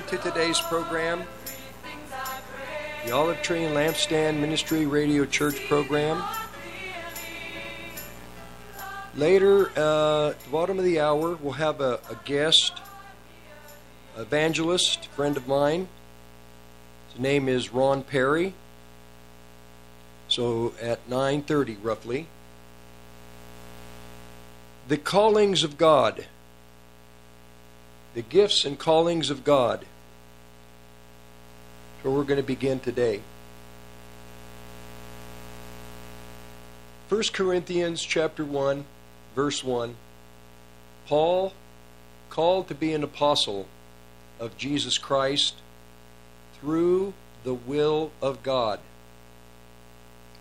Welcome to today's program, the Olive Tree and Lampstand Ministry Radio Church program. Later, uh, at the bottom of the hour, we'll have a, a guest, evangelist, friend of mine. His name is Ron Perry. So at 9:30 roughly, the callings of God the gifts and callings of God. So we're going to begin today. 1 Corinthians chapter 1 verse 1 Paul called to be an apostle of Jesus Christ through the will of God.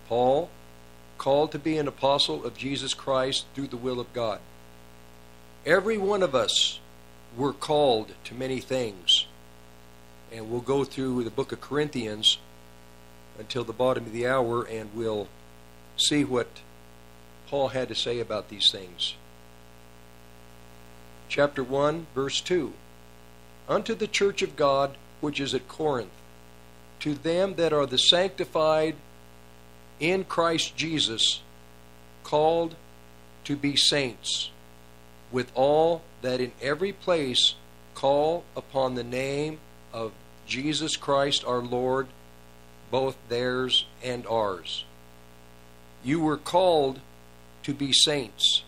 Paul called to be an apostle of Jesus Christ through the will of God. Every one of us we're called to many things. And we'll go through the book of Corinthians until the bottom of the hour and we'll see what Paul had to say about these things. Chapter 1, verse 2 Unto the church of God which is at Corinth, to them that are the sanctified in Christ Jesus, called to be saints, with all that in every place call upon the name of Jesus Christ our Lord, both theirs and ours. You were called to be saints.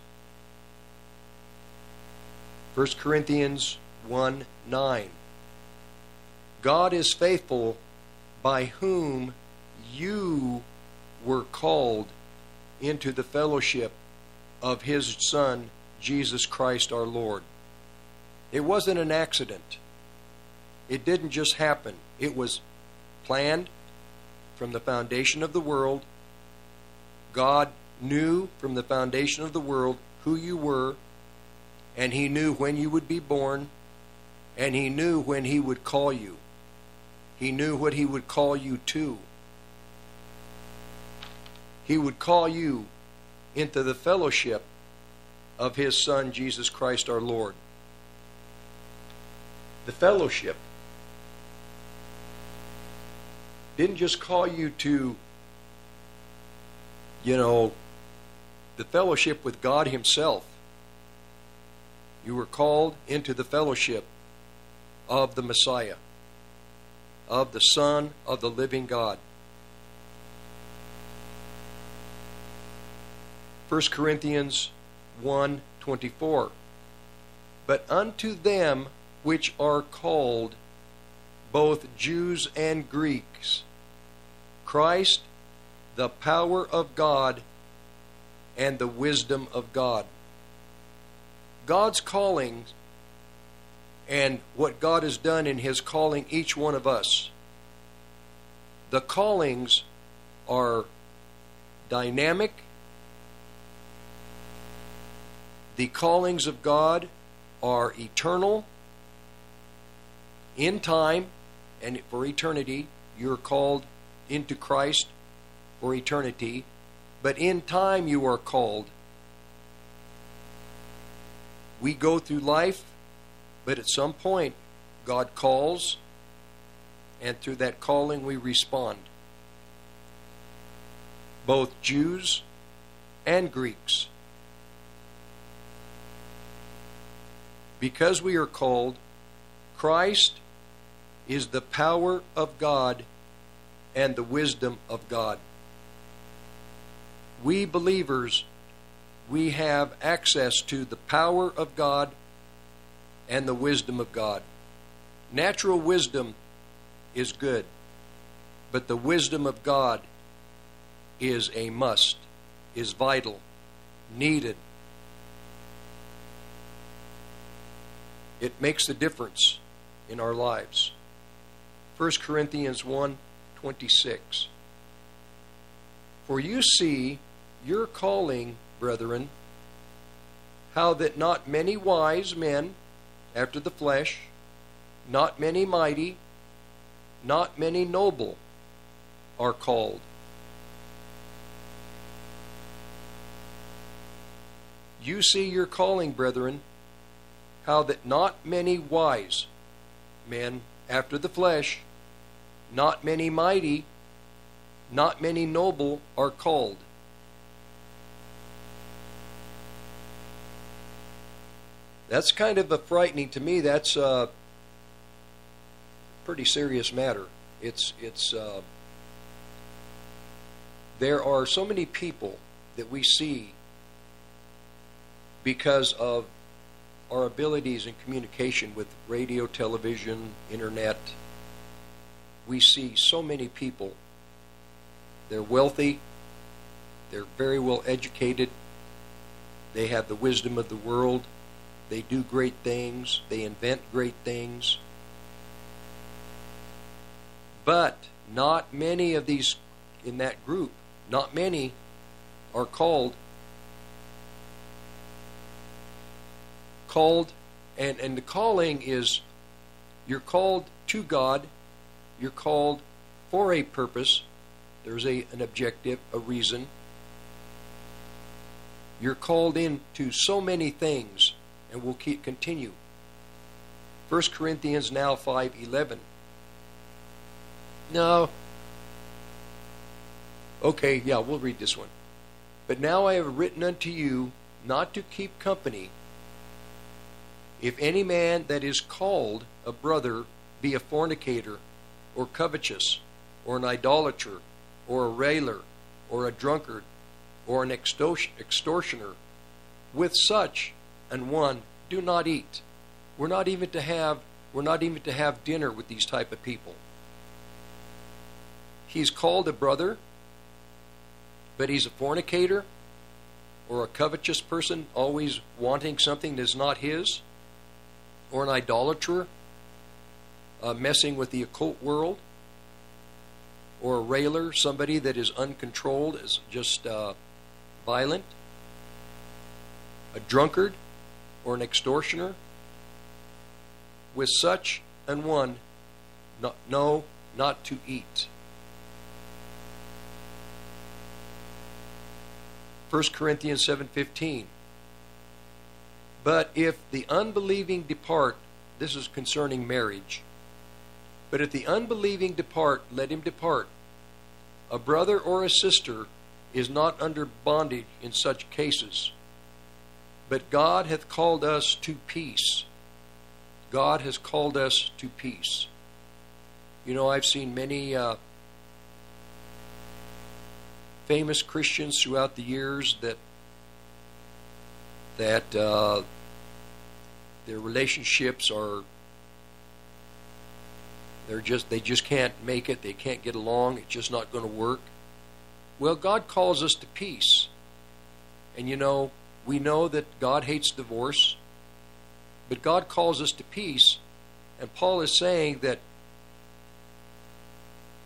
1 Corinthians 1 9. God is faithful by whom you were called into the fellowship of his Son, Jesus Christ our Lord. It wasn't an accident. It didn't just happen. It was planned from the foundation of the world. God knew from the foundation of the world who you were, and He knew when you would be born, and He knew when He would call you. He knew what He would call you to. He would call you into the fellowship of his Son, Jesus Christ our Lord. The fellowship didn't just call you to, you know, the fellowship with God Himself. You were called into the fellowship of the Messiah, of the Son of the living God. 1 Corinthians 1:24 But unto them which are called both Jews and Greeks Christ the power of God and the wisdom of God. God's calling and what God has done in his calling each one of us. The callings are dynamic. The callings of God are eternal, in time, and for eternity. You're called into Christ for eternity, but in time you are called. We go through life, but at some point, God calls, and through that calling, we respond. Both Jews and Greeks. because we are called, Christ is the power of God and the wisdom of God. We believers, we have access to the power of God and the wisdom of God. Natural wisdom is good, but the wisdom of God is a must, is vital, needed It makes a difference in our lives. 1 Corinthians 1 26. For you see your calling, brethren, how that not many wise men after the flesh, not many mighty, not many noble are called. You see your calling, brethren, how that not many wise men after the flesh, not many mighty, not many noble are called. That's kind of a frightening to me. That's a pretty serious matter. It's it's uh, there are so many people that we see because of our abilities in communication with radio, television, internet. We see so many people. They're wealthy, they're very well educated, they have the wisdom of the world, they do great things, they invent great things. But not many of these in that group, not many are called called and and the calling is you're called to God, you're called for a purpose. There's a an objective, a reason. You're called into so many things and we'll keep continue. 1 Corinthians now 5:11. No. Okay, yeah, we'll read this one. But now I have written unto you not to keep company if any man that is called a brother be a fornicator, or covetous, or an idolater, or a railer, or a drunkard, or an extortioner, with such an one do not eat. We're not even to have we're not even to have dinner with these type of people. He's called a brother, but he's a fornicator or a covetous person, always wanting something that's not his or an idolater uh, messing with the occult world, or a railer, somebody that is uncontrolled, is just uh, violent, a drunkard, or an extortioner. With such an one, no, no not to eat. 1 Corinthians 7:15 but if the unbelieving depart, this is concerning marriage. But if the unbelieving depart, let him depart. A brother or a sister is not under bondage in such cases. But God hath called us to peace. God has called us to peace. You know, I've seen many uh, famous Christians throughout the years that that uh, their relationships are they're just they just can't make it. They can't get along. It's just not going to work. Well god calls us to peace. And you know we know that god hates divorce but god calls us to peace. And paul is saying that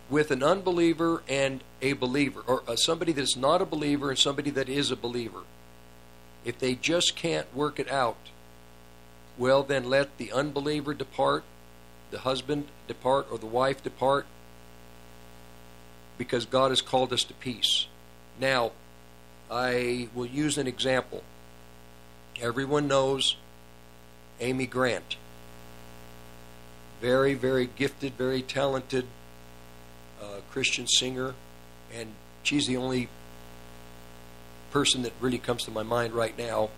with an unbeliever and a believer or uh, somebody that's not a believer and somebody that is a believer if they just can't work it out, well, then let the unbeliever depart, the husband depart, or the wife depart, because God has called us to peace. Now, I will use an example. Everyone knows Amy Grant. Very, very gifted, very talented uh, Christian singer, and she's the only person that really comes to my mind right now.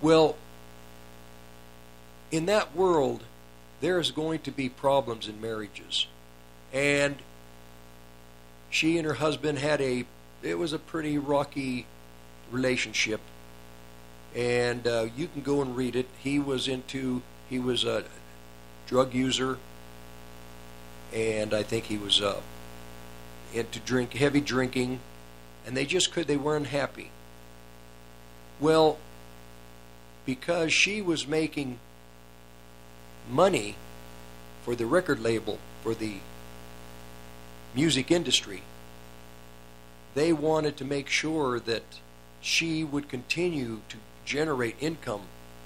Well, in that world, there's going to be problems in marriages. And she and her husband had a, it was a pretty rocky relationship. And uh, you can go and read it. He was into, he was a drug user. And I think he was uh, into drink, heavy drinking and they just could, they weren't happy. Well, because she was making money for the record label, for the music industry, they wanted to make sure that she would continue to generate income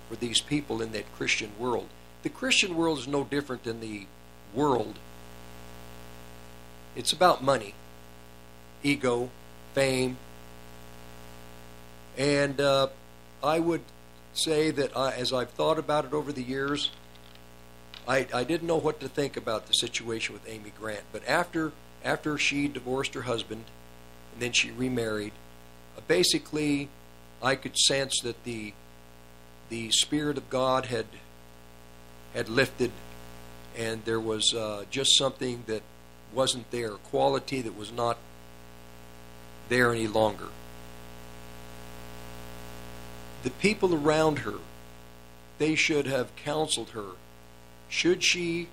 for these people in that Christian world. The Christian world is no different than the world. It's about money, ego, fame. And uh, I would say that I, as I've thought about it over the years, I, I didn't know what to think about the situation with Amy Grant. But after after she divorced her husband, and then she remarried, uh, basically, I could sense that the the spirit of God had had lifted, and there was uh, just something that wasn't there, a quality that was not there any longer. The people around her, they should have counseled her. Should she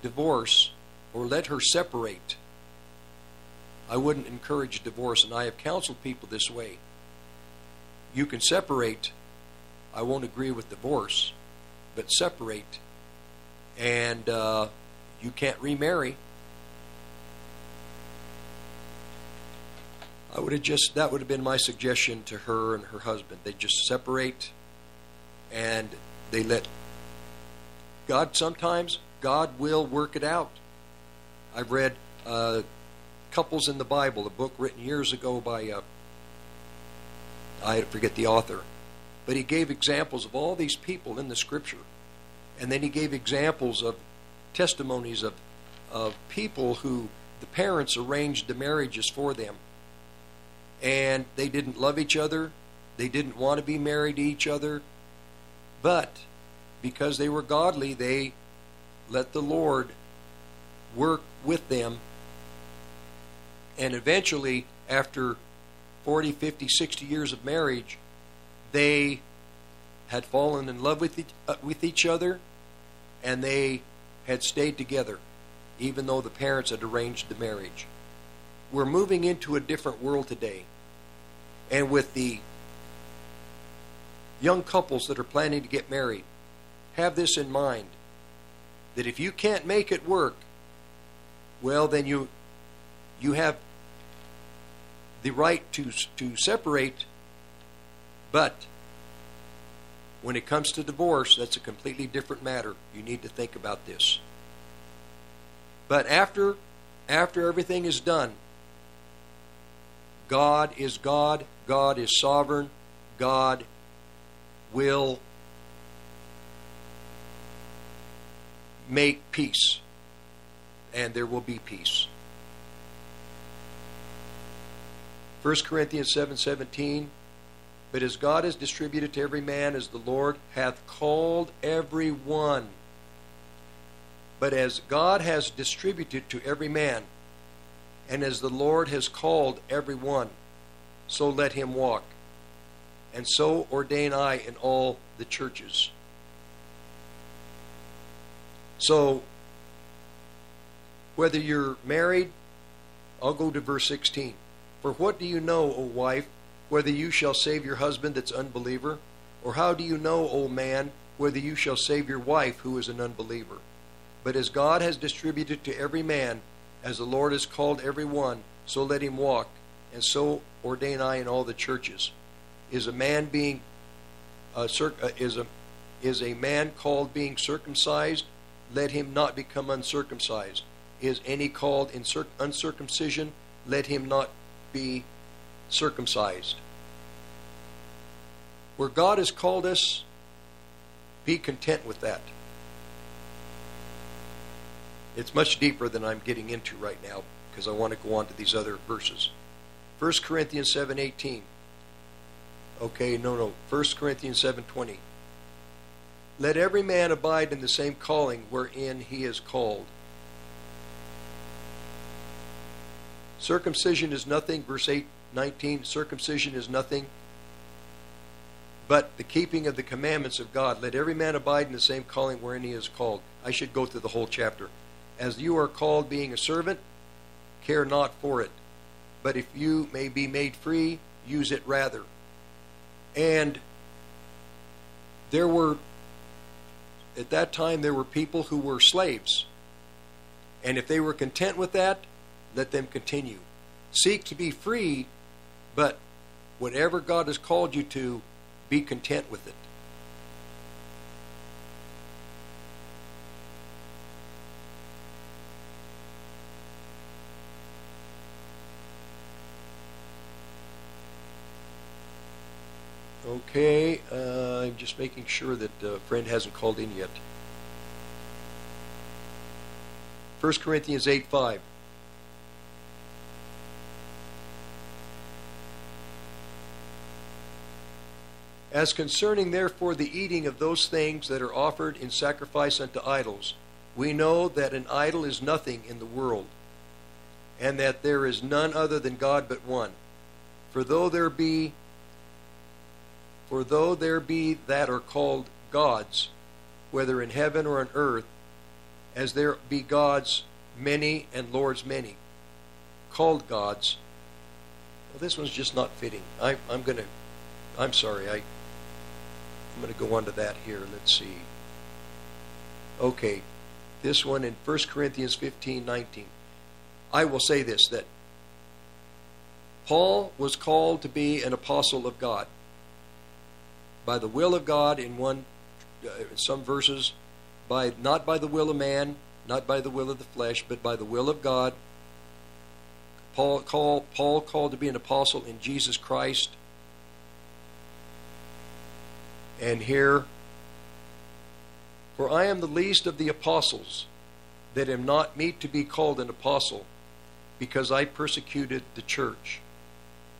divorce or let her separate? I wouldn't encourage divorce, and I have counseled people this way. You can separate. I won't agree with divorce, but separate, and uh, you can't remarry. I would have just that would have been my suggestion to her and her husband. They just separate and they let God sometimes God will work it out. I've read uh, couples in the Bible, a book written years ago by uh, I forget the author, but he gave examples of all these people in the Scripture, and then he gave examples of testimonies of of people who the parents arranged the marriages for them and they didn't love each other. They didn't want to be married to each other. But because they were godly, they let the Lord work with them. And eventually, after 40, 50, 60 years of marriage, they had fallen in love with each, uh, with each other and they had stayed together, even though the parents had arranged the marriage. We're moving into a different world today and with the young couples that are planning to get married, have this in mind that if you can't make it work, well, then you you have the right to to separate, but when it comes to divorce, that's a completely different matter. You need to think about this. But after after everything is done, God is God, God is sovereign, God will make peace, and there will be peace. 1 Corinthians 7 17. But as God has distributed to every man as the Lord hath called every one. But as God has distributed to every man, and as the Lord has called every one, so let him walk. And so ordain I in all the churches. So, whether you're married, I'll go to verse 16. For what do you know, O wife, whether you shall save your husband that's unbeliever? Or how do you know, O man, whether you shall save your wife who is an unbeliever? But as God has distributed to every man as the Lord has called every one, so let him walk, and so ordain I in all the churches. Is a man being uh, is a is a man called being circumcised? Let him not become uncircumcised. Is any called in uncircumcision? Let him not be circumcised. Where God has called us, be content with that. It's much deeper than I'm getting into right now because I want to go on to these other verses. 1 Corinthians 7:18. Okay, no, no. 1 Corinthians 7:20. Let every man abide in the same calling wherein he is called. Circumcision is nothing, verse 8, 19, circumcision is nothing but the keeping of the commandments of God. Let every man abide in the same calling wherein he is called. I should go through the whole chapter. As you are called being a servant, care not for it. But if you may be made free, use it rather. And there were, at that time, there were people who were slaves. And if they were content with that, let them continue. Seek to be free, but whatever God has called you to, be content with it. Okay, uh, I'm just making sure that uh, friend hasn't called in yet. 1 Corinthians 8 5. As concerning therefore the eating of those things that are offered in sacrifice unto idols, we know that an idol is nothing in the world, and that there is none other than God but one. For though there be for though there be that are called gods, whether in heaven or on earth, as there be gods many and lords many, called gods. Well, this one's just not fitting. I, I'm going to, I'm sorry, I, I'm going to go on to that here. Let's see. Okay, this one in 1 Corinthians 15 19. I will say this that Paul was called to be an apostle of God by the will of God in one uh, some verses by not by the will of man not by the will of the flesh but by the will of God. Paul call Paul called to be an apostle in Jesus Christ. And here for I am the least of the apostles that am not meet to be called an apostle because I persecuted the church.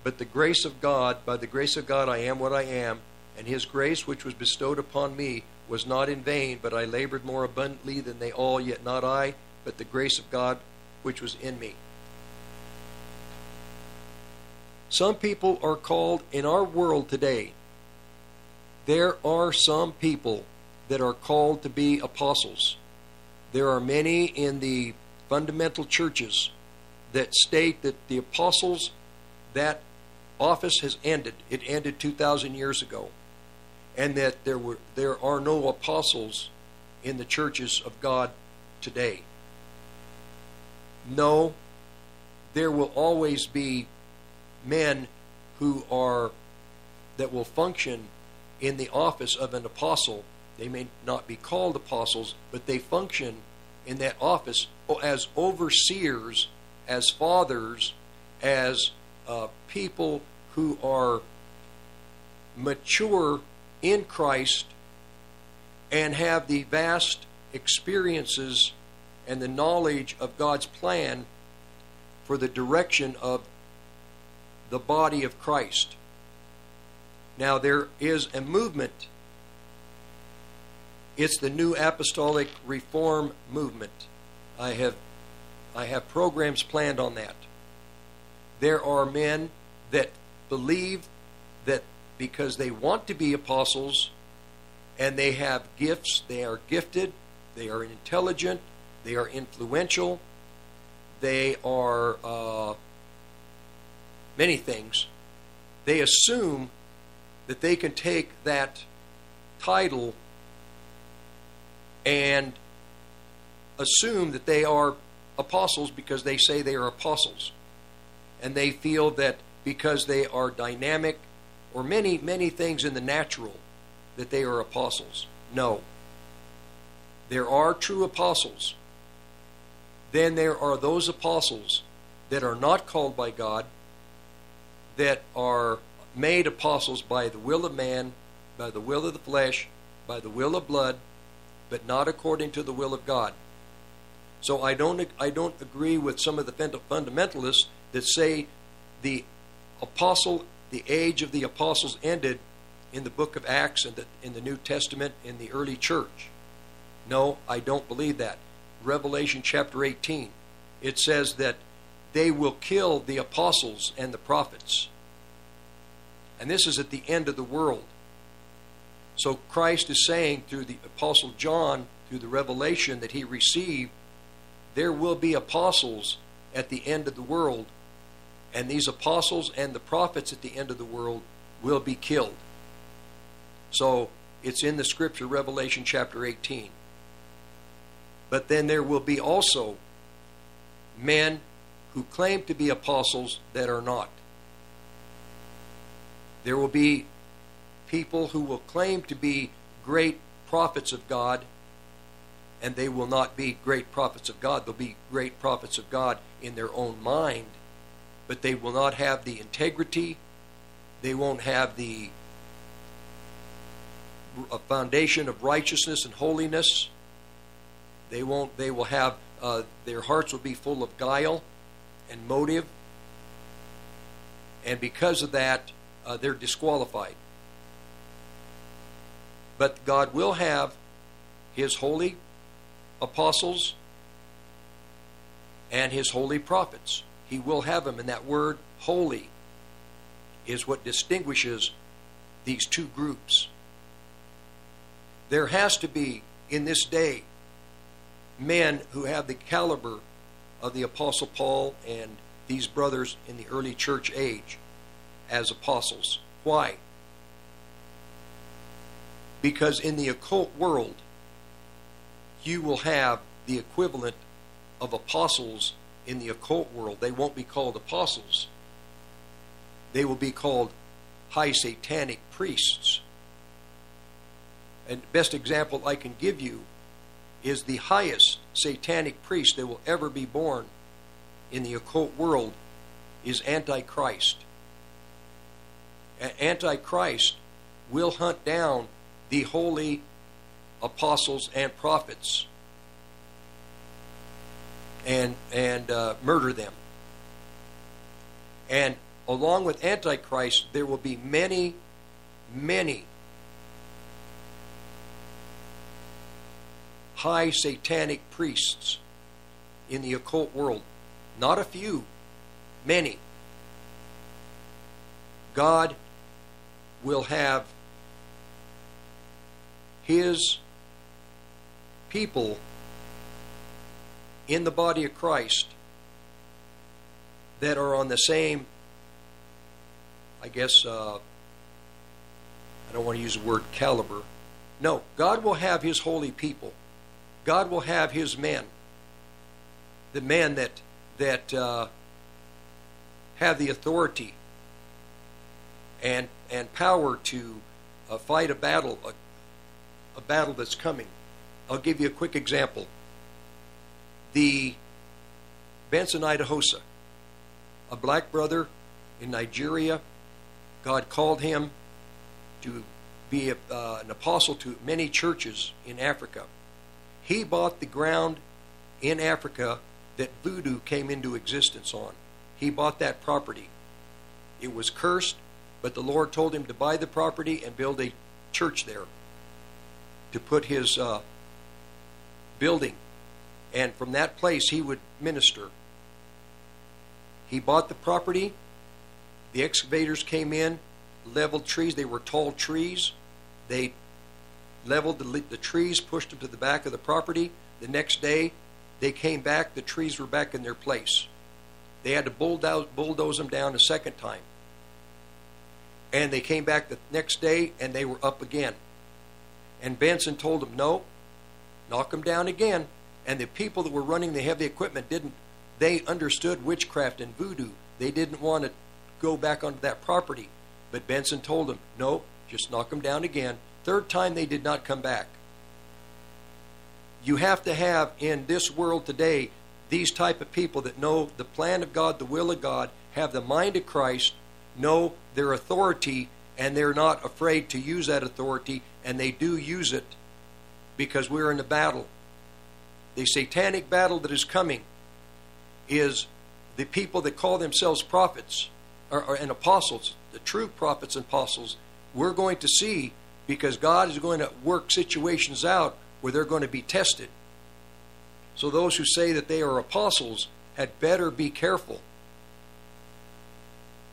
But the grace of God by the grace of God I am what I am and his grace which was bestowed upon me was not in vain, but I labored more abundantly than they all, yet not I, but the grace of God which was in me. Some people are called in our world today. There are some people that are called to be apostles. There are many in the fundamental churches that state that the apostles, that office has ended. It ended 2,000 years ago and that there were there are no apostles in the churches of God today. No, there will always be men who are that will function in the office of an apostle. They may not be called apostles, but they function in that office as overseers, as fathers, as uh, people who are mature in Christ and have the vast experiences and the knowledge of God's plan for the direction of the body of Christ. Now, there is a movement. It's the New Apostolic Reform Movement. I have, I have programs planned on that. There are men that believe that because they want to be apostles and they have gifts. They are gifted, they are intelligent, they are influential, they are uh, many things. They assume that they can take that title and assume that they are apostles because they say they are apostles. And they feel that because they are dynamic or many, many things in the natural that they are apostles. No. There are true apostles. Then there are those apostles that are not called by God, that are made apostles by the will of man, by the will of the flesh, by the will of blood, but not according to the will of God. So I don't I don't agree with some of the fundamentalists that say the apostle the age of the apostles ended in the book of Acts and in the New Testament in the early church. No, I don't believe that. Revelation chapter 18, it says that they will kill the apostles and the prophets. And this is at the end of the world. So Christ is saying through the apostle John, through the revelation that he received, there will be apostles at the end of the world and these apostles and the prophets at the end of the world will be killed. So it's in the scripture, Revelation chapter 18. But then there will be also men who claim to be apostles that are not. There will be people who will claim to be great prophets of God, and they will not be great prophets of God. They'll be great prophets of God in their own mind but they will not have the integrity, they won't have the foundation of righteousness and holiness. They won't. They will have. Uh, their hearts will be full of guile and motive, and because of that, uh, they're disqualified. But God will have His holy apostles and His holy prophets. He will have them, and that word "holy" is what distinguishes these two groups. There has to be, in this day, men who have the caliber of the Apostle Paul and these brothers in the early church age as apostles. Why? Because in the occult world, you will have the equivalent of apostles in the occult world. They won't be called apostles, they will be called high satanic priests. And best example I can give you is the highest satanic priest that will ever be born in the occult world is Antichrist. Antichrist will hunt down the holy apostles and prophets and and uh, murder them. And along with Antichrist, there will be many, many high satanic priests in the occult world. Not a few, many. God will have his people in the body of Christ that are on the same, I guess, uh, I don't want to use the word caliber. No, God will have his holy people. God will have his men. The men that that uh, have the authority and and power to uh, fight a battle, a, a battle that's coming. I'll give you a quick example. The Benson Idahosa, a black brother in Nigeria, God called him to be a, uh, an apostle to many churches in Africa. He bought the ground in Africa that voodoo came into existence on. He bought that property. It was cursed, but the Lord told him to buy the property and build a church there to put his uh, building. And from that place, he would minister. He bought the property. The excavators came in, leveled trees. They were tall trees. They leveled the, the trees, pushed them to the back of the property. The next day, they came back, the trees were back in their place. They had to bulldoze, bulldoze them down a second time. And they came back the next day and they were up again. And Benson told them, no, knock them down again. And the people that were running the heavy equipment didn't, they understood witchcraft and voodoo. They didn't want to go back onto that property. But Benson told them, no, just knock them down again. Third time they did not come back. You have to have in this world today these type of people that know the plan of God, the will of God, have the mind of Christ, know their authority, and they're not afraid to use that authority, and they do use it because we're in a battle. The satanic battle that is coming is the people that call themselves prophets or, or, and apostles, the true prophets and apostles. We're going to see because God is going to work situations out where they're going to be tested. So those who say that they are apostles had better be careful.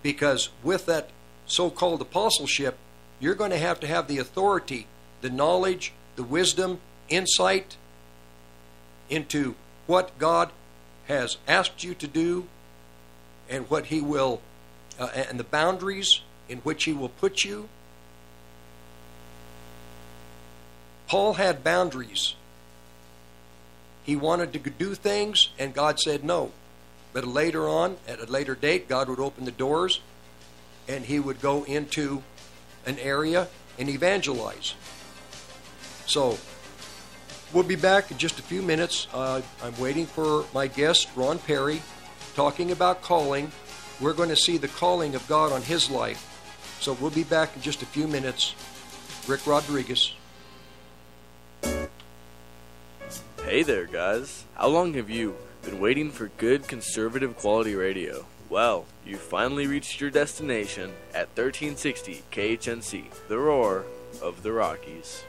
Because with that so called apostleship, you're going to have to have the authority, the knowledge, the wisdom, insight into what God has asked you to do and what He will, uh, and the boundaries in which He will put you Paul had boundaries. He wanted to do things, and God said no. But later on, at a later date, God would open the doors and he would go into an area and evangelize. So, we'll be back in just a few minutes. Uh, I'm waiting for my guest, Ron Perry, talking about calling. We're going to see the calling of God on his life. So, we'll be back in just a few minutes Rick Rodriguez. Hey there, guys. How long have you been waiting for good conservative quality radio? Well, you finally reached your destination at 1360 KHNC, the roar of the Rockies.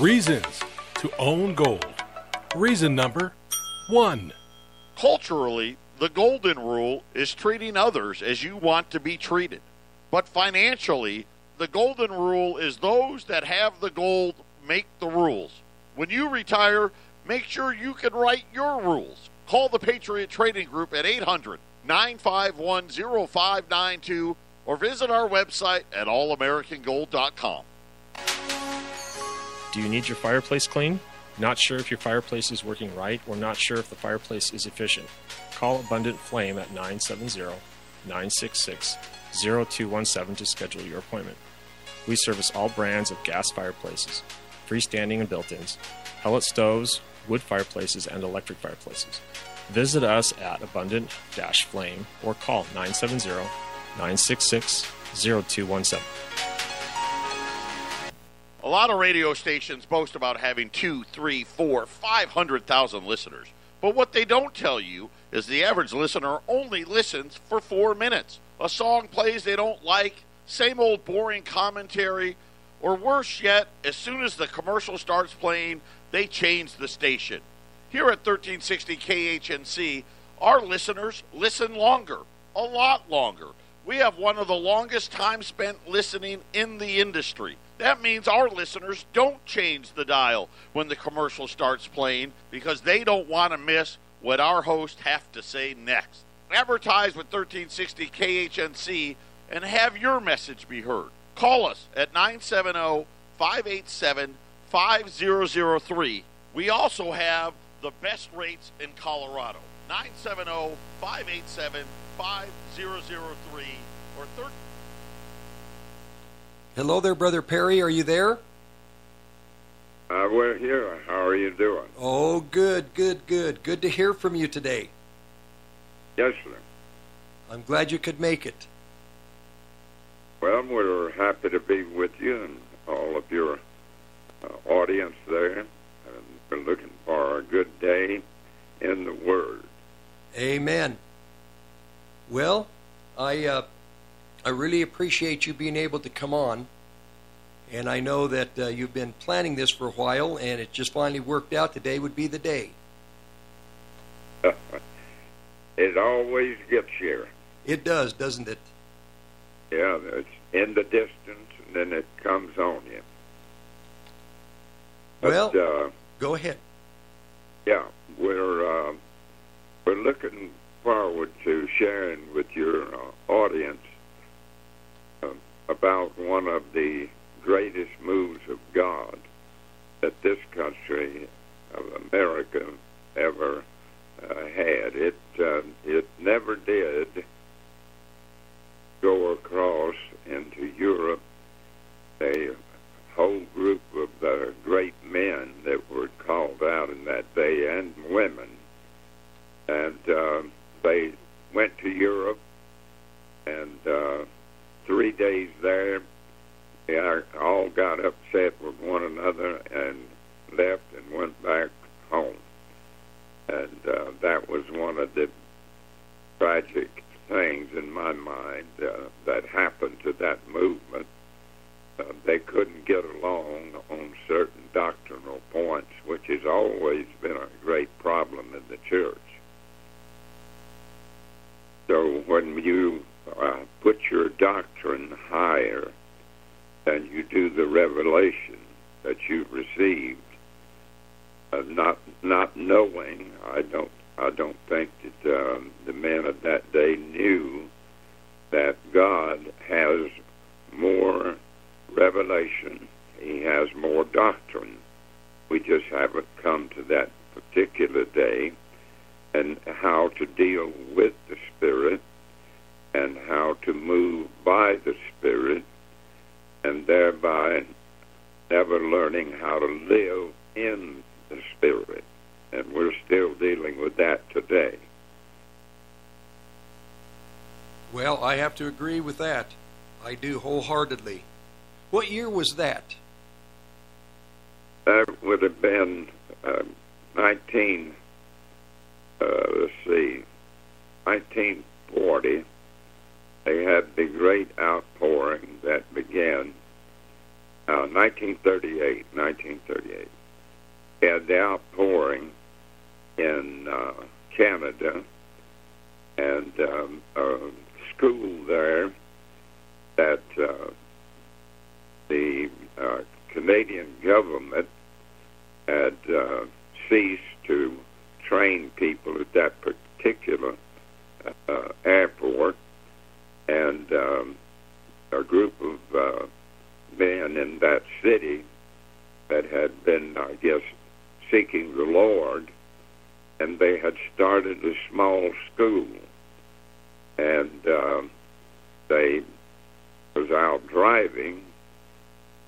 Reasons to own gold. Reason number one. Culturally, the golden rule is treating others as you want to be treated. But financially, the golden rule is those that have the gold make the rules. When you retire, make sure you can write your rules. Call the Patriot Trading Group at 800 951 0592 or visit our website at allamericangold.com. Do you need your fireplace clean? Not sure if your fireplace is working right or not sure if the fireplace is efficient? Call Abundant Flame at 970 966 0217 to schedule your appointment. We service all brands of gas fireplaces, freestanding and built ins, pellet stoves, wood fireplaces, and electric fireplaces. Visit us at Abundant Flame or call 970 966 0217. A lot of radio stations boast about having two, three, four, five hundred thousand listeners. But what they don't tell you is the average listener only listens for four minutes. A song plays they don't like, same old boring commentary, or worse yet, as soon as the commercial starts playing, they change the station. Here at 1360 KHNC, our listeners listen longer, a lot longer. We have one of the longest time spent listening in the industry. That means our listeners don't change the dial when the commercial starts playing because they don't want to miss what our hosts have to say next. Advertise with 1360 KHNC and have your message be heard. Call us at 970 587 5003. We also have the best rates in Colorado. 970 587 5003 or 13. Hello there, Brother Perry. Are you there? Uh, we're here. How are you doing? Oh, good, good, good. Good to hear from you today. Yes, sir. I'm glad you could make it. Well, we're happy to be with you and all of your uh, audience there. And we're looking for a good day in the Word. Amen. Well, I uh, I really appreciate you being able to come on. And I know that uh, you've been planning this for a while, and it just finally worked out. Today would be the day. it always gets here. It does, doesn't it? Yeah, it's in the distance, and then it comes on you. But, well, uh, go ahead. Yeah, we're uh, we're looking forward to sharing with your uh, audience about one of the greatest moves of God that this country of America ever uh, had. It uh, it never did go across into Europe. A whole group of uh, great men that were called out in that day, and women, and uh, they went to Europe and. Uh, three days there, they all got upset with one another and left and went back home. And uh, that was one of the tragic things in my mind uh, that happened to that movement. Uh, they couldn't get along on certain doctrinal points, which has always been a great problem in the church. So when you uh, put your doctrine higher than you do the revelation that you've received. Uh, not not knowing, I don't I don't think that um, the men of that day knew that God has more revelation. He has more doctrine. We just haven't come to that particular day and how to deal with the Spirit and how to move by the Spirit, and thereby never learning how to live in the Spirit. And we're still dealing with that today. Well, I have to agree with that. I do wholeheartedly. What year was that? That would have been uh, 19, uh, let's see, 1940. They had the great outpouring that began uh, 1938, 1938. They had the outpouring in uh, Canada and um, a school there that uh, the uh, Canadian government had uh, ceased to train people at that particular uh, airport, and um, a group of uh, men in that city that had been, I guess, seeking the Lord, and they had started a small school, and uh, they was out driving,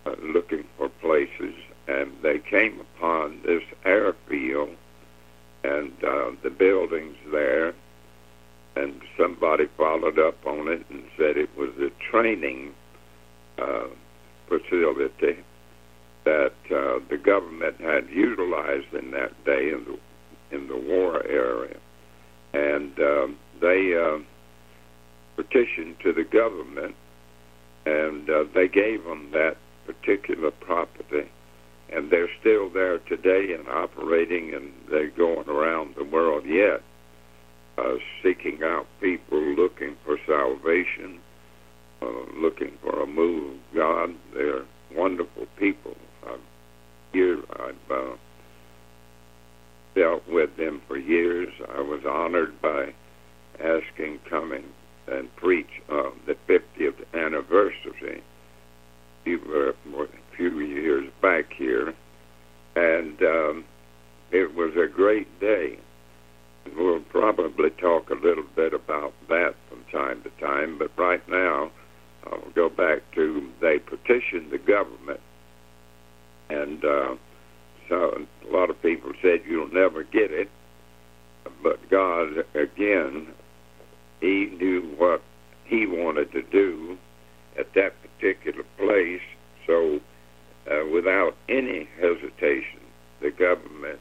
uh, looking for places, and they came upon this airfield and uh, the buildings there, and somebody followed up on it and said it was a training uh, facility that uh, the government had utilized in that day in the in the war area, and um, they uh, petitioned to the government, and uh, they gave them that particular property, and they're still there today and operating, and they're going around the world yet, uh, seeking out people looking for salvation, uh, looking for a move of God. They're wonderful people. I've, here, I've uh, dealt with them for years. I was honored by asking coming and preach uh, the 50th anniversary a few years back here, and um, it was a great day. We'll probably talk a little bit about that from time to time, but right now I'll go back to they petitioned the government, and uh, so a lot of people said you'll never get it, but God again, He knew what He wanted to do at that particular place. So, uh, without any hesitation, the government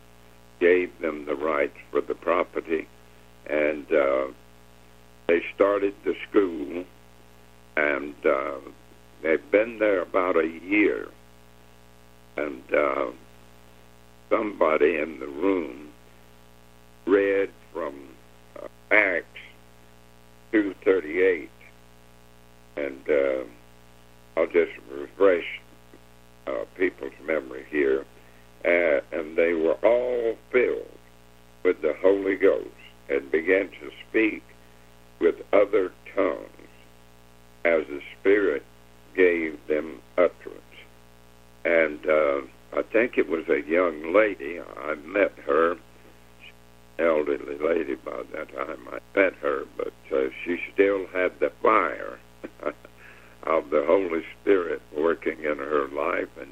gave them the rights for the property, and uh, they started the school, and uh, they've been there about a year, and uh, somebody in the room read from uh, Acts 2:38, and uh, I'll just refresh uh, people's memory here. Uh, and they were all filled with the Holy Ghost and began to speak with other tongues as the Spirit gave them utterance. And uh, I think it was a young lady. I met her, elderly lady by that time. I met her, but uh, she still had the fire of the Holy Spirit working in her life, and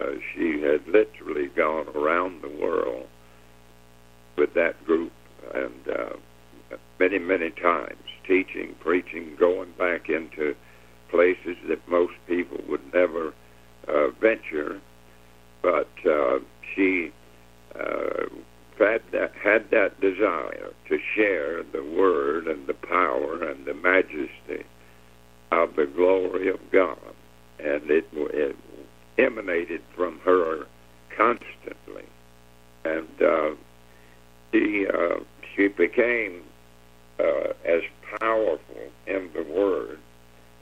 uh, she had literally gone around the world with that group and uh, many, many times teaching, preaching, going back into places that most people would never uh, venture. But uh, she uh, had that had that desire to share the word and the power and the majesty of the glory of God, and it, it emanated from her constantly, and uh, she uh, she became uh, as powerful in the word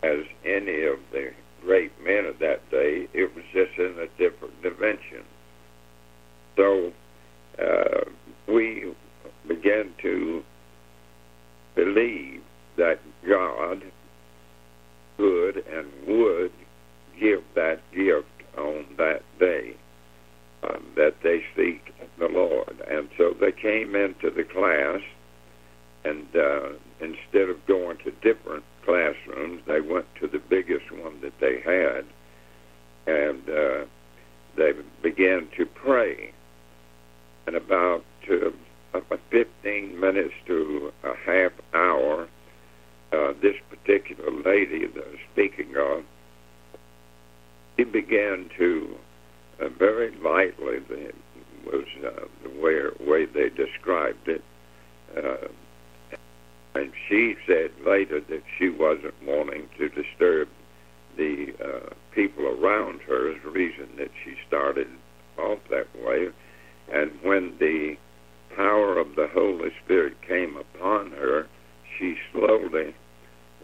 as any of the great men of that day. It was just in a different dimension. So uh, we began to believe that God could and would give that gift on that day um, that they seek the Lord. And so they came into the class, and uh, instead of going to different classrooms, they went to the biggest one that they had, and uh, they began to pray. And about uh, 15 minutes to a half hour, uh, this particular lady that I was speaking of, she began to uh, very lightly, the, was uh, the way, way they described it, uh, and she said later that she wasn't wanting to disturb the uh, people around her the reason that she started off that way. And when the power of the Holy Spirit came upon her, she slowly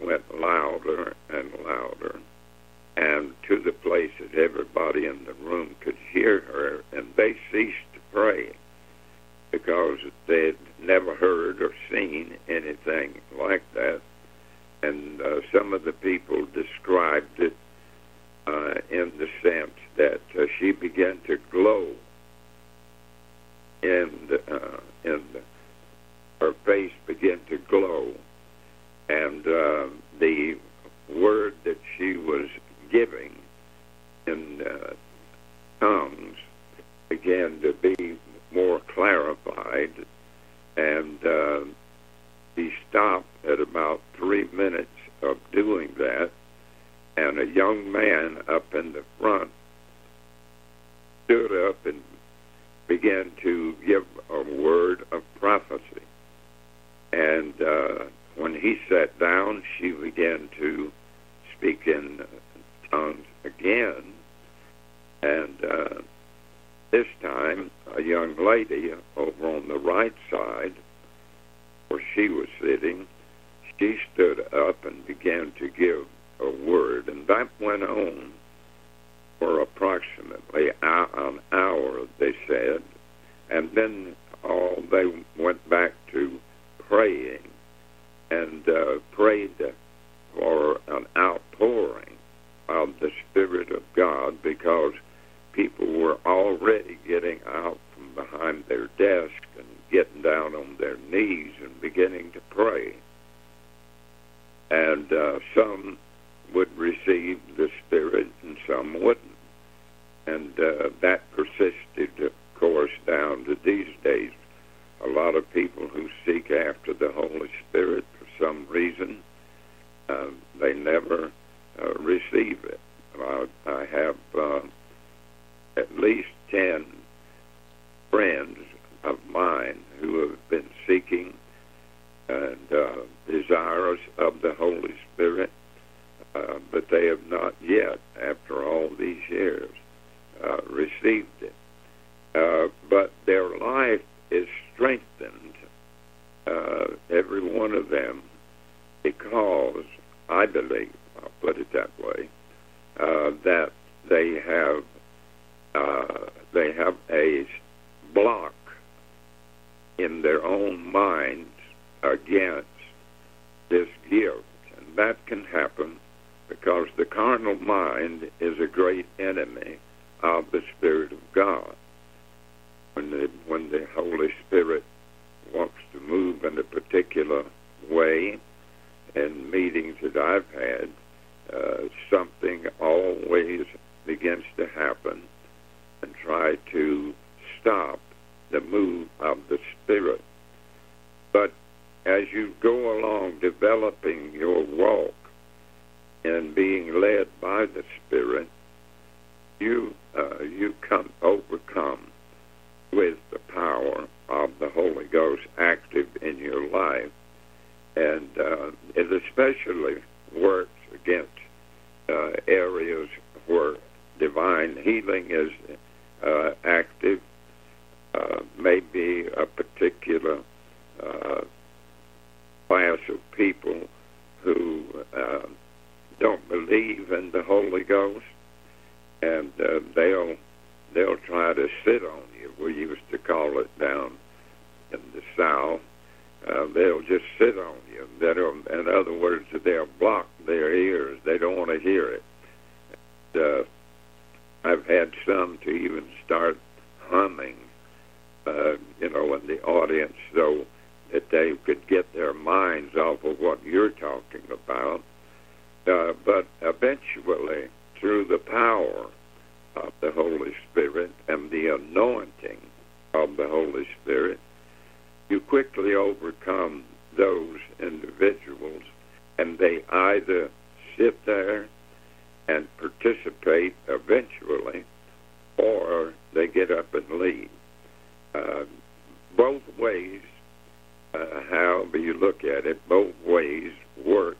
went louder and louder, and to the place that everybody in the room could hear her, and they ceased to pray because they had never heard or seen anything like that. And uh, some of the people described it uh, in the sense that uh, she began to glow, and uh, and her face began to glow, and uh, the word that she was giving in uh, tongues began to be more clarified, and uh, he stopped at about three minutes of doing that, and a young man up in the front stood up and began to give a word of prophecy. And uh, when he sat down, she began to speak in tongues again. And uh, this time, a young lady over on the right side, where she was sitting, she stood up and began to give a word, and that went on for approximately an hour, they said, and then all they went back to praying and uh, prayed for an outpouring of the Spirit of God because people were already getting out from behind their desk and getting down on their knees and beginning to pray. And uh, some would receive the Spirit and some wouldn't. And uh, that persisted, of course, down to these days. A lot of people who seek after the Holy Spirit some reason, uh, they never uh, receive it. I, I have uh, at least 10 friends of mine who have been seeking and uh, desirous of the Holy Spirit, uh, but they have not yet, after all these years, uh, received it. Uh, but their life is strengthened, uh, every one of them, because I believe, I'll put it that way, uh, that they have uh, they have a block in their own minds against this gift. And that can happen because the carnal mind is a great enemy of the Spirit of God. When the, when the Holy Spirit wants to move in a particular way, in meetings that I've had, uh, something always begins to happen and try to stop the move of the Spirit. But as you go along developing your walk and being led by the Spirit, you uh, you come overcome with the power of the Holy Ghost active in your life, and uh, it especially works against uh, areas where divine healing is uh, active, uh, maybe a particular uh, class of people who uh, don't believe in the Holy Ghost, and uh, they'll they'll try to sit on you. We used to call it down in the South. Uh, they'll just sit on you. That'll, in other words, they'll block their ears. They don't want to hear it. Uh, I've had some to even start humming, uh, you know, in the audience so that they could get their minds off of what you're talking about. Uh, but eventually, through the power of the Holy Spirit and the anointing of the Holy Spirit, you quickly overcome those individuals and they either sit there and participate eventually, or they get up and leave. Uh, both ways, uh, however you look at it, both ways works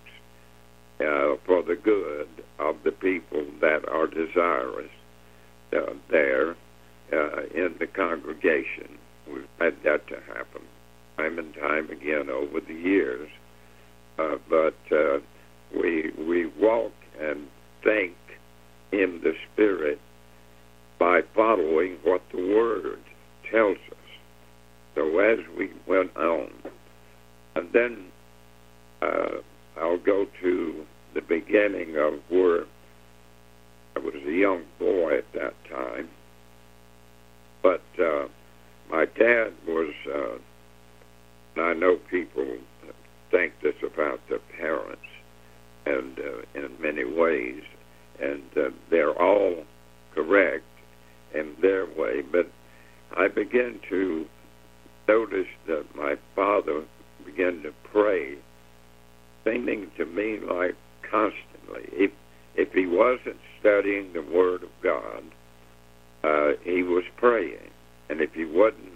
uh, for the good of the people that are desirous uh, there uh, in the congregation. We've had that to happen time and time again over the years. Uh, but uh, we we walk and think in the Spirit by following what the Word tells us. So as we went on, and then uh, I'll go to the beginning of where I was a young boy at that time. But uh, my dad was, uh, and I know people think this about their parents, and uh, in many ways, and uh, they're all correct in their way. But I began to notice that my father began to pray, seeming to me like constantly. If if he wasn't studying the Word of God, uh, he was praying, and if he wasn't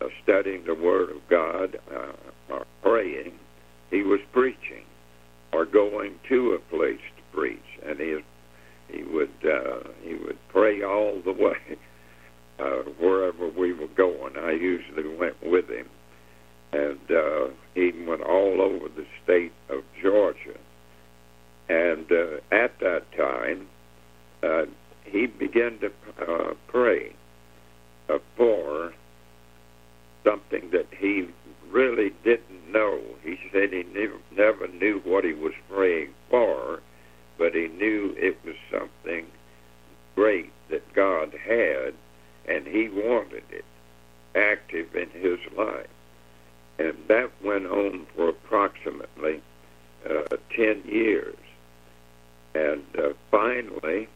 uh, studying the Word of God uh, or praying, he was preaching or going to a place to preach, and he he would uh, he would pray all the way uh, wherever we were going. I usually went with him, and uh, he went all over the state of Georgia. And uh, at that time, uh, he began to uh, pray uh, for something that he really didn't know. He said he never, never knew what he was praying for, but he knew it was something great that God had, and he wanted it active in his life. And that went on for approximately uh, 10 years. And uh, finally,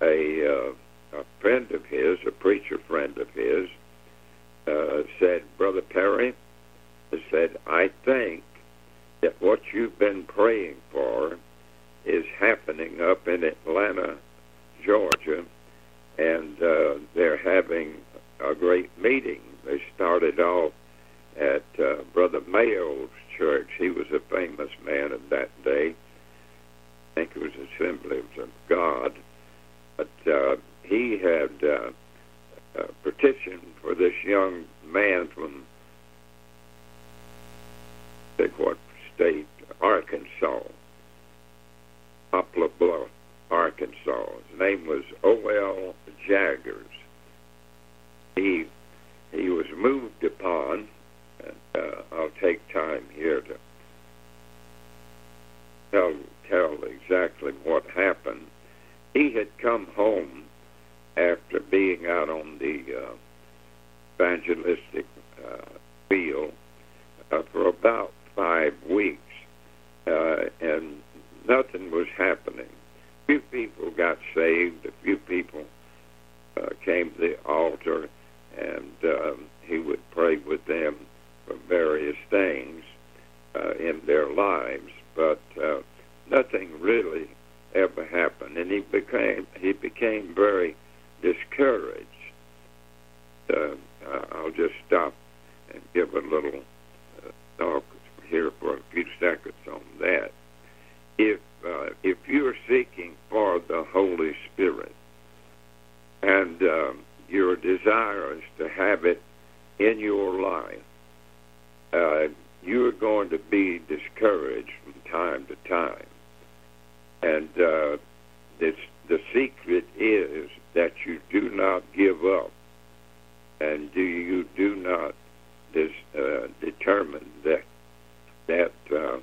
a, uh, a friend of his, a preacher friend of his, uh, said, Brother Perry, said, I think that what you've been praying for is happening up in Atlanta, Georgia, and uh, they're having a great meeting. They started off at uh, Brother Mayo's church. He was a famous man of that day. I think it was Assemblies of God. But uh, he had uh, uh, petitioned for this young man from, I think what state, Arkansas, Poplar Bluff, Arkansas. His name was O.L. Jaggers. He he was moved upon, and uh, I'll take time here to tell tell exactly what happened. He had come home after being out on the uh, evangelistic uh, field uh, for about five weeks, uh, and nothing was happening. A few people got saved. A few people uh, came to the altar, and um, he would pray with them for various things uh, in their lives, but uh, nothing really ever happened, and he became he became very discouraged. Uh, I'll just stop and give a little uh, talk here for a few seconds on that. If uh, if you're seeking for the Holy Spirit and um, your desire is to have it in your life, uh, you're going to be discouraged from time to time. And uh, this, the secret is that you do not give up, and do you do not dis, uh, determine that that uh,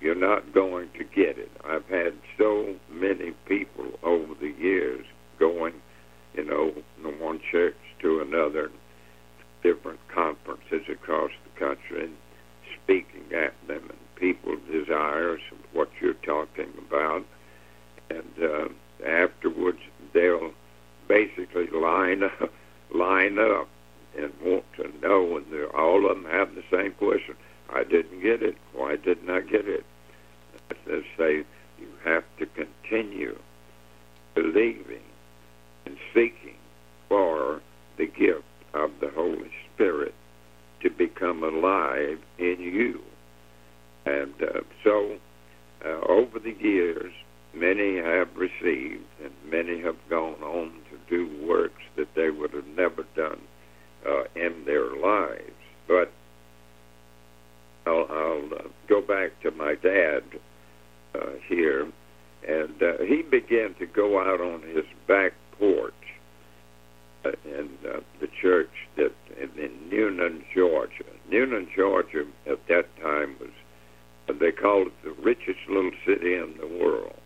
you're not going to get it. I've had so many people over the years going, you know, from one church to another, different conferences across the country, and speaking at them, and people's desires of what you're talking about, and uh, afterwards they'll basically line up, line up and want to know, and they're, all of them have the same question. I didn't get it. Why didn't I get it? They say you have to continue believing and seeking for the gift of the Holy Spirit to become alive in you. And uh, so, uh, over the years, many have received and many have gone on do works that they would have never done uh, in their lives. But I'll, I'll uh, go back to my dad uh, here, and uh, he began to go out on his back porch uh, in uh, the church that in, in Newnan, Georgia. Newnan, Georgia, at that time was they called it the richest little city in the world.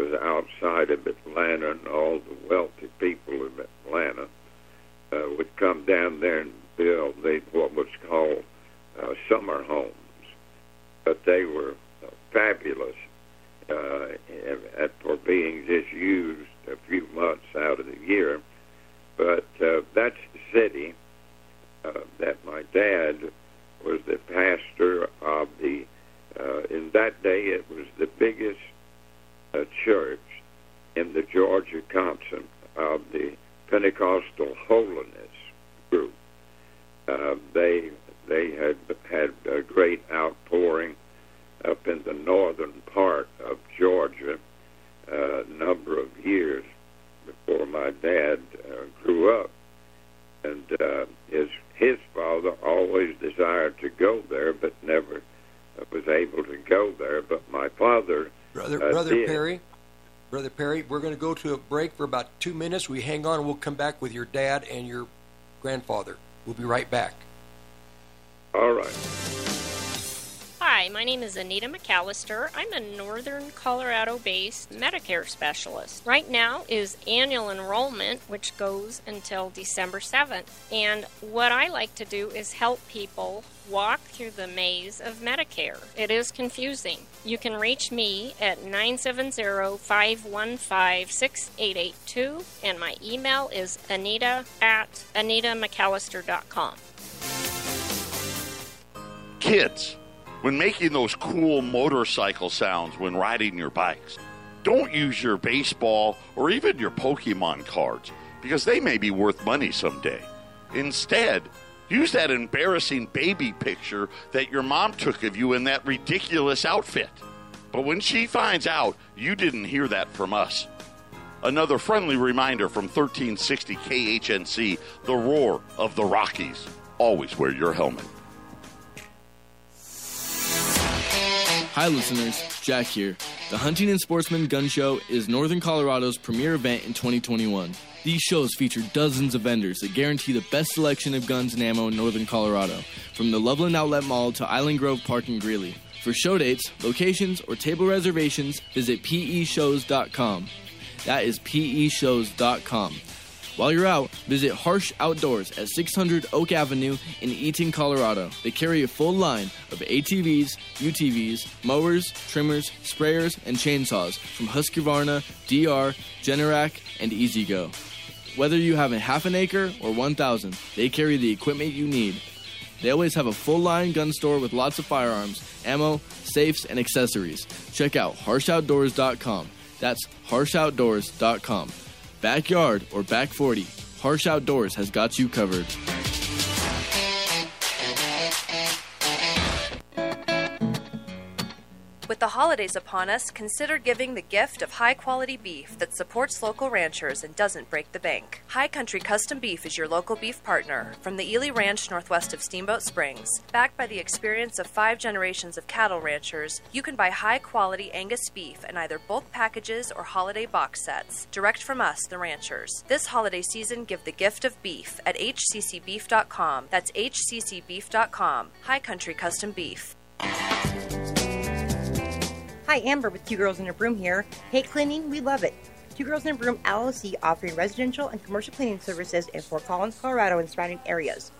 Was outside of Atlanta, and all the wealthy people of Atlanta uh, would come down there and build they, what was called uh, summer homes. But they were fabulous uh, for being just used a few months out of the year. But uh, that's the city uh, that my dad was the pastor of the. Uh, in that day, it was the biggest uh, church in the Georgia Council of the Pentecostal Holiness group. Uh, they they had had a great outpouring up in the northern part of Georgia uh, a number of years before my dad uh, grew up, and uh, his his father always desired to go there, but never uh, was able to go there. But my father, brother, brother. Perry, brother Perry, we're going to go to a break for about two minutes. We hang on, and we'll come back with your dad and your grandfather. We'll be right back. All right. Hi, my name is Anita McAllister. I'm a northern Colorado based Medicare specialist. Right now is annual enrollment, which goes until December 7th. And what I like to do is help people walk through the maze of Medicare. It is confusing. You can reach me at 970 515 6882, and my email is anita at anitamcallister.com. Kids, when making those cool motorcycle sounds when riding your bikes, don't use your baseball or even your Pokemon cards because they may be worth money someday. Instead, use that embarrassing baby picture that your mom took of you in that ridiculous outfit. But when she finds out, you didn't hear that from us. Another friendly reminder from 1360 KHNC, the roar of the Rockies. Always wear your helmet. Hi, listeners. Jack here. The Hunting and Sportsman Gun Show is Northern Colorado's premier event in 2021. These shows feature dozens of vendors that guarantee the best selection of guns and ammo in Northern Colorado, from the Loveland Outlet Mall to Island Grove Park in Greeley. For show dates, locations, or table reservations, visit peshows.com. That is peshows.com. While you're out, visit Harsh Outdoors at 600 Oak Avenue in Eaton, Colorado. They carry a full line of ATVs, UTVs, mowers, trimmers, sprayers, and chainsaws from Husqvarna, DR, Generac, and EasyGo. Whether you have a half an acre or 1,000, they carry the equipment you need. They always have a full line gun store with lots of firearms, ammo, safes, and accessories. Check out harshoutdoors.com. That's harshoutdoors.com. Backyard or back 40, Harsh Outdoors has got you covered. Holidays upon us, consider giving the gift of high quality beef that supports local ranchers and doesn't break the bank. High Country Custom Beef is your local beef partner from the Ely Ranch northwest of Steamboat Springs. Backed by the experience of five generations of cattle ranchers, you can buy high quality Angus beef in either bulk packages or holiday box sets, direct from us, the ranchers. This holiday season, give the gift of beef at hccbeef.com. That's hccbeef.com. High Country Custom Beef. Hi, Amber with Two Girls in a Broom here. Hate cleaning? We love it. Two Girls in a Broom LLC offering residential and commercial cleaning services in Fort Collins, Colorado and surrounding areas.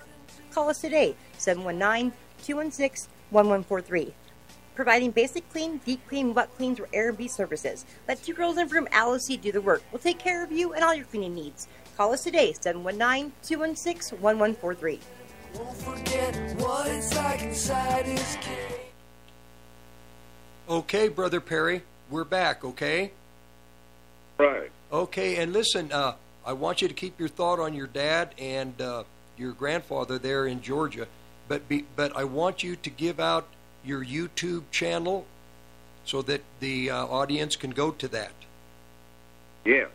Call us today, 719 216 1143. Providing basic clean, deep clean, wet cleans, or Airbnb services. Let Two Girls in a Broom LLC do the work. We'll take care of you and all your cleaning needs. Call us today, 719 216 1143. Okay, brother Perry, we're back. Okay. Right. Okay, and listen, uh, I want you to keep your thought on your dad and uh, your grandfather there in Georgia, but be, but I want you to give out your YouTube channel so that the uh, audience can go to that. Yeah,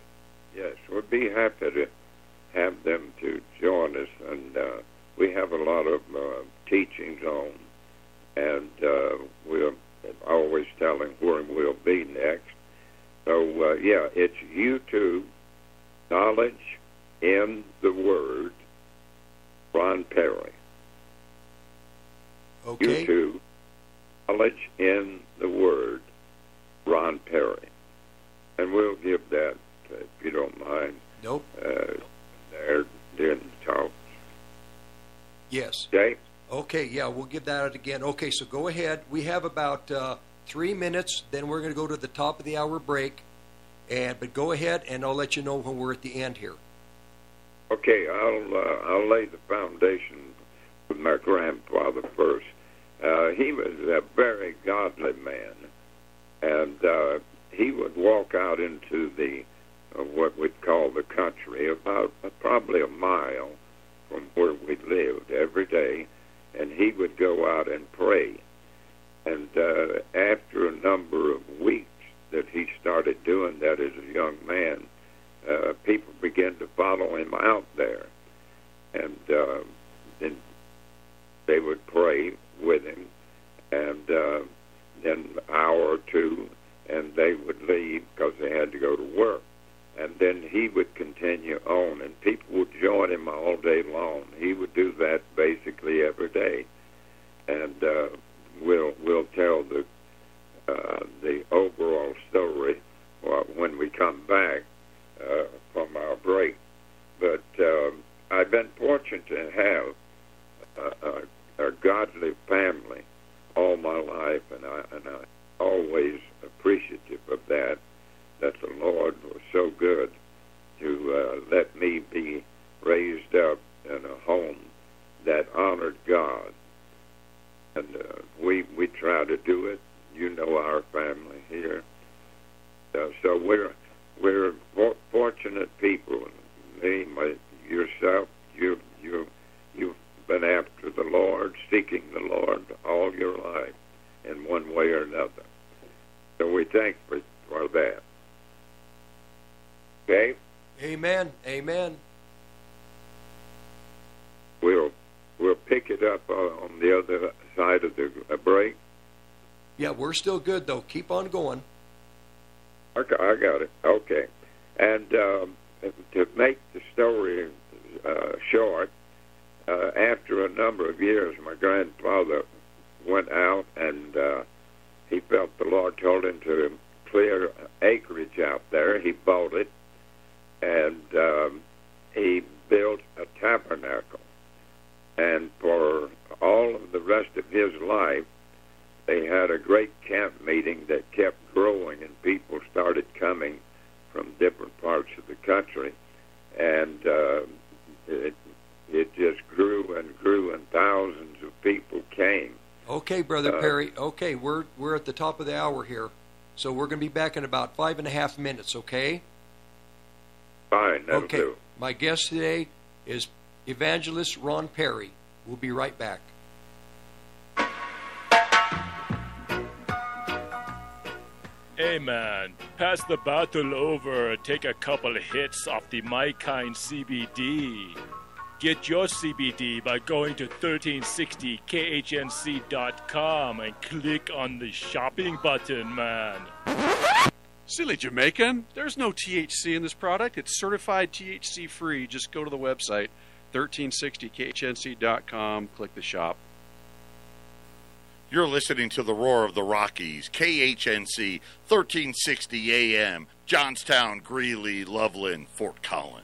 yes, we'd be happy to have them to join us, and uh, we have a lot of uh, teachings on, and uh, always telling where we'll be next. So uh, yeah, it's YouTube, knowledge in the Word, Ron Perry. Okay. YouTube, knowledge in the Word, Ron Perry, and we'll give that uh, if you don't mind. Nope. Uh, there during the talk. Yes. Okay. Okay, yeah, we'll give that out again. Okay, so go ahead. We have about uh, three minutes. Then we're going to go to the top of the hour break. And but go ahead, and I'll let you know when we're at the end here. Okay, I'll uh, I'll lay the foundation with my grandfather first. Uh, he was a very godly man, and uh, he would walk out into the uh, what we'd call the country, about uh, probably a mile from where we lived every day, and he would go out and pray. And uh, after a number of weeks that he started doing that as a young man, uh, people began to follow him out there, and uh, then they would pray with him, and uh, then an hour or two, and they would leave because they had to go to work, and then he would continue on, and people would join him all day long. He would do that basically every day, and uh, we'll we'll tell the uh, the overall story uh, when we come back uh, from our break. But um, I've been fortunate to have a, a, a godly family all my life, and I and I always appreciative of that. That the Lord was so good to uh, let me be raised up in a home that honored God, and uh, we we try to do it. You know our family here, uh, so we're we're for- fortunate people. Me, my, yourself, you you you've been after the Lord, seeking the Lord all your life, in one way or another. So we thank for for that. Okay, Amen. Amen. we'll we'll pick it up uh, on the other side of the uh, break. Yeah, we're still good though. Keep on going. Okay, I got it. Okay, and um, to make the story uh, short, uh, after a number of years, my grandfather went out and uh, he felt the Lord told him to clear acreage out there. He bought it and um, he built a tabernacle. And for all of the rest of his life, they had a great camp meeting that kept growing, and people started coming from different parts of the country, and uh, it it just grew and grew, and thousands of people came. Okay, brother Uh, Perry. Okay, we're we're at the top of the hour here, so we're going to be back in about five and a half minutes. Okay. Fine, that'll okay. do. My guest today is evangelist Ron Perry. We'll be right back. Hey man, pass the bottle over. Take a couple of hits off the My Kind CBD. Get your CBD by going to 1360khnc.com and click on the shopping button, man. Silly Jamaican. There's no THC in this product. It's certified THC free. Just go to the website 1360khnc.com, click the shop. You're listening to the Roar of the Rockies, KHNC, 1360 AM, Johnstown, Greeley, Loveland, Fort Collins.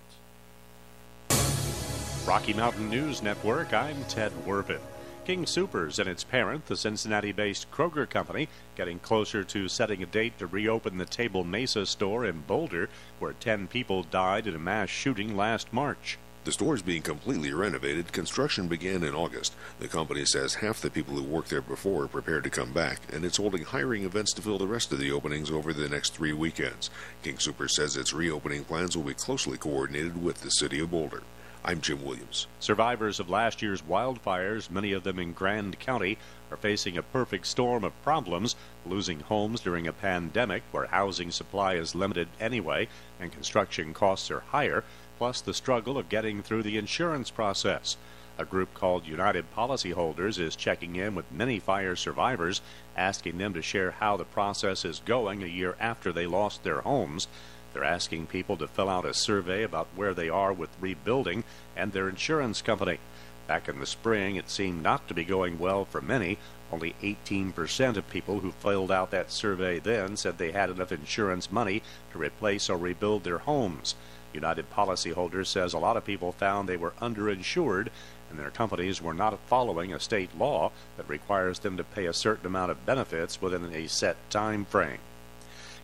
Rocky Mountain News Network, I'm Ted Wervin. King Supers and its parent, the Cincinnati based Kroger Company, getting closer to setting a date to reopen the Table Mesa store in Boulder, where 10 people died in a mass shooting last March. The store is being completely renovated. Construction began in August. The company says half the people who worked there before are prepared to come back, and it's holding hiring events to fill the rest of the openings over the next three weekends. King Super says its reopening plans will be closely coordinated with the City of Boulder. I'm Jim Williams. Survivors of last year's wildfires, many of them in Grand County, are facing a perfect storm of problems, losing homes during a pandemic where housing supply is limited anyway and construction costs are higher, plus the struggle of getting through the insurance process. A group called United Policyholders is checking in with many fire survivors, asking them to share how the process is going a year after they lost their homes. They're asking people to fill out a survey about where they are with rebuilding and their insurance company. Back in the spring, it seemed not to be going well for many. Only 18% of people who filled out that survey then said they had enough insurance money to replace or rebuild their homes. United Policyholders says a lot of people found they were underinsured and their companies were not following a state law that requires them to pay a certain amount of benefits within a set time frame.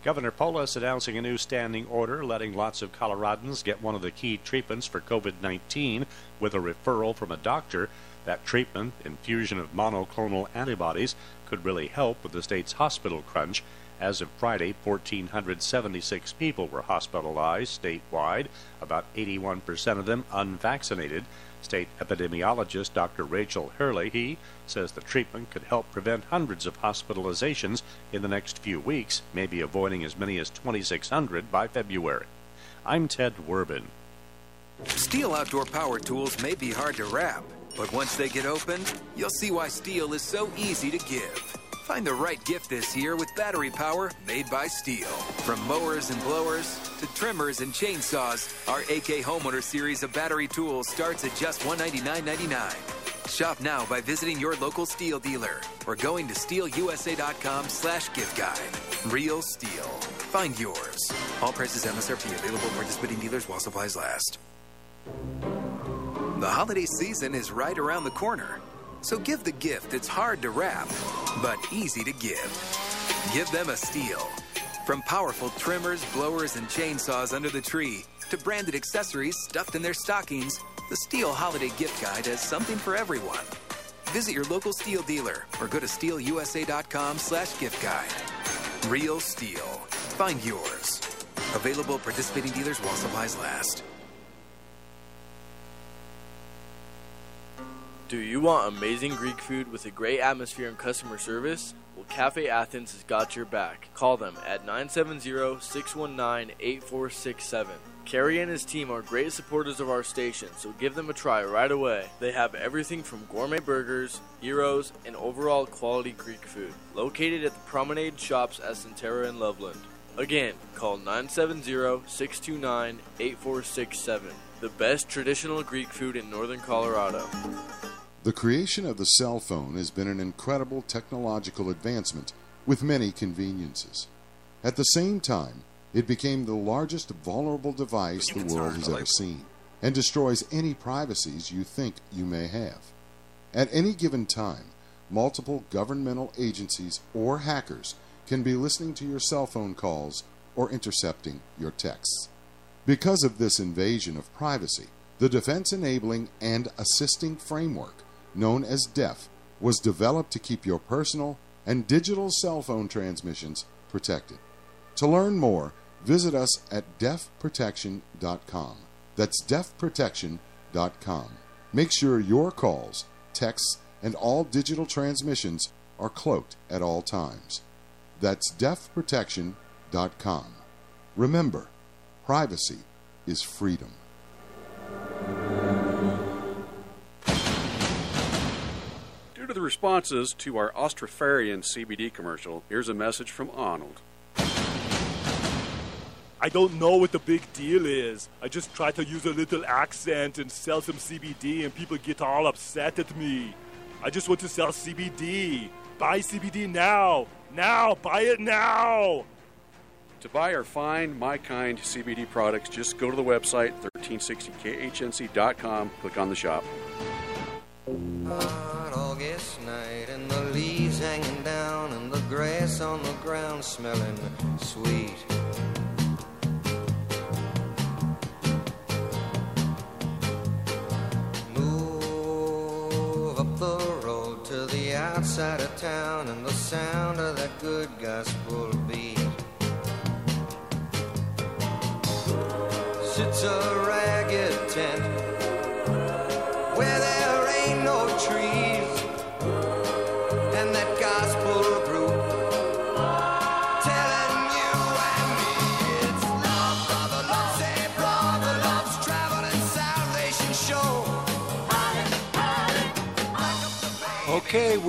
Governor Polis announcing a new standing order letting lots of Coloradans get one of the key treatments for COVID 19 with a referral from a doctor. That treatment, infusion of monoclonal antibodies, could really help with the state's hospital crunch. As of Friday, 1,476 people were hospitalized statewide, about 81% of them unvaccinated. State epidemiologist Dr. Rachel Herlihy says the treatment could help prevent hundreds of hospitalizations in the next few weeks, maybe avoiding as many as 2,600 by February. I'm Ted Werbin. STIHL outdoor power tools may be hard to wrap, but once they get opened, you'll see why STIHL is so easy to give. Find the right gift this year with battery power made by STIHL. From mowers and blowers to trimmers and chainsaws, our AK Homeowner series of battery tools starts at just $199.99. Shop now by visiting your local STIHL dealer or going to stihlusa.com slash gift guide. Real STIHL. Find yours. All prices MSRP available for participating dealers while supplies last. The holiday season is right around the corner. So give the gift that's hard to wrap, but easy to give. Give them a STIHL. From powerful trimmers, blowers, and chainsaws under the tree to branded accessories stuffed in their stockings, the STIHL Holiday Gift Guide has something for everyone. Visit your local STIHL dealer or go to stihlusa.com slash gift guide. Real STIHL. Find yours. Available participating dealers while supplies last. Do you want amazing Greek food with a great atmosphere and customer service? Well, Cafe Athens has got your back. Call them at 970-619-8467. Kerry and his team are great supporters of our station, so give them a try right away. They have everything from gourmet burgers, gyros, and overall quality Greek food. Located at the Promenade Shops at Centerra and Loveland. Again, call 970-629-8467. The best traditional Greek food in northern Colorado. The creation of the cell phone has been an incredible technological advancement with many conveniences. At the same time, it became the largest vulnerable device the world has ever seen and destroys any privacies you think you may have. At any given time, multiple governmental agencies or hackers can be listening to your cell phone calls or intercepting your texts. Because of this invasion of privacy, the Defense Enabling and Assisting Framework known as DEF, was developed to keep your personal and digital cell phone transmissions protected. To learn more, visit us at defprotection.com. That's defprotection.com. Make sure your calls, texts, and all digital transmissions are cloaked at all times. That's defprotection.com. Remember, privacy is freedom. Due to the responses to our Austrofarian CBD commercial, here's a message from Arnold. I don't know what the big deal is. I just try to use a little accent and sell some CBD, and people get all upset at me. I just want to sell CBD. Buy CBD now. Now. Buy it now. To buy or find My Kind CBD products, just go to the website 1360khnc.com, click on the shop. Hot August night and the leaves hanging down and the grass on the ground smelling sweet. Gospel beat. Sits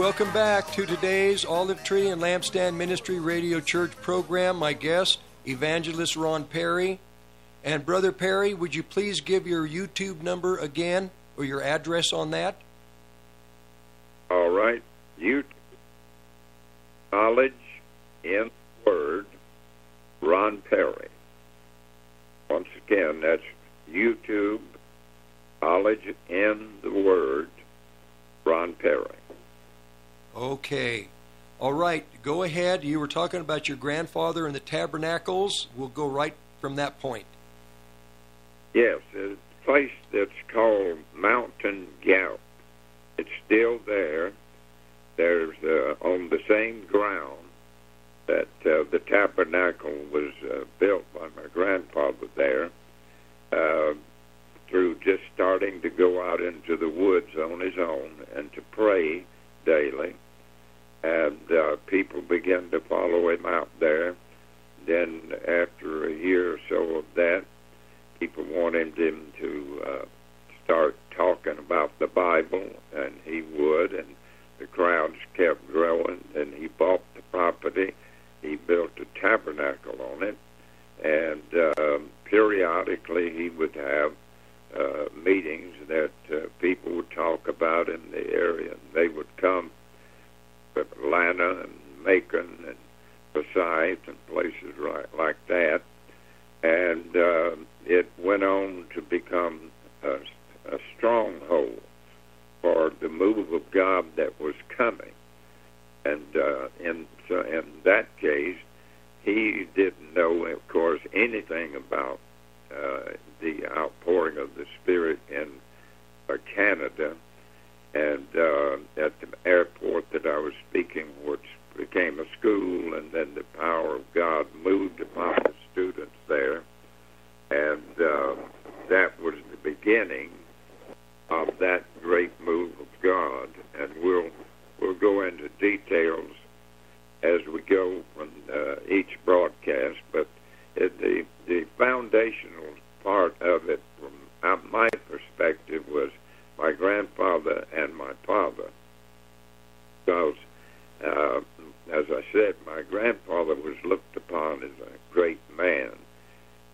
welcome back to today's Olive Tree and Lampstand Ministry Radio Church program. My guest, Evangelist Ron Perry. And Brother Perry, would you please give your YouTube number again or your address on that? All right. You knowledge in word, Ron Perry. Once again, that's YouTube, knowledge in the word, Ron Perry. Okay. All right, go ahead. You were talking about your grandfather and the tabernacles. We'll go right from that point. Yes, a place that's called Mountain Gap. It's still there. There's uh, on the same ground that uh, the tabernacle was uh, built by my grandfather there. Uh, through just starting to go out into the woods on his own and to pray daily, and uh, people began to follow him out there. Then, after a year or so of that, people wanted him to uh, start talking about the Bible, and he would, and the crowds kept growing, and he bought the property. He built a tabernacle on it, and um, periodically he would have uh, meetings that uh, people would talk about in the area. They would come Atlanta and Macon and Forsyth and places right, like that. And uh, it went on to become a, a stronghold for the move of God that was coming. And uh, in, so in that case, he didn't know, of course, anything about uh, the outpouring of the Spirit in uh, Canada. And uh, at the airport that I was speaking, which became a school, and then the power of God moved upon the students there. And uh, that was the beginning of that great move of God. And we'll we'll go into details as we go from uh, each broadcast, but the the foundational part of it, from uh, my perspective, was my grandfather and my father. Because, uh, as I said, my grandfather was looked upon as a great man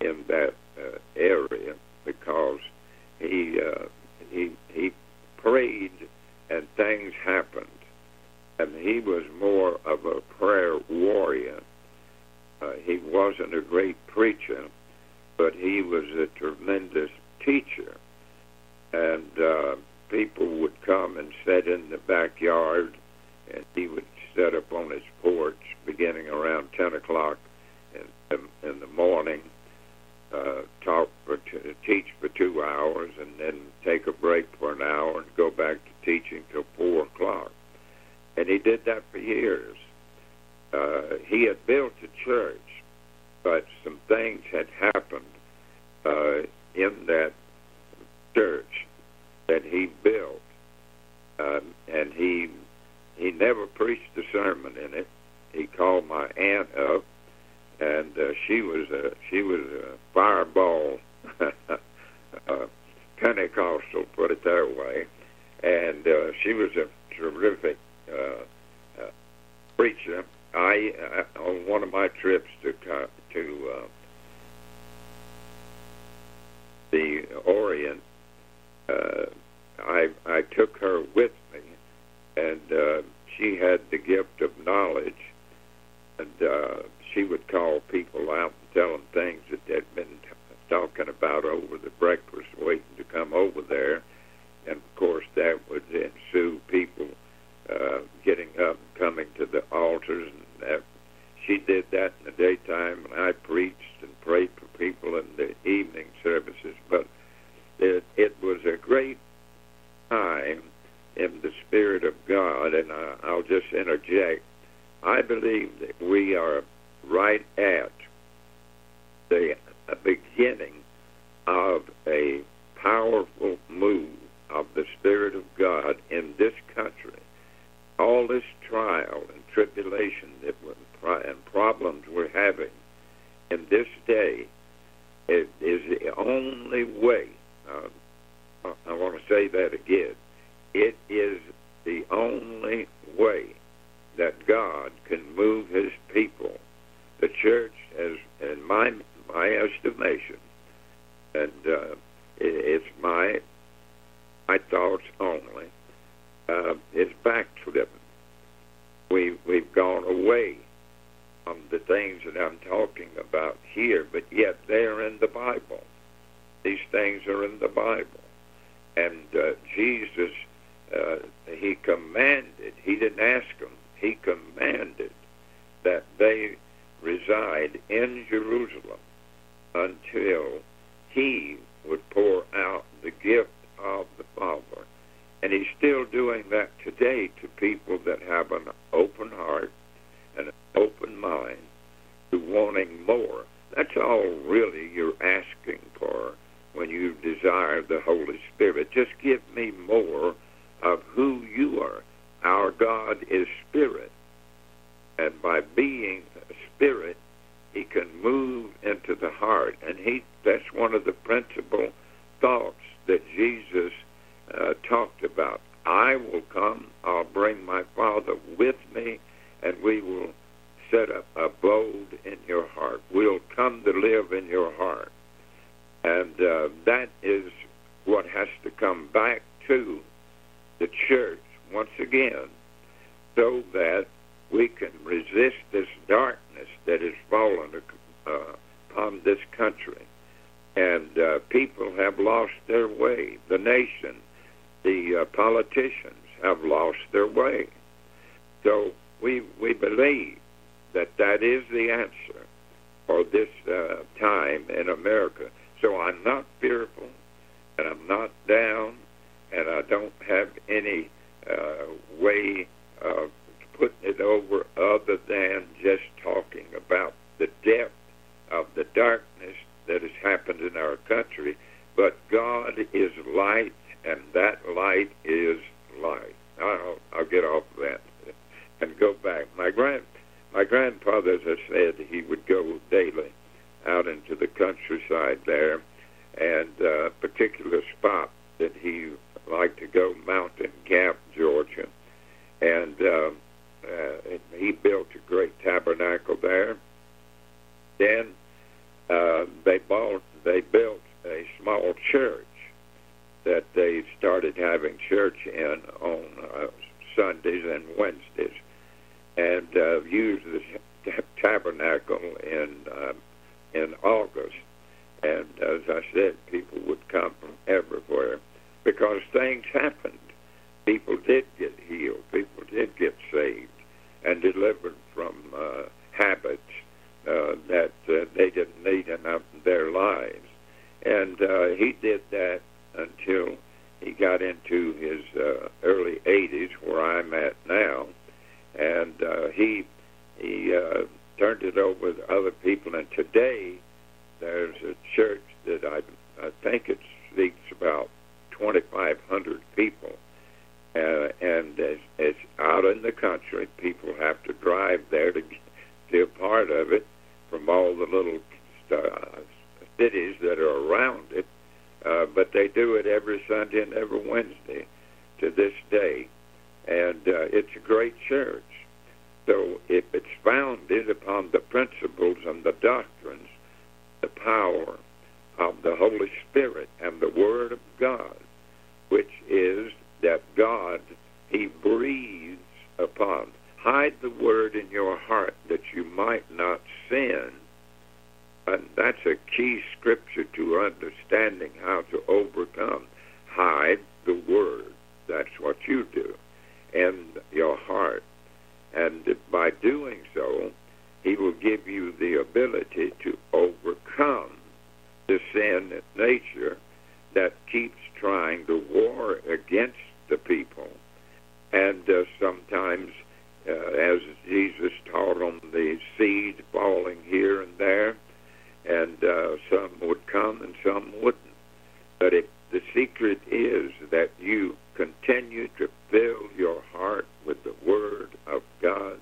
in that uh, area because he uh, he he prayed and things happened, and he was more of a prayer warrior. Uh, he wasn't a great preacher, but he was a tremendous teacher. And uh, people would come and sit in the backyard, and he would sit up on his porch beginning around 10 o'clock in, in the morning, uh, talk for t- teach for two hours, and then take a break for an hour and go back to teaching till 4 o'clock. And he did that for years. Uh, he had built a church but some things had happened uh, in that church that he built, um, and he he never preached a sermon in it. He called my aunt up, and uh, she was a she was a fireball uh, Pentecostal, put it that way, and uh, she was a terrific uh, uh, preacher. I uh, on one of my trips to to uh, the Orient, uh, I I took her with me, and uh, she had the gift of knowledge, and uh, she would call people out and tell them things that they'd been t- talking about over the breakfast, waiting to come over there, and of course that would ensue people uh, getting up, and coming to the altars, and that she did that in the daytime, and I preached and prayed for people in the evening services. But it, it was a great time in the Spirit of God, and I, I'll just interject. I believe that we are right at the beginning of a powerful move of the Spirit of God in this country. All this trial and tribulation that and problems we're having in this day is the only way. Uh, I want to say that again. It is the only way that God can move His people. The church, as in my my estimation, and uh, it, it's my my thoughts only, uh, is backslidden. We we've gone away from the things that I'm talking about here, but yet they're in the Bible. These things are in the Bible, and uh, Jesus uh, he commanded. He didn't ask them. He commanded that they reside in Jerusalem until he would pour out the gift of the Father. And he's still doing that today to people that have an open heart and an open mind to wanting more. That's all really you're asking for when you desire the Holy Spirit. Just give me more of who you are. Our God is spirit. And by being spirit, he can move into the heart. And he that's one of the principal thoughts that Jesus uh, talked about. I will come, I'll bring my Father with me, and we will set up abode in your heart. We'll come to live in your heart. And uh, that is what has to come back to the church once again so that we can resist this darkness that has fallen uh, upon this country. And uh, people have lost their way. The nation, the uh, politicians have lost their way. So we we believe that that is the answer for this uh, time in America. So I'm not fearful, and I'm not down, and I don't have any uh, way of putting it over other than just talking about the depth of the darkness that has happened in our country. But God is light, and that light is light. I'll, I'll get off of that and go back. My grand, my grandfather, as I said, he would go daily out into the countryside there, and uh, a particular spot that he liked to go, Mountain Gap, Georgia, and uh, uh, he built a great tabernacle there. Then uh, they bought, they built a small church that they started having church in on uh, Sundays and Wednesdays, and uh, used the tabernacle in uh, in August. And as I said, people would come from everywhere because things happened. People did get healed. People did get saved and delivered from uh, habits uh, that uh, they didn't need in their lives. And uh, he did that until he got into his uh, early 80s, where I'm at now, and uh, he he uh, turned it over to other people. And today, there's a church that I I think it seats about 2,500 people, uh, and it's, it's out in the country. People have to drive there to be a part of it from all the little uh, cities that are around it. Uh, but they do it every Sunday and every Wednesday to this day, and uh, it's a great church. So if it's founded upon the principles and the doctrines, the power of the Holy Spirit and the Word of God, which is that God, He breathes upon. Hide the Word in your heart that you might not sin. And that's a key scripture to understanding how to overcome. Hide the Word. That's what you do in your heart. And by doing so, He will give you the ability to overcome the sin nature that keeps trying to war against the people. And uh, sometimes uh, as Jesus taught on the seed falling here and there, and uh, some would come and some wouldn't. But the secret is that you continue to fill your heart with the Word of God,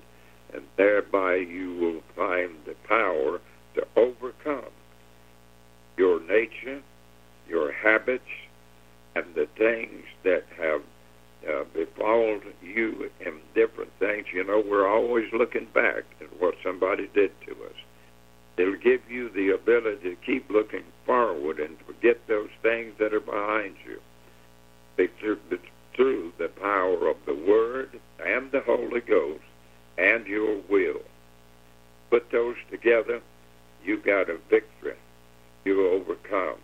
and thereby you will find the power to overcome your nature, your habits, and the things that have uh, befallen you in different things. You know, we're always looking back at what somebody did to us. It'll give you the ability to keep looking forward and forget those things that are behind you. Through, through the power of the Word and the Holy Ghost and your will. Put those together, you got a victory. You overcome,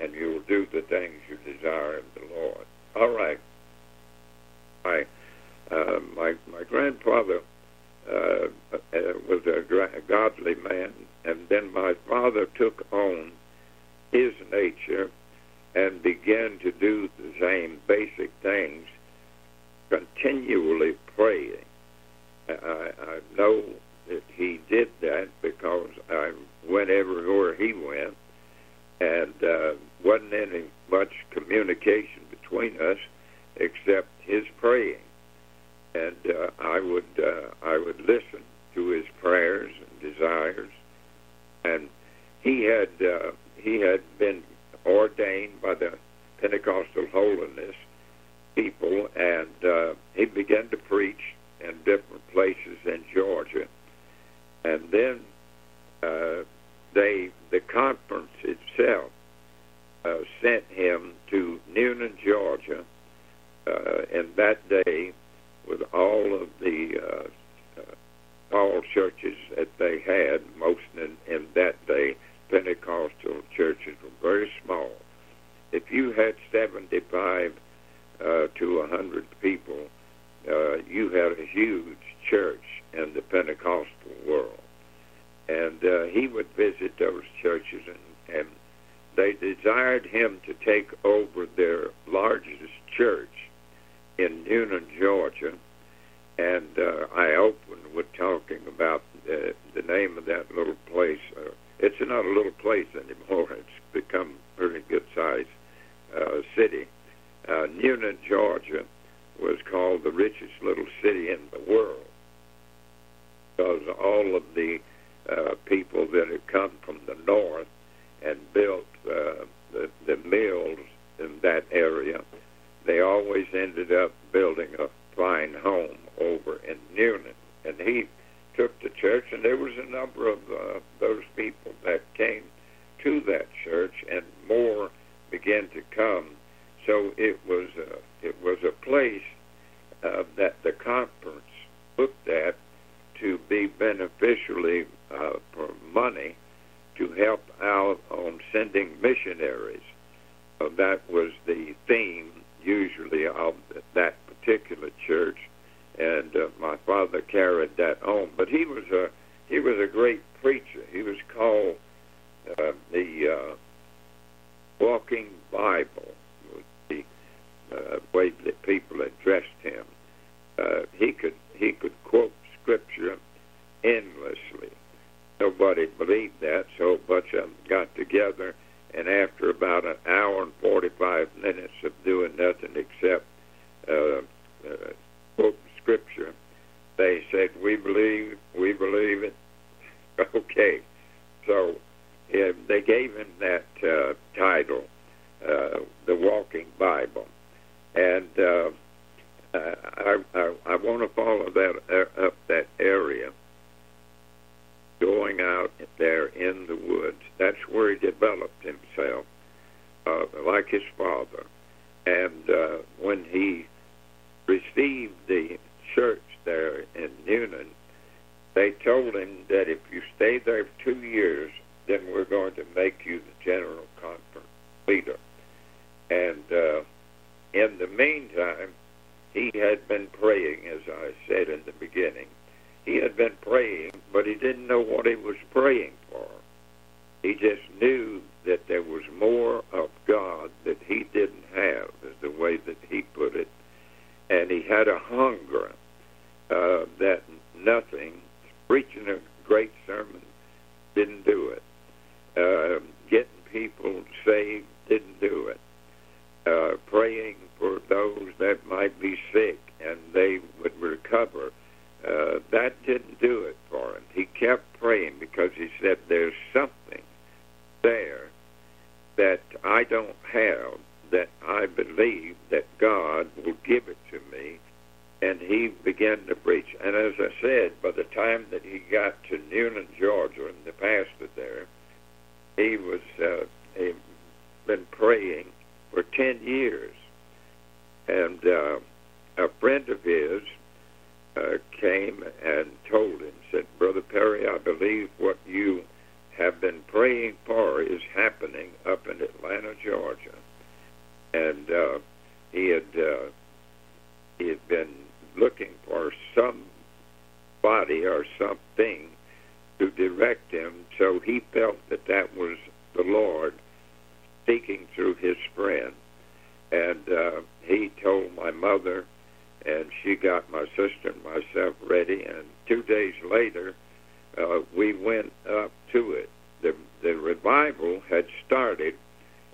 and you will do the things you desire in the Lord. All right. My uh, my my grandfather uh, uh, was a godly man, and then my father took on his nature and began to do the same basic things, continually praying. I, I know that he did that because I went everywhere he went, and uh, wasn't any much communication between us except his praying. And uh, I would uh, I would listen to his prayers and desires, and he had uh, he had been ordained by the Pentecostal holiness people, and uh, he began to preach in different places in Georgia, and then uh, they the conference itself uh, sent him to Newnan, Georgia, uh, and that day with all of the uh, uh, all churches that they had, most in, in that day, Pentecostal churches were very small. If you had 75 uh, to 100 people, uh, you had a huge church in the Pentecostal world. And uh, he would visit those churches, and, and they desired him to take over their largest church in Newnan, Georgia. And uh, I opened with talking about the name of that little place. Uh, it's not a little place anymore. It's become a pretty good sized uh, city. Uh, Newnan, Georgia was called the richest little city in the world because all of the uh, people that had come from the north and built uh, the, the mills in that area, they always ended up building a fine home over in Newnan. And he took the church, and there was a number of uh, those people that came to that church, and more began to come. So it was a, it was a place uh, that the conference looked at to be beneficially uh, for money to help out on sending missionaries. Uh, that was the theme usually of that particular church, and uh, my father carried that on. But he was a he was a great preacher. He was called uh, the uh, Walking Bible, was the uh, way that people addressed him. Uh, he could he could quote scripture endlessly. Nobody believed that, so a bunch of them got together, and after about an hour and 45 minutes of doing nothing except uh, uh, scripture, they said, "We believe, we believe it." okay, so uh, they gave him that uh, title, uh, the Walking Bible, and uh, I, I, I want to follow that uh, up that area going out there in the woods. That's where he developed himself, uh, like his father. And uh, when he received the church there in Newnan, they told him that if you stay there two years, then we're going to make you the general conference leader. And uh, in the meantime, he had been praying, as I said in the beginning, he had been praying, but he didn't know what he was praying for. He just knew that there was more of God that he didn't have, is the way that he put it. And he had a hunger uh, that nothing, preaching a great sermon, didn't do it. Uh, getting people saved didn't do it. Uh, praying for those that might be sick and they would recover, uh, that didn't do it for him. He kept praying because he said, There's something there that I don't have that I believe that God will give it to me and he began to preach. And as I said, by the time that he got to Newnan, Georgia, and the pastor there, he was uh, he been praying for ten years. And uh, a friend of his uh, came and told him, said, Brother Perry, I believe what you have been praying for is happening up in Atlanta, Georgia. And uh, he had uh, he had been looking for somebody or something to direct him, so he felt that that was the Lord speaking through his friend. And uh, he told my mother, and she got my sister and myself ready. And two days later, uh, we went up to it. The, the revival had started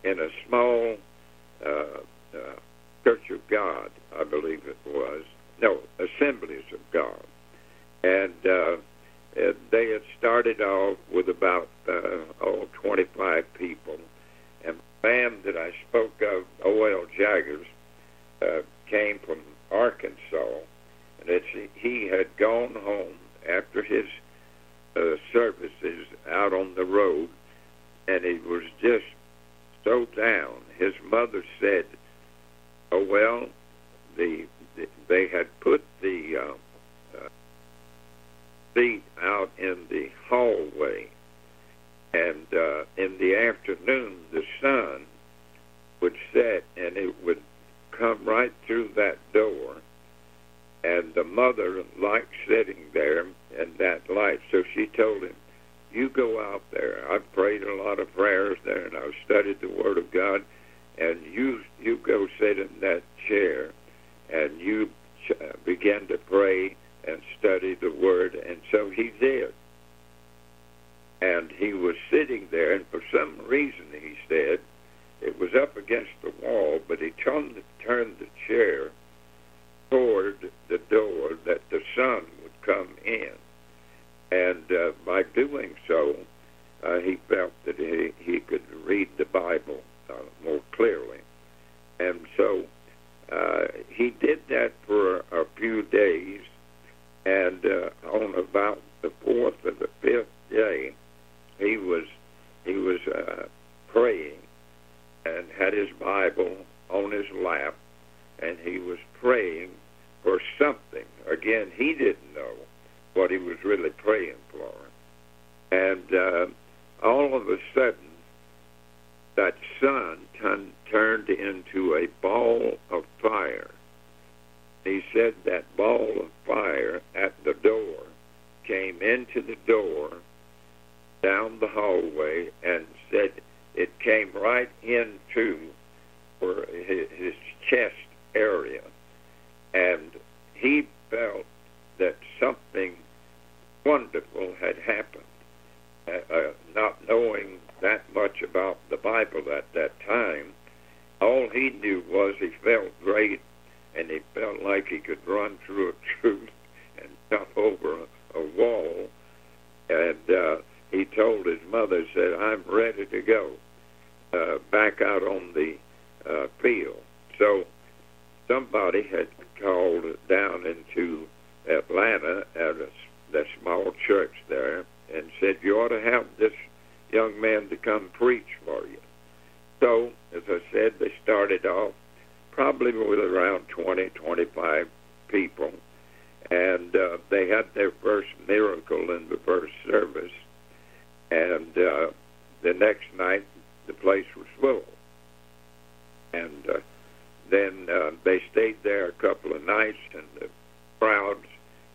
in a small uh, uh, Church of God, I believe it was. No, Assemblies of God. And uh, they had started off with about uh, oh, 25 people. And the band that I spoke of, O.L. Jaggers, uh, came from Arkansas. And it's, he had gone home after his uh, services out on the road, and he was just so down. His mother said, "Oh well, the they had put the uh, uh, out in the hallway, and uh, in the afternoon the sun would set, and it would come right through that door." And the mother liked sitting there in that light, so she told him, you go out there. I've prayed a lot of prayers there, and I've studied the Word of God. And you you go sit in that chair, and you ch- begin to pray and study the Word. And so he did. And he was sitting there, and for some reason, he said, it was up against the wall, but he turned turned the chair toward the door that the sun would come in and uh, by doing so, uh, he felt that he, he could read the Bible uh, more clearly. And so uh, he did that for a few days, and uh, on about the fourth or the fifth day, he was he was uh, praying and had his Bible on his lap, and he was praying for something. Again, he didn't know what he was really praying for. And uh, all of a sudden, that sun t- turned into a ball of fire. He said that ball of fire at the door came into the door down the hallway and said it came right into his, his chest area. And he felt that something wonderful had happened. Uh, uh, not knowing that much about the Bible at that time, all he knew was he felt great and he felt like he could run through a troop and jump over a, a wall. And uh, he told his mother, said, I'm ready to go uh, back out on the uh, field. So somebody had called down into Atlanta at a, that small church there and said, You ought to have this young man to come preach for you. So, as I said, they started off probably with around 20, 25 people. And uh, they had their first miracle in the first service. And uh, the next night, the place was full. And uh, then uh, they stayed there a couple of nights, and the crowds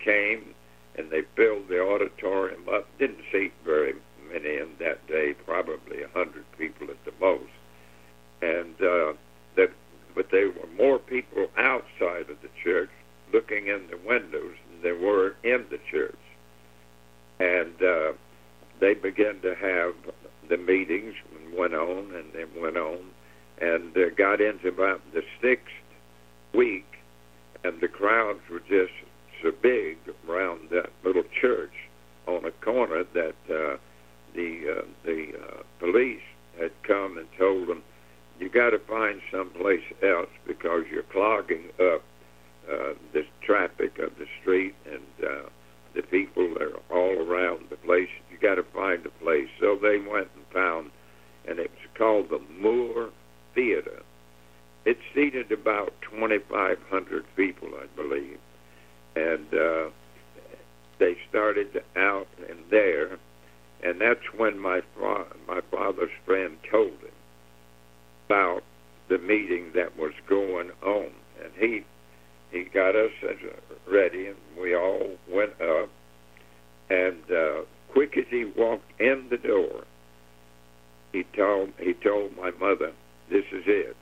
came and they filled the auditorium up. Didn't seat very many in that day, probably a hundred people at the most. And uh, that, but there were more people outside of the church looking in the windows than there were in the church. And uh, they began to have the meetings and went on and then went on. and uh, got into about the sixth week, and the crowds were just so big around that little church on a corner that uh, the uh, the uh, police had come and told them, "You got to find someplace else because you're clogging up uh, the traffic of the street and uh, the people are all around the place. You got to find a place." So they went and found, and it was called the Moore Theater. It seated about 2,500 people, I believe, and uh, they started out in there, and that's when my fa- my father's friend told him about the meeting that was going on, and he he got us ready, and we all went up, and uh, quick as he walked in the door, he told he told my mother, "This is it.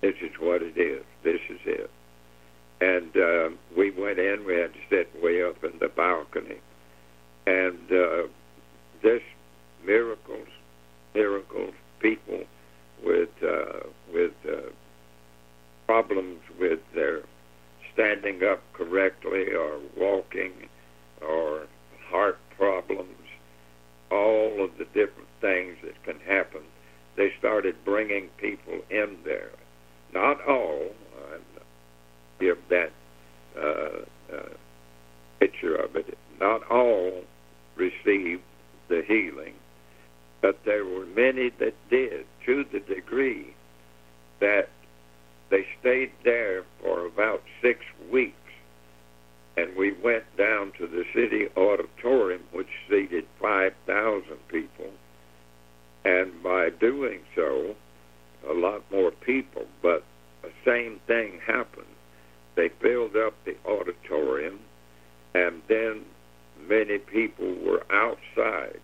This is what it is. This is it." And uh, we went in. We had to sit way up in the balcony, and uh, just miracles, miracles. People with uh, with uh, problems with their standing up correctly or walking or heart problems, all of the different things that can happen. They started bringing people in there. Not all, uh, give that uh, uh, picture of it. Not all received the healing, but there were many that did to the degree that they stayed there for about six weeks. And we went down to the city auditorium, which seated 5,000 people. And by doing so, a lot more people, but the same thing happened. They filled up the auditorium, and then many people were outside.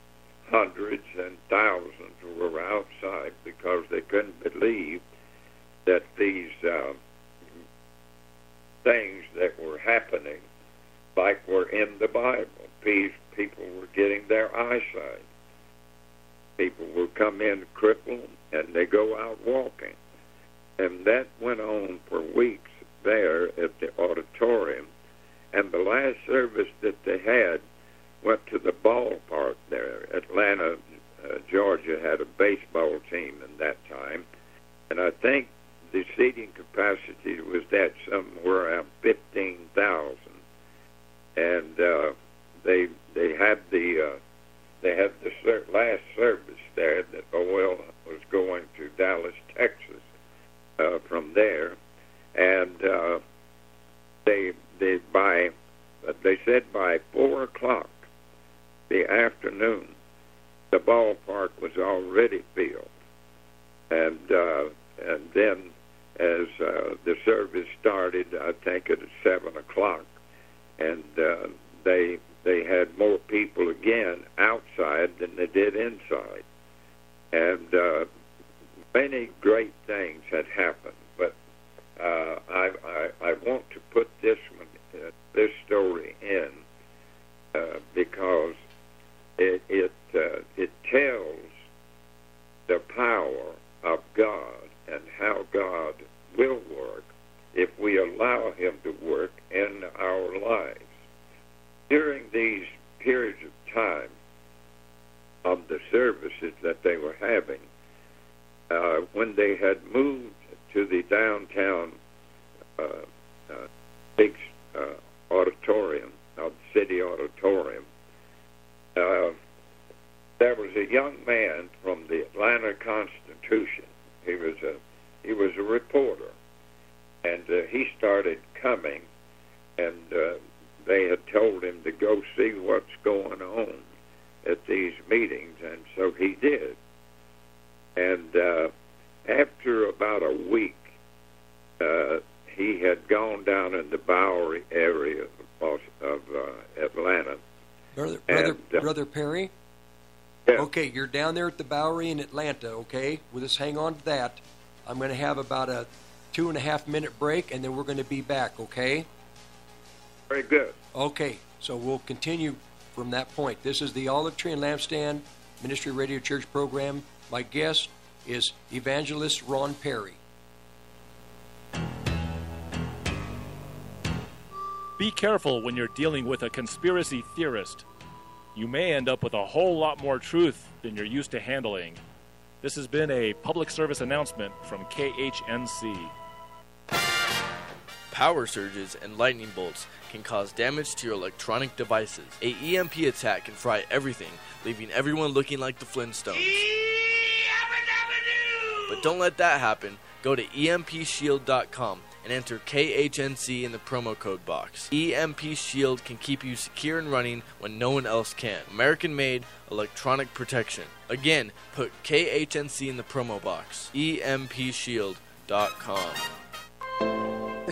Hundreds and thousands were outside because they couldn't believe that these uh, things that were happening, like were in the Bible, these people were getting their eyesight. People would come in crippled and they go out walking. And that went on for weeks there at the auditorium. And the last service that they had went to the ballpark there. Atlanta, uh, Georgia had a baseball team in that time. And I think the seating capacity was that somewhere around 15,000. And uh, they they had the uh, they had the ser- last service there that O.L. was going to Dallas, Texas, uh, from there, and uh, they they by they said by four o'clock the afternoon the ballpark was already filled, and uh, and then as uh, the service started, I think at seven o'clock, and uh, they they had more people again outside than they did inside, and uh, many great things had happened. But uh, I, I I want to put this one uh, this story in uh, because it it uh, it tells the power of God and how God will work if we allow Him to work in our lives. During these periods of time of the services that they were having, uh, when they had moved to the downtown uh, uh, big uh, auditorium, uh, city auditorium, uh, there was a young man from the Atlanta Constitution. He was a he was a reporter, and uh, he started coming, and uh, they had told him to go see what's going on at these meetings, and so he did. And uh, after about a week, uh, he had gone down in the Bowery area of, of uh, Atlanta. Brother, brother, And, uh, brother Perry. Yeah. Okay, you're down there at the Bowery in Atlanta. Okay, we'll just hang on to that. I'm going to have about a two and a half minute break, and then we're going to be back. Okay. Very good. Okay, so we'll continue from that point. This is the Olive Tree and Lampstand Ministry Radio Church program. My guest, is Evangelist Ron Perry. Be careful when you're dealing with a conspiracy theorist. You may end up with a whole lot more truth than you're used to handling. This has been a public service announcement from KHNC. Power surges and lightning bolts can cause damage to your electronic devices. A EMP attack can fry everything, leaving everyone looking like the Flintstones. But don't let that happen. Go to EMPShield.com and enter KHNC in the promo code box. EMP Shield can keep you secure and running when no one else can. American made electronic protection. Again, put KHNC in the promo box. EMPShield.com.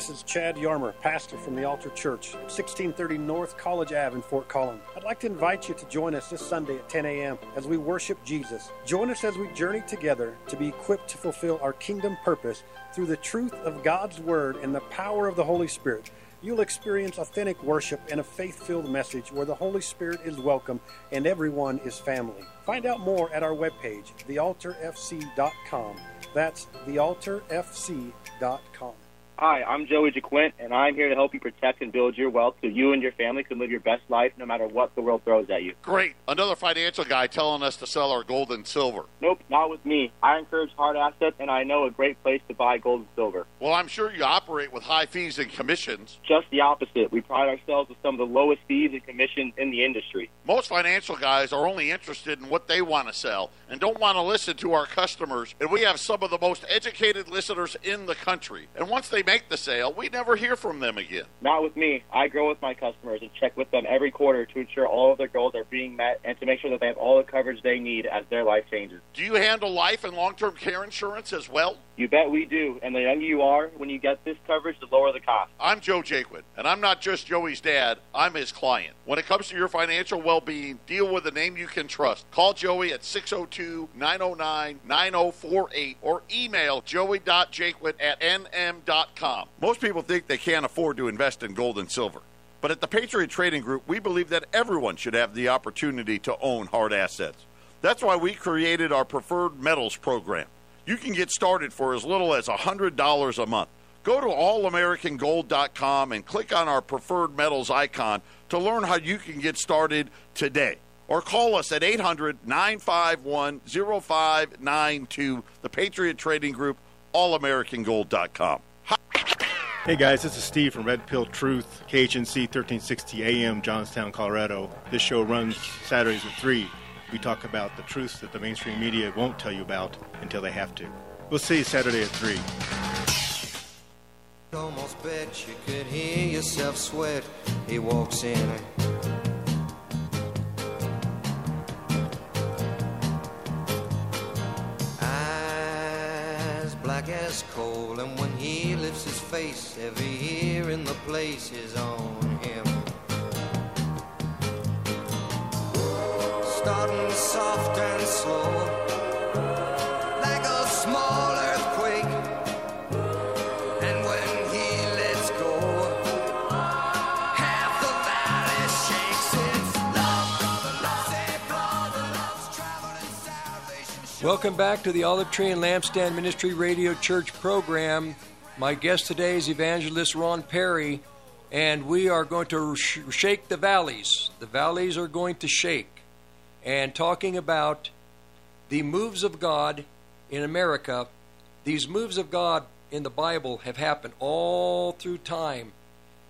This is Chad Yarmer, pastor from the Altar Church, 1630 North College Ave in Fort Collins. I'd like to invite you to join us this Sunday at 10 a.m. as we worship Jesus. Join us as we journey together to be equipped to fulfill our kingdom purpose through the truth of God's Word and the power of the Holy Spirit. You'll experience authentic worship and a faith filled message where the Holy Spirit is welcome and everyone is family. Find out more at our webpage, thealtarfc.com. That's thealtarfc.com. Hi, I'm Joey JaQuint, and I'm here to help you protect and build your wealth so you and your family can live your best life no matter what the world throws at you. Great. Another financial guy telling us to sell our gold and silver. Nope, not with me. I encourage hard assets, and I know a great place to buy gold and silver. Well, I'm sure you operate with high fees and commissions. Just the opposite. We pride ourselves with some of the lowest fees and commissions in the industry. Most financial guys are only interested in what they want to sell and don't want to listen to our customers. And we have some of the most educated listeners in the country. And once they make the sale, we never hear from them again. Not with me. I grow with my customers and check with them every quarter to ensure all of their goals are being met and to make sure that they have all the coverage they need as their life changes. Do you handle life and long term care insurance as well? You bet we do. And the younger you are, when you get this coverage, the lower the cost. I'm Joe Jaquin, and I'm not just Joey's dad, I'm his client. When it comes to your financial well being, deal with a name you can trust. Call Joey at 602 909 9048 or email joey.jaquin at nm.com. Most people think they can't afford to invest in gold and silver. But at the Patriot Trading Group, we believe that everyone should have the opportunity to own hard assets. That's why we created our Preferred Metals program. You can get started for as little as $100 a month. Go to allamericangold.com and click on our Preferred Metals icon to learn how you can get started today. Or call us at 800 951 0592, the Patriot Trading Group, allamericangold.com. Hey guys, this is Steve from Red Pill Truth, KHNC 1360 AM, Johnstown, Colorado. This show runs Saturdays at 3. We talk about the truths that the mainstream media won't tell you about until they have to. We'll see you Saturday at 3. Almost bet you could hear yourself sweat. He walks in. Eyes black as coal, and when face, every in the place is on him. Starting soft and slow, like a small earthquake. And when he lets go, half the valley shakes. It's love, brother, brother, love's travel and salvation. Welcome back to the Olive Tree and Lampstand Ministry Radio Church program. My guest today is evangelist Ron Perry, and we are going to sh- shake the valleys. The valleys are going to shake. And talking about the moves of God in America, these moves of God in the Bible have happened all through time.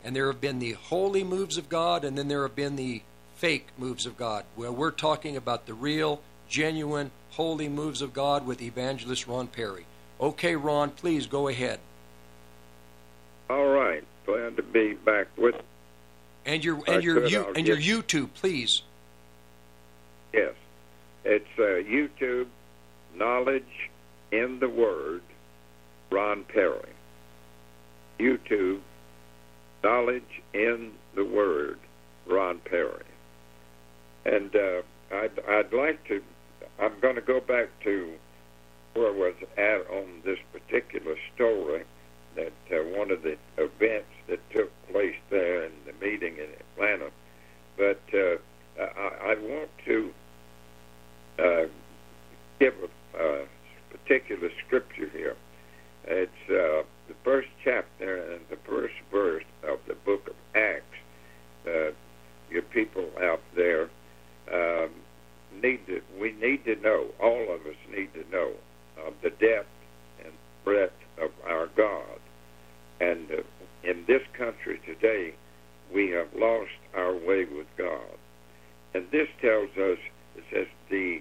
And there have been the holy moves of God, and then there have been the fake moves of God, Well, we're talking about the real, genuine, holy moves of God with evangelist Ron Perry. Okay, Ron, please go ahead. All right. Glad to be back with And your I and your could, you and your YouTube, please. Yes. It's uh, YouTube, Knowledge in the Word, Ron Perry. YouTube, Knowledge in the Word, Ron Perry. And uh, I'd, I'd like to, I'm going to go back to where I was at on this particular story that uh, one of the events that took place there in the meeting in Atlanta. But uh, I, I want to uh, give a, a particular scripture here. It's uh, the first chapter and the first verse of the book of Acts. Uh, your people out there um, need to, we need to know, all of us need to know, of the depth and breadth our God. And uh, in this country today, we have lost our way with God. And this tells us, it says, the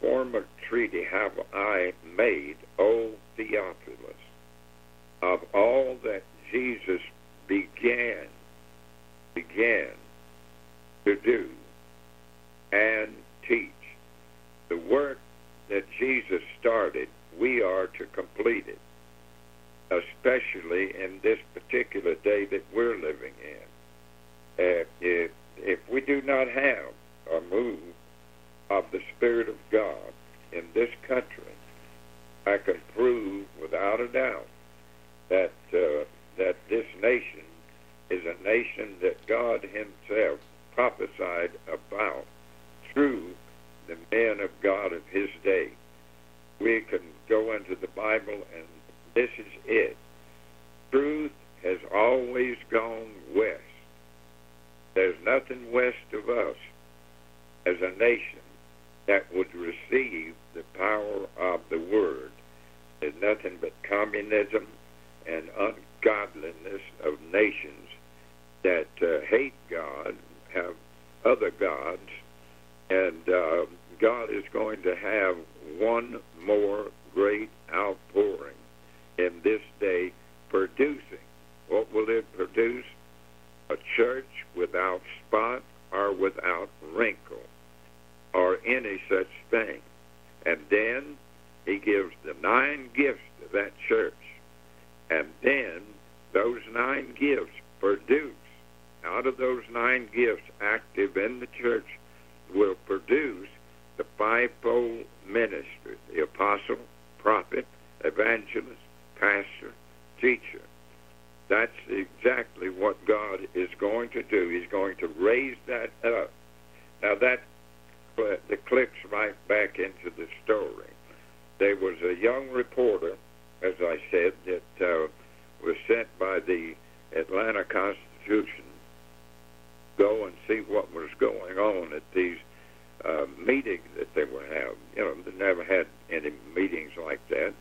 former treaty have I made, O Theophilus, of all that Jesus began, began to do and teach. The work that Jesus started, we are to complete it, especially in this particular day that we're living in. Uh, if, if we do not have a move of the Spirit of God in this country, I can prove without a doubt that uh, that this nation is a nation that God Himself prophesied about through the men of God of His day. We can go into the Bible, and this is it. Truth has always gone west. There's nothing west of us as a nation that would receive the power of the Word. There's nothing but communism and ungodliness of nations that uh, hate God, have other gods, and uh, God is going to have one more great outpouring in this day, producing. What will it produce? A church without spot or without wrinkle or any such thing. And then he gives the nine gifts to that church. And then those nine gifts produce, out of those nine gifts active in the church, will produce the fivefold ministry the apostle, prophet, evangelist, pastor, teacher. That's exactly what God is going to do. He's going to raise that up. Now, that that clicks right back into the story. There was a young reporter, as I said, that uh, was sent by the Atlanta Constitution go and see what was going on at these uh, meetings that they were having. You know, they never had any meetings like that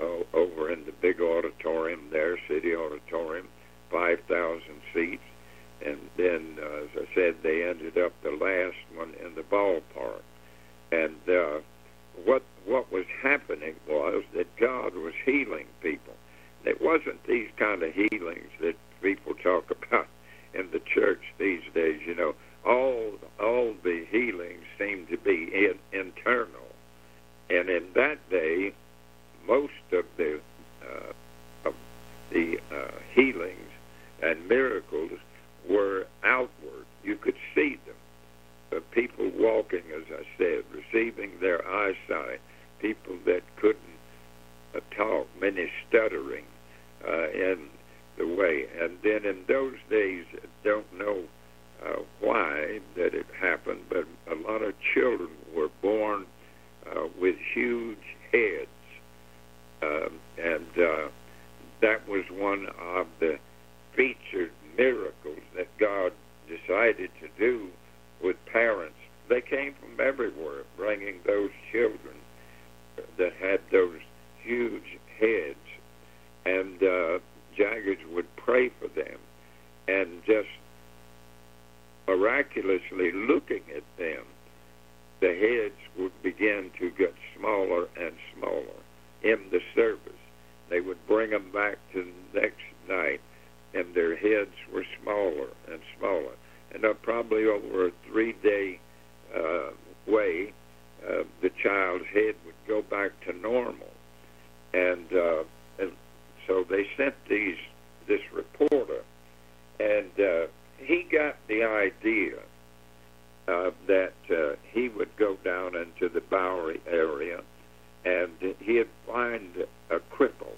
uh, over in the big auditorium there, city auditorium, 5,000 seats. And then, uh, as I said, they ended up the last one in the ballpark. And uh, what what was happening was that God was healing people. It wasn't these kind of healings that people talk about in the church these days. You know, all all the healings seem to be in, internal, and in that day, most of the uh, of the uh, healings and miracles were outward. You could see them. Uh, people walking, as I said, receiving their eyesight. People that couldn't uh, talk, many stuttering uh, in the way. And then in those days, don't know uh, why that it happened, but a lot of children were born uh, with huge heads. Um, and uh, that was one of the featured miracles that God decided to do with parents. They came from everywhere, bringing those children that had those huge heads, and uh, Jaggers would pray for them, and just miraculously looking at them, the heads would begin to get smaller and smaller in the service. They would bring them back to the next night and their heads were smaller and smaller. And uh, probably over a three day uh, way, uh, the child's head would go back to normal. And, uh, and so they sent these this reporter, and uh, he got the idea uh, that uh, he would go down into the Bowery area, and he'd find a cripple,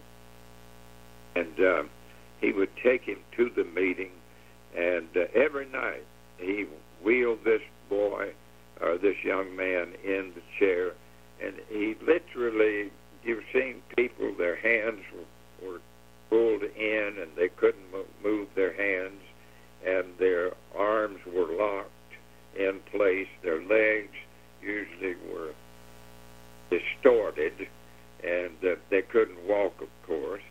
and uh, he would take him to the meeting, and uh, every night he wheeled this boy or this young man in the chair, and he literally, you've seen people, their hands were pulled in and they couldn't move their hands, and their arms were locked in place, their legs usually were distorted, and uh, they couldn't walk, of course.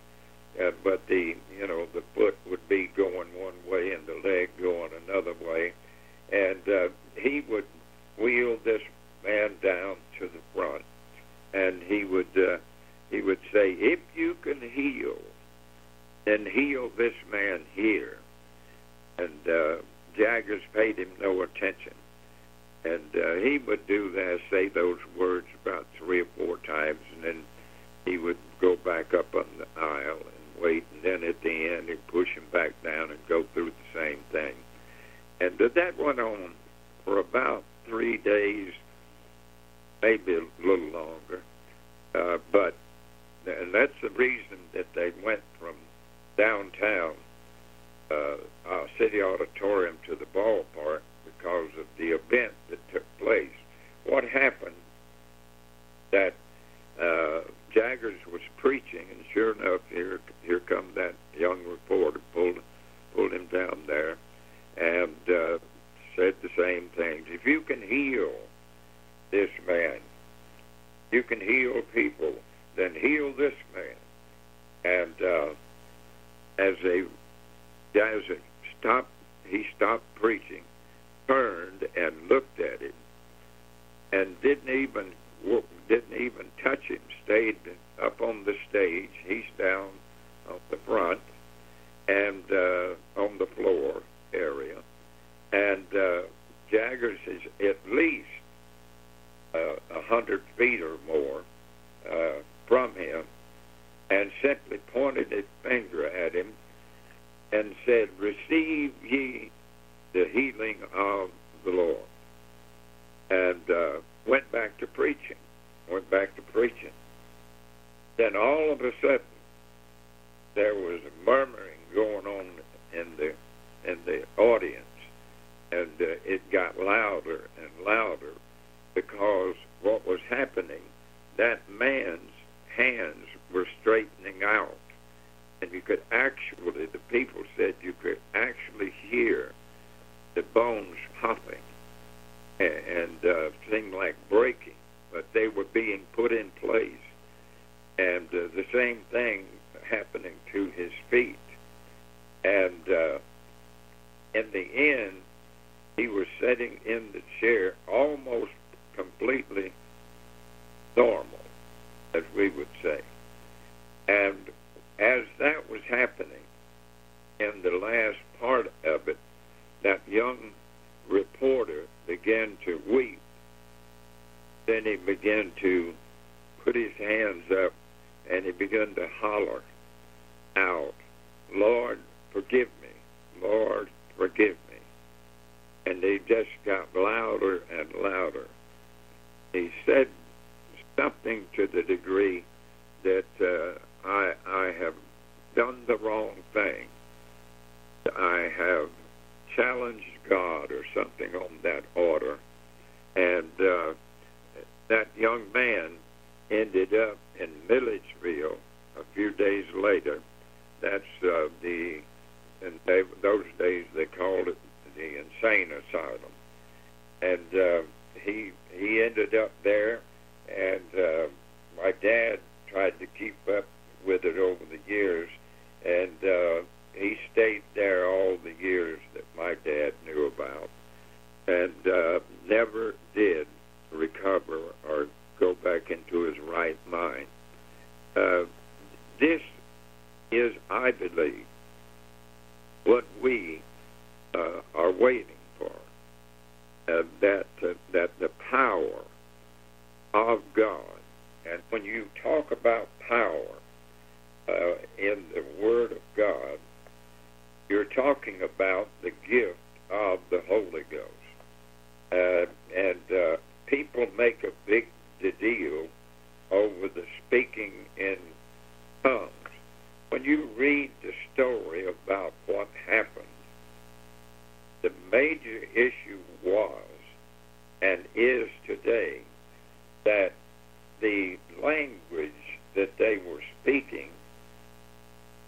Uh, but the you know the foot would be going one way and the leg going another way, and uh, he would wheel this man down to the front, and he would uh, he would say, if you can heal, then heal this man here, and uh, Jaggers paid him no attention. And uh, he would do that, say those words about three or four times, and then he would go back up on the aisle and wait, and then at the end he'd push him back down and go through the same thing. And that went on for about three days, maybe a little longer. Uh, but and that's the reason that they went from downtown uh, uh, city auditorium to the ballpark because of the event that took place. What happened that uh, Jaggers was preaching, and sure enough, here here come that young reporter pulled pulled him down there, and uh, said the same things. If you can heal this man, you can heal people. Then heal this man. And uh, as they as it stopped, he stopped preaching, turned and looked at him, and didn't even didn't even touch him. Stayed up on the stage. He's down on the front and uh, on the floor area, and uh, Jaggers is at least uh, a uh, hundred feet or more uh, from him, and simply pointed his finger at him and said, "Receive ye the healing of the Lord," and uh, went back to preaching. Went back to preaching. Then all of a sudden, there was a murmuring going on in the in the audience, and uh, it got louder and louder because what was happening, that man's hands were straightening out, and you could actually, the people said you could actually hear the bones popping and, uh, seemed like breaking, but they were being put in place, and uh, the same thing happening to his feet, and uh, in the end, he was sitting in the chair almost completely normal, as we would say. And as that was happening, in the last part of it, that young reporter began to weep. Then he began to put his hands up and he began to holler out, Lord, forgive me. Lord, forgive me. And they just got louder and louder he said something to the degree that uh, I, I have done the wrong thing. I have challenged God or something on that order. And uh, that young man ended up in Milledgeville a few days later. That's uh, the, in they, those days they called it the insane asylum. And uh, he he ended up there, and uh, my dad tried to keep up with it over the years, and uh, he stayed there all the years that my dad knew about, and uh, never did recover or go back into his right mind. Uh, this is, I believe, what we uh, are waiting for. uh, that uh, that the power of God, and when you talk about power uh, in the Word of God, you're talking about the gift of the Holy Ghost, uh, and uh, people make a big deal over the speaking in tongues. When you read the story about what happened the major issue was and is today that the language that they were speaking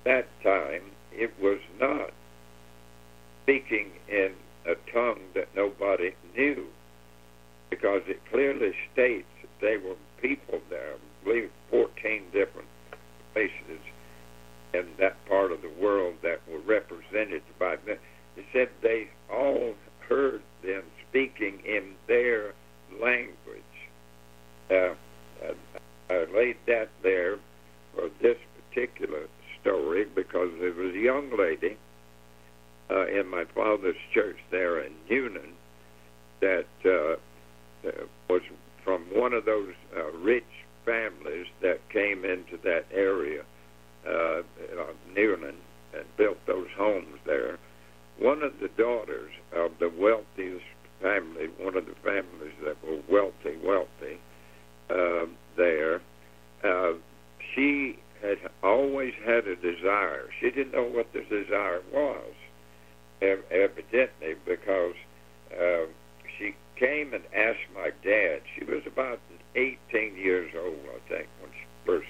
that time it was not speaking in a tongue that nobody knew because it clearly states that they were people there I believe 14 different places in that part of the world that were represented by them. it said they all heard them speaking in their language. Uh, I laid that there for this particular story because there was a young lady uh, in my father's church there in Newnan that uh, uh, was from one of those uh, rich families that came into that area, uh, uh, Newnan, and built those homes there. One of the daughters of the wealthiest family, one of the families that were wealthy, wealthy, uh, there, uh, she had always had a desire. She didn't know what the desire was, evidently, because uh, she came and asked my dad. She was about 18 years old, I think, when she first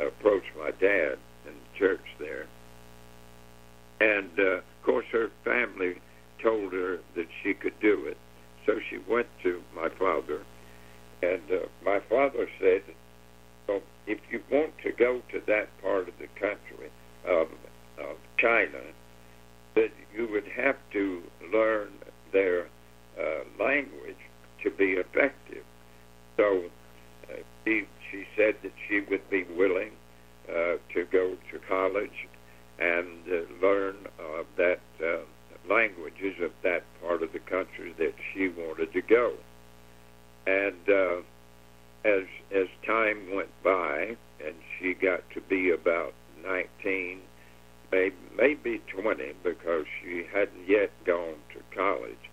approached my dad in the church there. And uh, of course, her family told her that she could do it. So she went to my father, and uh, my father said, well, if you want to go to that part of the country of, of China, that you would have to learn their uh, language to be effective. So uh, she, she said that she would be willing uh, to go to college and uh, learn uh, that uh, languages of that part of the country that she wanted to go. And uh, as as time went by, and she got to be about 19, maybe, maybe 20, because she hadn't yet gone to college,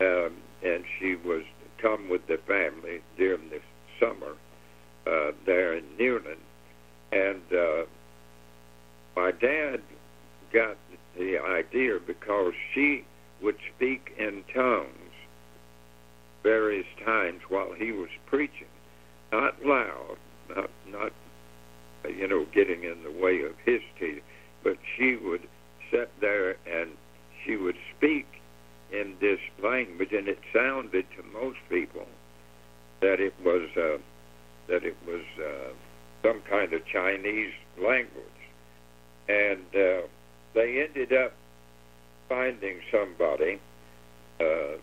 um, and she was come with the family during the summer uh, there in Newnan, and uh, my dad got the idea because she would speak in tongues various times while he was preaching, not loud, not not you know getting in the way of his teaching, but she would sit there and she would speak in this language, and it sounded to most people that it was uh, that it was uh, some kind of Chinese language, and uh, they ended up finding somebody, uh, a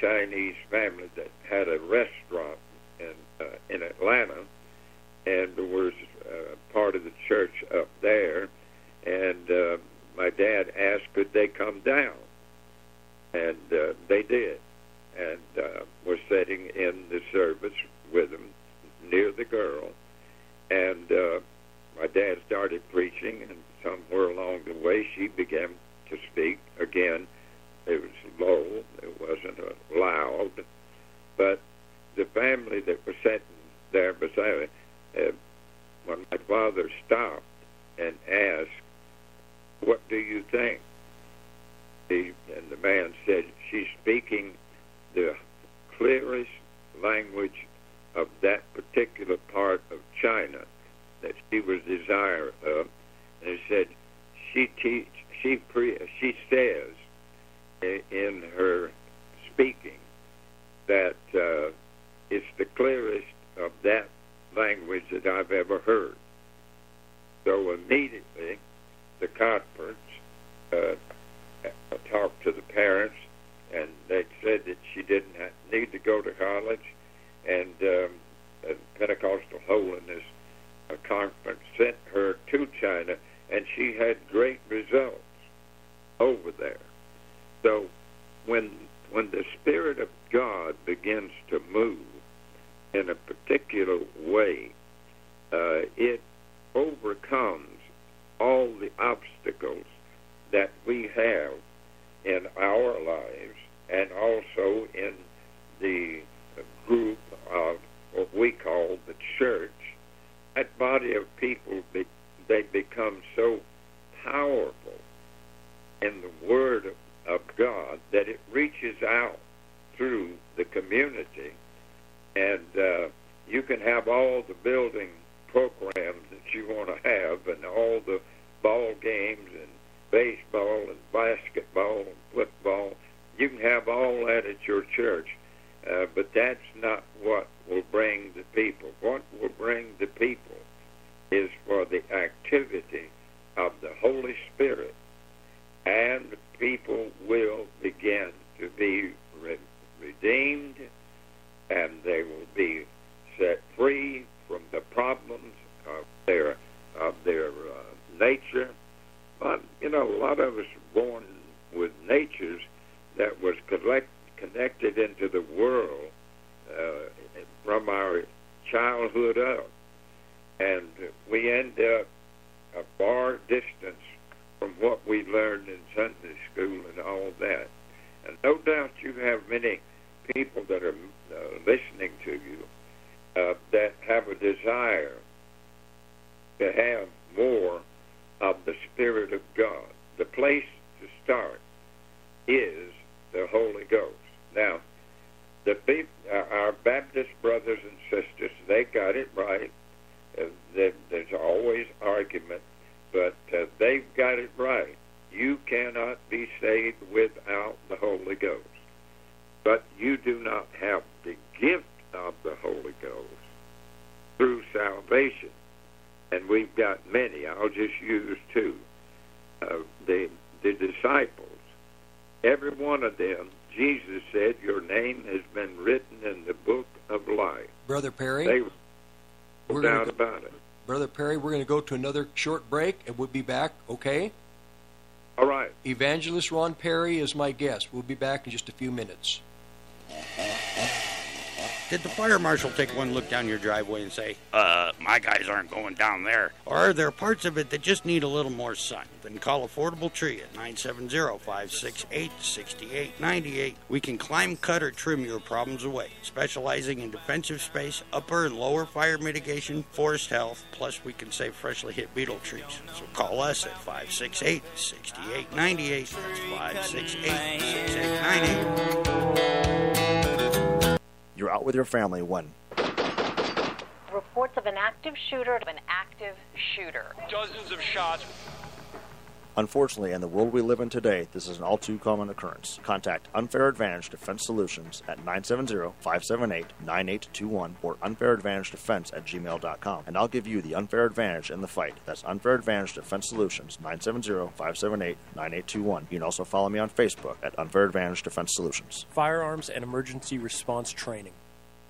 Chinese family that had a restaurant in uh, in Atlanta, and was uh, part of the church up there, and uh, my dad asked could they come down, and uh, they did, and uh, were sitting in the service with them near the girl, and uh, my dad started preaching, and somewhere along the way she began to speak again. It was low, it wasn't uh, loud, but the family that was sitting there beside me, uh, when my father stopped and asked, "What do you think?" The, and the man said, "She's speaking the clearest language of that particular part of China that she was desirous of." And he said, "She teach, she pre, she says in her speaking that uh, it's the clearest of that language that I've ever heard." So immediately, the conference uh, talked to the parents, and they said that she didn't ha- need to go to college, and um, Pentecostal Holiness uh, Conference sent her to China, and she had great results over there. So when when the Spirit of God begins to move in a particular way, uh, it overcomes all the obstacles that we have in our lives and also in the group of what we call the church. That body of people, they become so powerful in the Word of God that it reaches out through the community. And uh, you can have all the building programs that you want to have and all the ball games and baseball and basketball and football. You can have all that at your church, uh, but that's not what will bring the people. What will bring the people is for the activity of the Holy Spirit, and people will begin to be re- redeemed, and they will be set free from the problems of their of their uh, nature. But, you know, a lot of us born with natures that was collect, connected into the world uh, from our childhood up. And we end up a far distance from what we learned in Sunday school and all that. And no doubt you have many people that are listening to you uh, that have a desire to have more of the Spirit of God. The place to start is the Holy Ghost. Now, the people, our Baptist brothers and sisters, they got it right. Uh, there's always argument, but uh, they've got it right. You cannot be saved without the Holy Ghost. But you do not have the gift of the Holy Ghost through salvation. And we've got many. I'll just use two. Uh, the, the disciples, every one of them, Jesus said, Your name has been written in the book of life. Brother Perry? They, we're no doubt go, about it. Brother Perry, we're going to go to another short break, and we'll be back, okay? All right. Evangelist Ron Perry is my guest. We'll be back in just a few minutes. Uh-huh. Did the fire marshal take one look down your driveway and say, Uh, my guys aren't going down there. or are there parts of it that just need a little more sun? Then call Affordable Tree at 970-568-6898. We can climb, cut, or trim your problems away, specializing in defensive space, upper and lower fire mitigation, forest health, plus we can save freshly hit beetle trees. So call us at 568-6898. That's 568-6898. You're out with your family One. Reports of an active shooter, of an active shooter. Dozens of shots. Unfortunately, in the world we live in today, this is an all too common occurrence. Contact Unfair Advantage Defense Solutions at 970-578-9821 or unfairadvantagedefense at gmail.com, and I'll give you the unfair advantage in the fight. That's Unfair Advantage Defense Solutions, 970-578-9821. You can also follow me on Facebook at Unfair Advantage Defense Solutions. Firearms and emergency response training.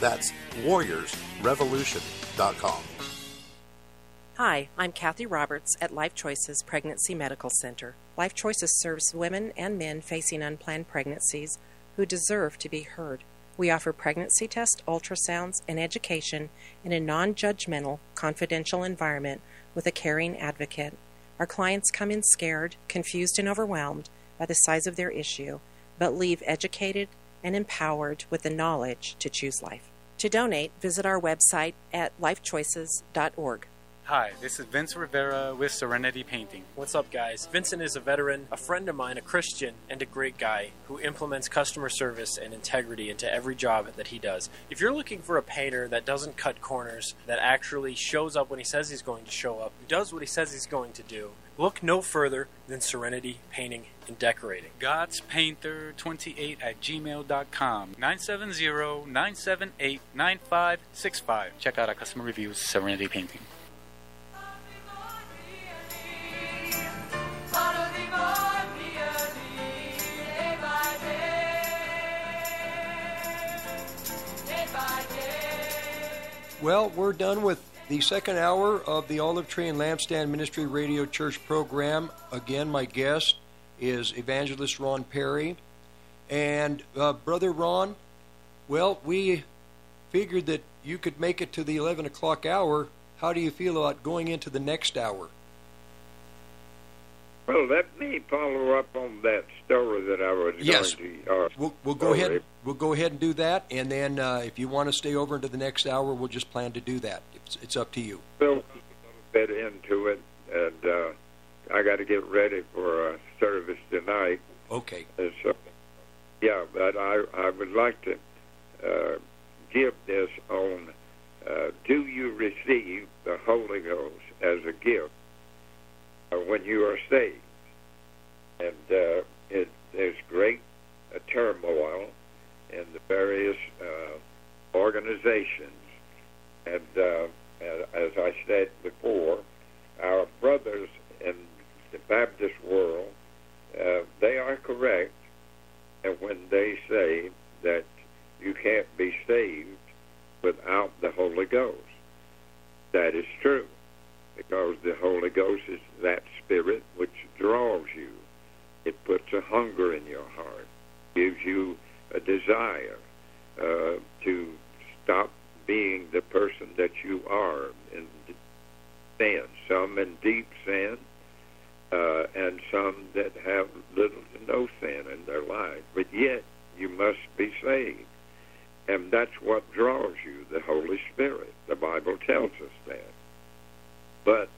That's warriorsrevolution.com. Hi, I'm Kathy Roberts at Life Choices Pregnancy Medical Center. Life Choices serves women and men facing unplanned pregnancies who deserve to be heard. We offer pregnancy tests, ultrasounds, and education in a non judgmental, confidential environment with a caring advocate. Our clients come in scared, confused, and overwhelmed by the size of their issue, but leave educated and empowered with the knowledge to choose life. To donate, visit our website at lifechoices.org. Hi, this is Vince Rivera with Serenity Painting. What's up, guys? Vincent is a veteran, a friend of mine, a Christian, and a great guy who implements customer service and integrity into every job that he does. If you're looking for a painter that doesn't cut corners, that actually shows up when he says he's going to show up, does what he says he's going to do, look no further than Serenity Painting and Decorating. GodsPainter28 at gmail.com. 970 978 9565. Check out our customer reviews, Serenity Painting. Well, we're done with the second hour of the Olive Tree and Lampstand Ministry Radio Church program. Again, my guest is Evangelist Ron Perry. And uh, Brother Ron, well, we figured that you could make it to the 11 o'clock hour. How do you feel about going into the next hour? Well, let me follow up on that story that I was Yes. going to. Uh, We'll, we'll go ahead. We'll go ahead and do that, and then uh, if you want to stay over into the next hour, we'll just plan to do that. It's, it's up to you. Build a little bit into it, and uh, I got to get ready for a service tonight. Okay. And so, yeah, but I I would like to uh, give this on. Uh, do you receive the Holy Ghost as a gift uh, when you are saved? And uh, it, there's great uh, turmoil in the various uh, organizations, and uh, as I said before, our brothers in the Baptist world, uh, they are correct when they say that you can't be saved without the Holy Ghost. That is true, because the Holy Ghost is that spirit which draws you. It puts a hunger in your heart, gives you a desire uh, to stop being the person that you are in sin. Some in deep sin, uh, and some that have little to no sin in their life. But yet, you must be saved. And that's what draws you, the Holy Spirit. The Bible tells us that. But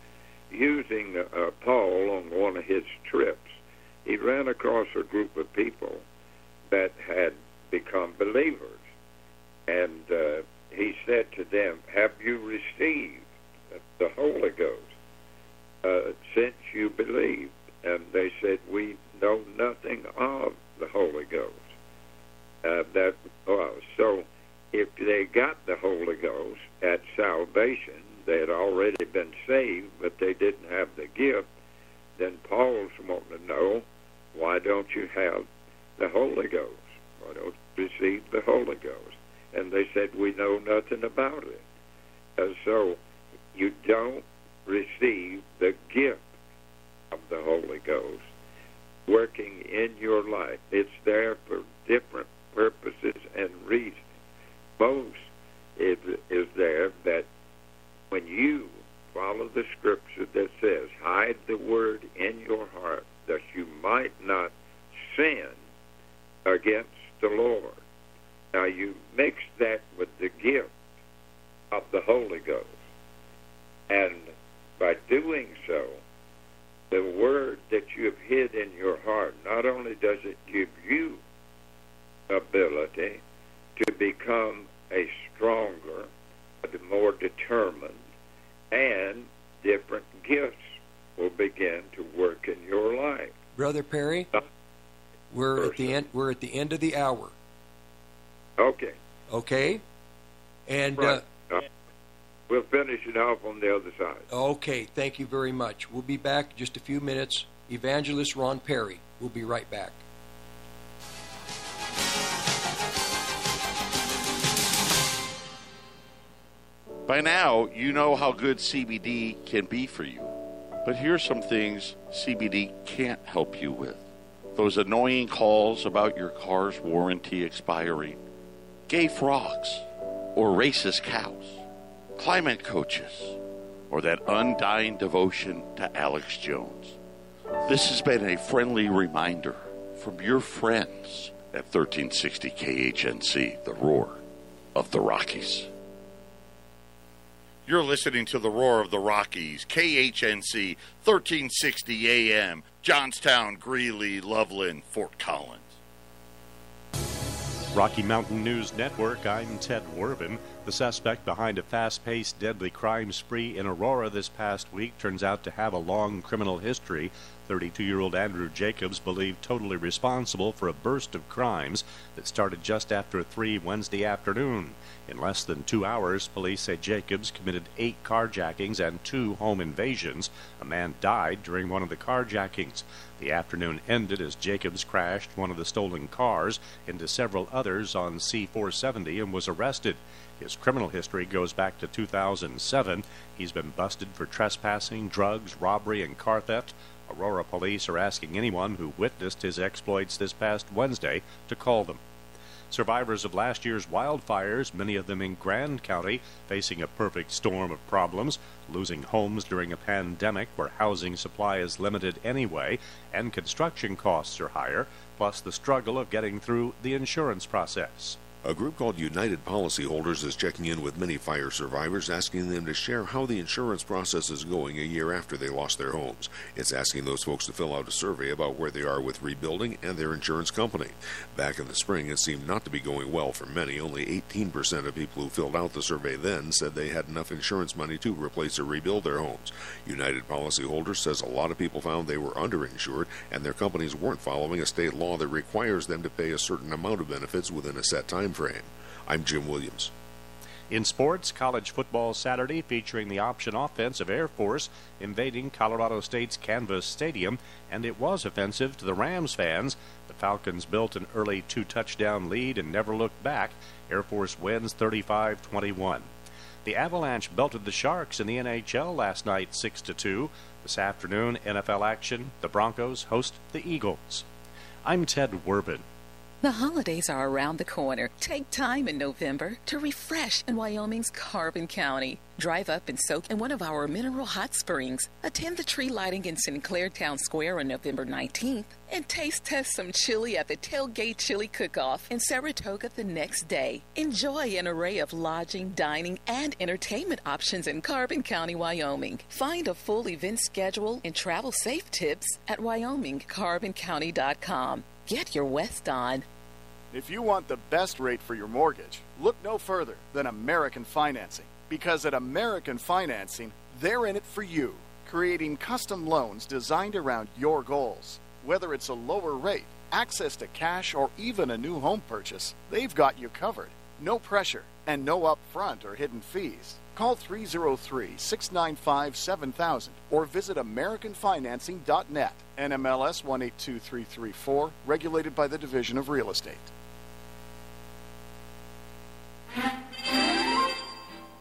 using uh, Paul on one of his trips, he ran across a group of people that had become believers. And uh, he said to them, Have you received the Holy Ghost uh, since you believed? And they said, We know nothing of the Holy Ghost. Uh, that was so. If they got the Holy Ghost at salvation, they had already been saved, but they didn't have the gift. Then Paul's wanting to know, why don't you have the Holy Ghost? Why don't you receive the Holy Ghost? And they said, we know nothing about it. And so you don't receive the gift of the Holy Ghost working in your life. It's there for different purposes and reasons. Most is, is there that when you follow the scripture that says, hide the word in your heart that you might not sin against the Lord. Now you mix that with the gift of the Holy Ghost. And by doing so, the word that you have hid in your heart, not only does it give you ability to become a stronger, a more determined, and different gifts will begin to work in your life. Brother Perry, we're at the end. We're at the end of the hour. Okay. Okay. And Right. Uh, we'll finish it off on the other side. uh, okay, thank you very much. We'll be back in just a few minutes. Evangelist Ron Perry. We'll be right back. By now, you know how good CBD can be for you. But here's some things CBD can't help you with those annoying calls about your car's warranty expiring, gay frogs, or racist cows, climate coaches, or that undying devotion to Alex Jones. This has been a friendly reminder from your friends at 1360 KHNC, the roar of the Rockies. You're listening to the Roar of the Rockies, KHNC, 1360 AM, Johnstown, Greeley, Loveland, Fort Collins. Rocky Mountain News Network, I'm Ted Werben. The suspect behind a fast paced, deadly crime spree in Aurora this past week turns out to have a long criminal history. 32 year old Andrew Jacobs believed totally responsible for a burst of crimes that started just after 3 Wednesday afternoon. In less than two hours, police say Jacobs committed eight carjackings and two home invasions. A man died during one of the carjackings. The afternoon ended as Jacobs crashed one of the stolen cars into several others on C 470 and was arrested. His criminal history goes back to 2007. He's been busted for trespassing, drugs, robbery, and car theft. Aurora police are asking anyone who witnessed his exploits this past Wednesday to call them. Survivors of last year's wildfires, many of them in Grand County, facing a perfect storm of problems, losing homes during a pandemic where housing supply is limited anyway and construction costs are higher, plus the struggle of getting through the insurance process. A group called United Policyholders is checking in with many fire survivors, asking them to share how the insurance process is going a year after they lost their homes. It's asking those folks to fill out a survey about where they are with rebuilding and their insurance company. Back in the spring, it seemed not to be going well for many. Only 18% of people who filled out the survey then said they had enough insurance money to replace or rebuild their homes. United Policyholders says a lot of people found they were underinsured and their companies weren't following a state law that requires them to pay a certain amount of benefits within a set time frame. I'm Jim Williams. In sports, college football Saturday featuring the option offense of Air Force invading Colorado State's Canvas Stadium, and it was offensive to the Rams fans. The Falcons built an early two touchdown lead and never looked back. Air Force wins 35 21. The Avalanche belted the Sharks in the NHL last night 6 2. This afternoon, NFL action. The Broncos host the Eagles. I'm Ted Werbin. The holidays are around the corner. Take time in November to refresh in Wyoming's Carbon County. Drive up and soak in one of our mineral hot springs. Attend the tree lighting in Sinclair Town Square on November 19th. And taste test some chili at the Tailgate Chili Cook-Off in Saratoga the next day. Enjoy an array of lodging, dining, and entertainment options in Carbon County, Wyoming. Find a full event schedule and travel safe tips at wyomingcarboncounty.com. Get your West on. If you want the best rate for your mortgage, look no further than American Financing. Because at American Financing, they're in it for you, creating custom loans designed around your goals. Whether it's a lower rate, access to cash, or even a new home purchase, they've got you covered. No pressure and no upfront or hidden fees. Call 303 695 7000 or visit AmericanFinancing.net. NMLS 182334, regulated by the Division of Real Estate.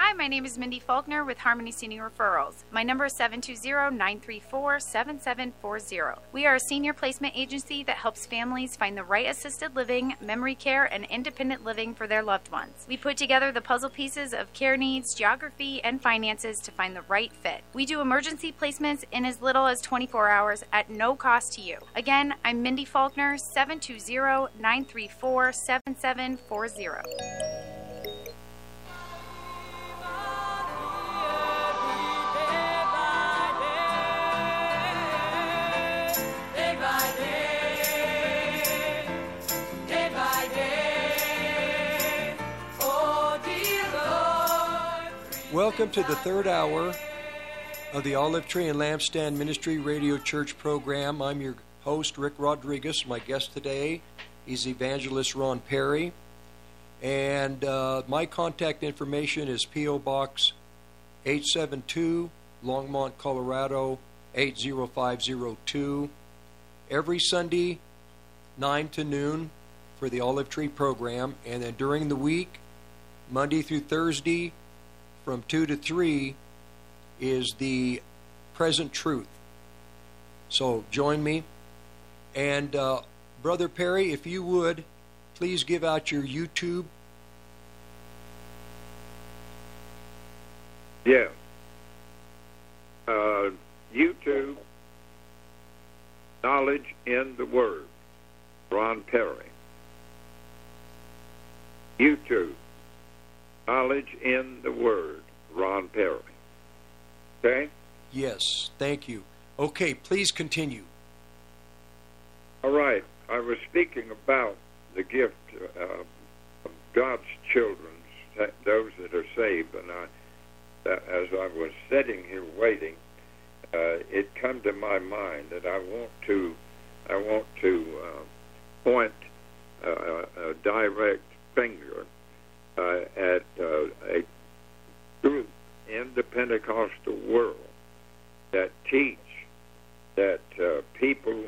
Hi, my name is Mindy Faulkner with Harmony Senior Referrals. My number is 720-934-7740. We are a senior placement agency that helps families find the right assisted living, memory care, and independent living for their loved ones. We put together the puzzle pieces of care needs, geography, and finances to find the right fit. We do emergency placements in as little as 24 hours at no cost to you. Again, I'm Mindy Faulkner, 720-934-7740. Welcome to the third hour of the Olive Tree and Lampstand Ministry Radio Church program. I'm your host, Rick Rodriguez. My guest today is Evangelist Ron Perry. And uh, my contact information is P.O. Box 872, Longmont, Colorado 80502. Every Sunday, 9 to noon, for the Olive Tree program, and then during the week, Monday through Thursday, from 2 to 3, is the present truth. So join me. And uh, Brother Perry, if you would, please give out your YouTube. Yeah. Uh, YouTube, Knowledge in the Word, Ron Perry. YouTube, Knowledge in the Word, Ron Perry. Okay? Yes, thank you. Okay, please continue. All right. I was speaking about the gift uh, of God's children, those that are saved, and I, uh, as I was sitting here waiting, uh, it come to my mind that I want to, I want to uh, point uh, a direct finger uh, at uh, a group in the Pentecostal world that teach that people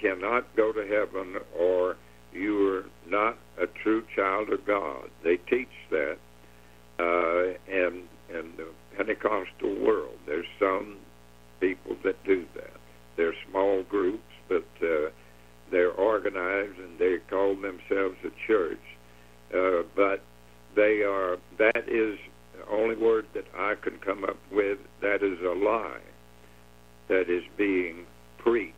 cannot go to heaven or you are not a true child of God. They teach that, uh, and in the Pentecostal world, there's some people that do that. They're small groups, but uh, they're organized and they call themselves a church. Uh, but they are. That is the only word that I can come up with. That is a lie that is being preached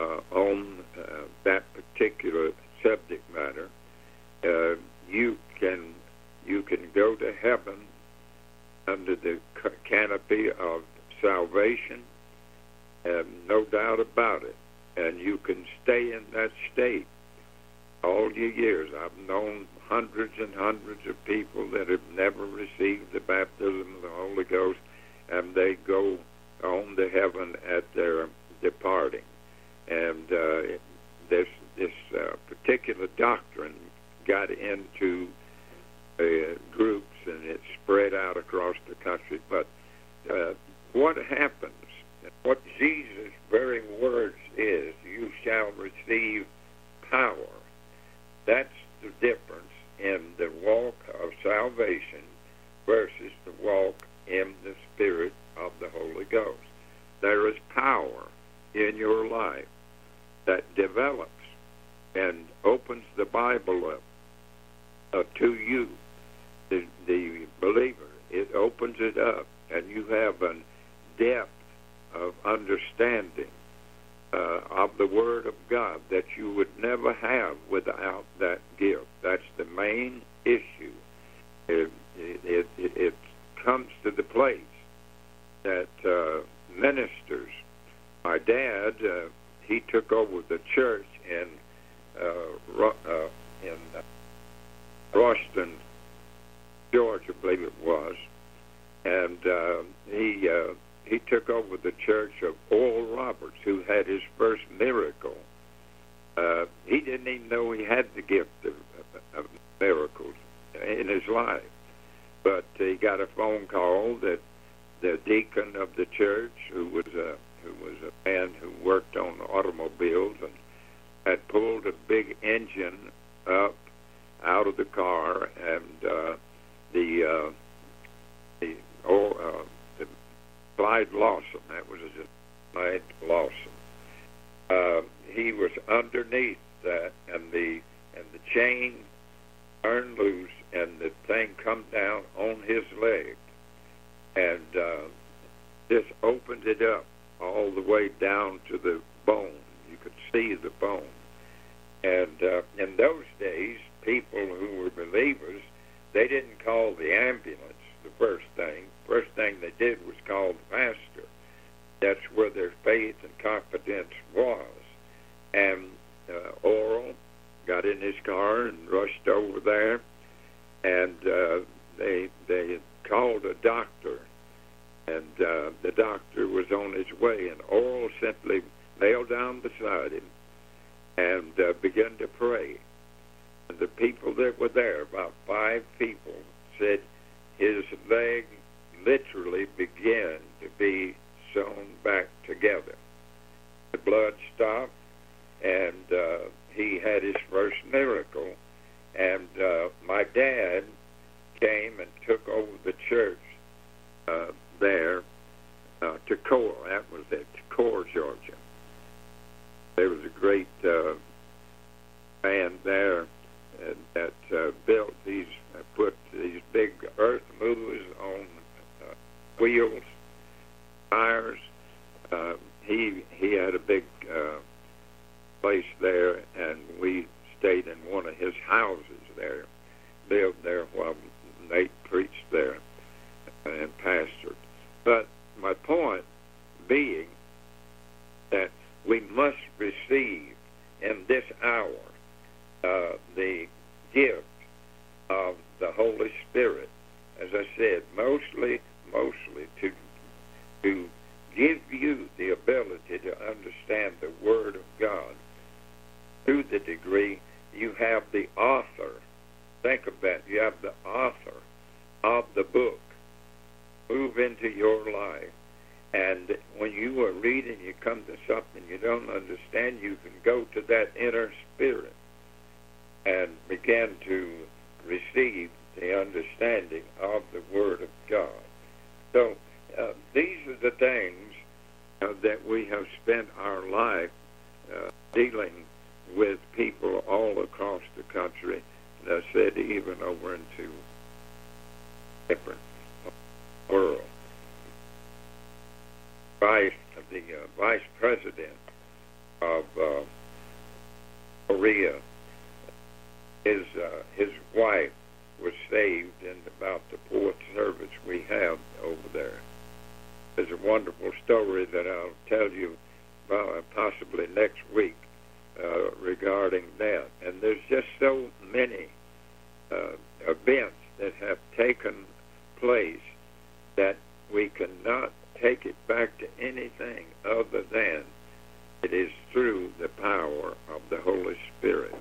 uh, on uh, that particular subject matter, uh, you can you can go to heaven under the canopy of salvation, and no doubt about it. And you can stay in that state all your years. I've known hundreds and hundreds of people that have never received the baptism of the Holy Ghost, and they go on to heaven at their departing and uh, this this uh, particular doctrine got into uh, groups and it spread out across the country. But uh, what happens? What Jesus' very words is, "You shall receive power." That's the difference in the walk of salvation versus the walk in the Spirit of the Holy Ghost. There is power in your life that develops and opens the Bible up uh, to you, the, the believer. It opens it up, and you have a depth of understanding uh, of the Word of God that you would never have without that gift. That's the main issue. It, it, it, it comes to the place that uh, ministers, my dad, uh, he took over the church in uh, uh, in uh, Boston, Georgia, I believe it was, and uh, he uh, he took over the church of Oral Roberts, who had his first miracle. Uh, he didn't even know he had the gift of, of miracles in his life, but he got a phone call that the deacon of the church, who was a who was a man who worked on automobiles and had pulled a big engine up out of the car, and uh, the uh, the oh, uh, Clyde Lawson, that was his Clyde Lawson. Uh, he was underneath that, and the and the chain turned loose, and the thing come down on his leg, and uh, this opened it up all the way down to the bone. You could see the bone. And uh, in those days, people who were believers, they didn't call the ambulance the first thing. First thing they did was call the pastor. That's where their faith and confidence was. And uh, Oral got in his car and rushed over there, and uh, they they called a doctor and uh, the doctor was on his way, and Oral simply knelt down beside him and uh, began to pray. And the people that were there, about five people, said his leg literally began to be sewn back together. The blood stopped, and uh, he had his first miracle. And uh, my dad came and took over the church uh, there, uh, Toccoa. That was at Toccoa, Georgia. There was a great uh, man there built these, uh, put these big earth movers on uh, wheels, tires. Uh, he he had a big uh, place there, and we stayed in one of his houses there, lived there while Nate preached there and pastored. But my point being that we must receive in this hour uh, the gift of the Holy Spirit. As I said, mostly, mostly to to give you the ability to understand the Word of God to the degree you have the author. Think of that. You have the author of the book move into your life. And when you are reading, you come to something you don't understand, you can go to that inner spirit and begin to receive the understanding of the Word of God. So uh, these are the things uh, that we have spent our life uh, dealing with people all across the country. And I said even over into different world. Vice, the uh, vice president of uh, Korea, his uh, his wife was saved in about the fourth service we have over there. There's a wonderful story that I'll tell you uh, possibly next week uh, regarding that. And there's just so many uh, events that have taken place that we cannot take it back to anything other than it is through the power of the Holy Spirit.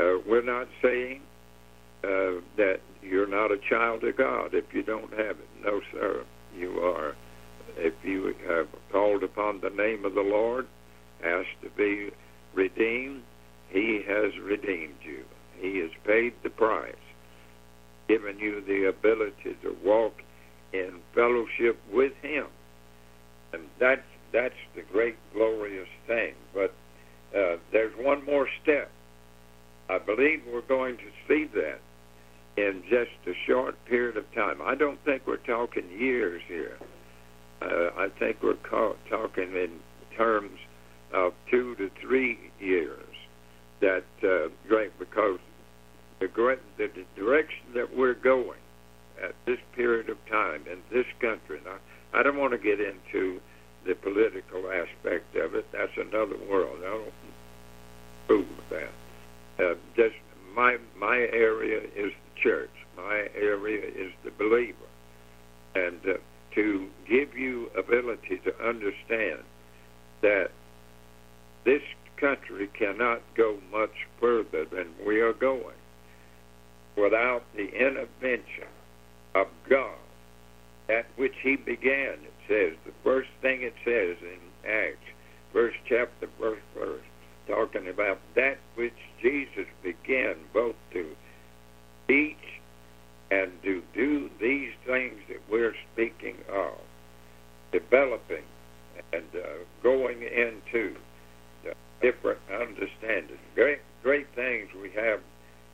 Uh, we're not saying uh, that you're not a child of God if you don't have it. No, sir. You are. If you have called upon the name of the Lord, asked to be redeemed, He has redeemed you. He has paid the price, given you the ability to walk in fellowship with Him. And that's, that's the great, glorious thing. But uh, there's one more step. I believe we're going to see that in just a short period of time. I don't think we're talking years here. Uh, I think we're talking in terms of two to three years. That uh, great because the, great, the direction that we're going at this period of time in this country. Now, I don't want to get into the political aspect of it. That's another world. I don't fool with that. Uh, just my my area is the church. My area is the believer, and uh, to give you ability to understand that this country cannot go much further than we are going without the intervention of God, that which He began. It says the first thing it says in Acts, first chapter, first verse, talking about that which Jesus began both to teach and to do these things that we're speaking of, developing and uh, going into different understanding. Great, great things we have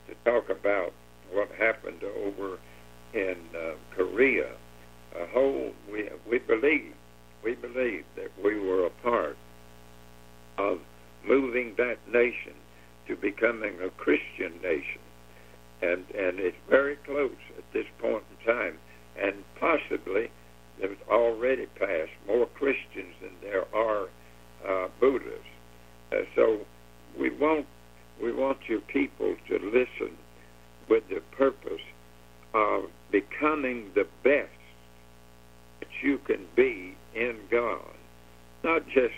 to talk about what happened over in uh, Korea, a whole we we believe we believe that we were a part of moving that nation to becoming a Christian nation, and and it's very close at this point in time, and possibly there's already passed more Christians than there are uh, Buddhists. Uh, so we want we want your people to listen with the purpose of becoming the best that you can be in God. Not just,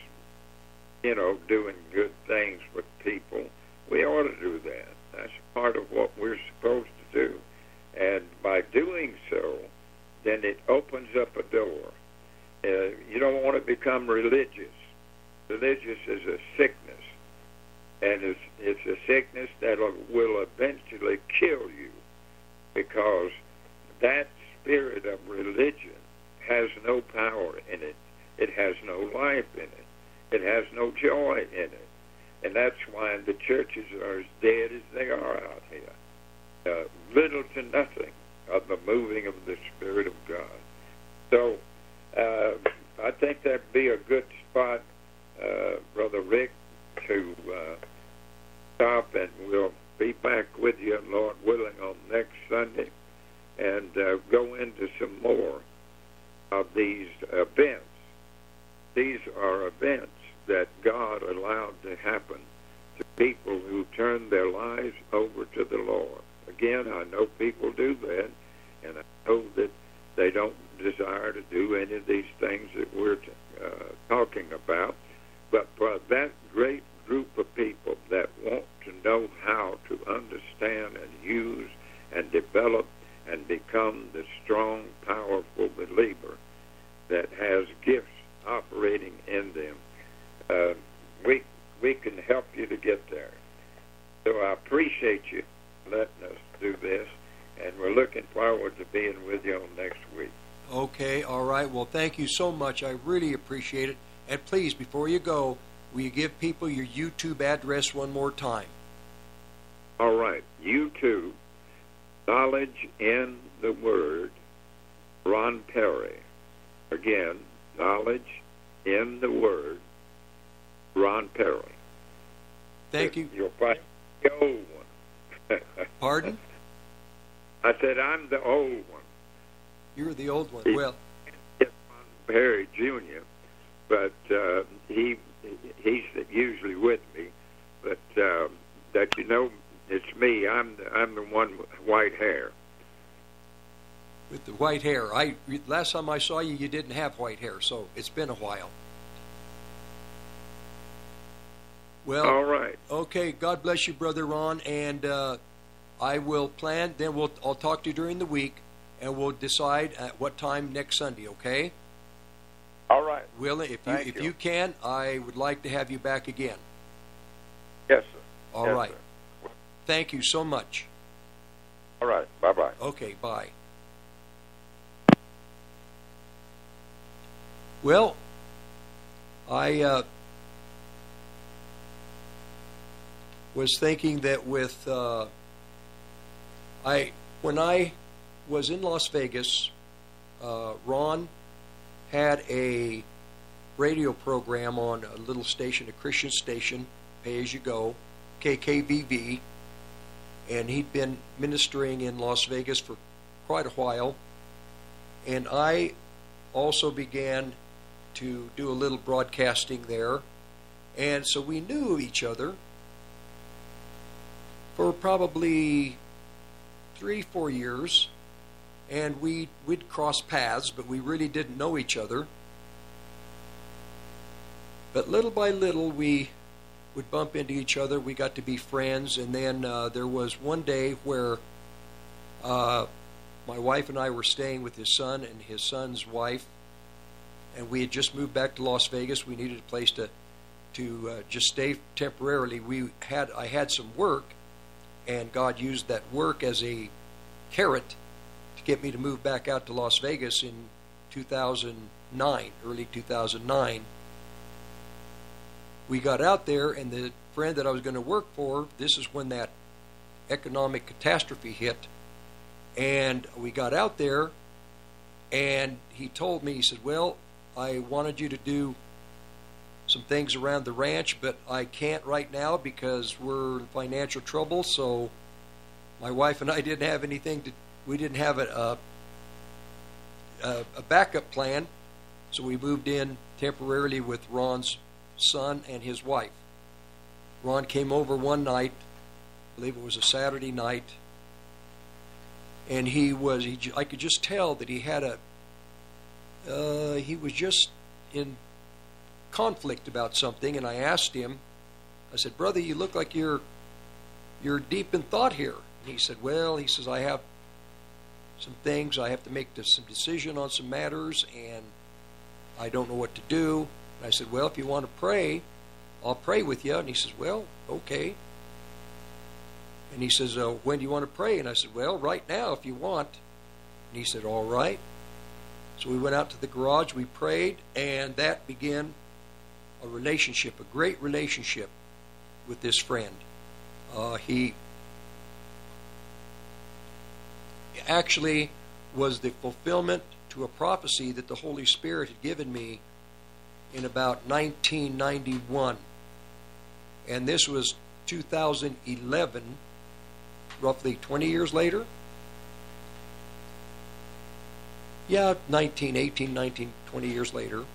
you know, doing good things with people. We ought to do that. That's part of what we're supposed to do. And by doing so, then it opens up a door. Uh, you don't want to become religious. Religious is a sickness, and it's, it's a sickness that will eventually kill you because that spirit of religion has no power in it. It has no life in it. It has no joy in it. And that's why the churches are as dead as they are out here. Uh, little to nothing of the moving of the Spirit of God. So uh, I think that'd be a good spot, uh, Brother Rick, to uh, stop, and we'll be back with you, Lord willing, on next Sunday and uh, go into some more of these events. These are events that God allowed to happen to people who turned their lives over to the Lord. Again, I know people do that, and I know that they don't desire to do any of these things that we're uh, talking about. But for that great group of people that want to know how to understand and use and develop and become the strong, powerful believer that has gifts operating in them, uh, we we can help you to get there. So I appreciate you letting us do this, and we're looking forward to being with you on next week. Okay, all right. Well, thank you so much. I really appreciate it. And please, before you go, will you give people your YouTube address one more time? All right, YouTube, Knowledge in the Word, Ron Perry. Again, Knowledge in the Word, Ron Perry. Thank you. Find the old one. Pardon? I said I'm the old one. You're the old one. Well, Perry Jr., but uh, he he's usually with me. But uh, that you know, it's me. I'm the, I'm the one with white hair. with the white hair, I last time I saw you, you didn't have white hair, so it's been a while. Well, All right. Okay. God bless you, brother Ron, and uh, I will plan. Then we'll I'll talk to you during the week, and we'll decide at what time next Sunday. Okay. All right. Will, if you Thank if you. you can, I would like to have you back again. Yes, sir. All Yes, right. Thank you so much. All right. Bye bye. Okay, bye. Well, I uh, was thinking that with uh, I when I was in Las Vegas, uh, Ron had a radio program on a little station, a Christian station, pay as you go, KKVV, and he'd been ministering in Las Vegas for quite a while. And I also began to do a little broadcasting there. And so we knew each other for probably three, four years. And we, we'd cross paths, but we really didn't know each other. But little by little, we would bump into each other. We got to be friends. And then uh, there was one day where uh, my wife and I were staying with his son and his son's wife. And we had just moved back to Las Vegas. We needed a place to to uh, just stay temporarily. We had I had some work, and God used that work as a carrot to get me to move back out to Las Vegas in 2009, early 2009 we got out there, and the friend that I was going to work for, this is when that economic catastrophe hit. And we got out there, and he told me, he said, Well, I wanted you to do some things around the ranch, but I can't right now because we're in financial trouble. So my wife and I didn't have anything to, we didn't have a, a, a, backup plan. So we moved in temporarily with Ron's son and his wife. Ron came over one night, I believe it was a Saturday night, and he was, he, I could just tell that he had a, uh, he was just in conflict about something, and I asked him, I said, brother, you look like you're, you're deep in thought here. And he said, well, he says, I have some things, I have to make this, some decision on some matters, and I don't know what to do. And I said, Well, if you want to pray, I'll pray with you. And he says, Well, okay. And he says, uh, When do you want to pray? And I said, Well, right now, if you want. And he said, All right. So we went out to the garage, we prayed, and that began a relationship, a great relationship with this friend. Uh, he actually was the fulfillment to a prophecy that the Holy Spirit had given me in about 1991. And this was 2011, roughly 20 years later. Yeah, 19, 18, 19, 20 years later.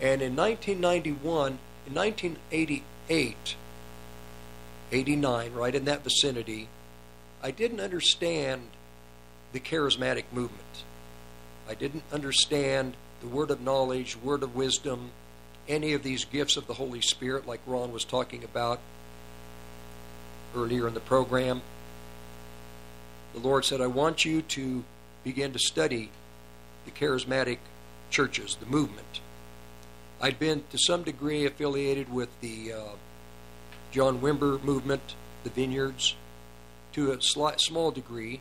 And in 1991, in 1988, 89, right in that vicinity, I didn't understand the charismatic movement. I didn't understand the word of knowledge, word of wisdom, any of these gifts of the Holy Spirit, like Ron was talking about earlier in the program. The Lord said, I want you to begin to study the charismatic churches, the movement. I'd been to some degree affiliated with the uh, John Wimber movement, the Vineyards, to a slight, small degree.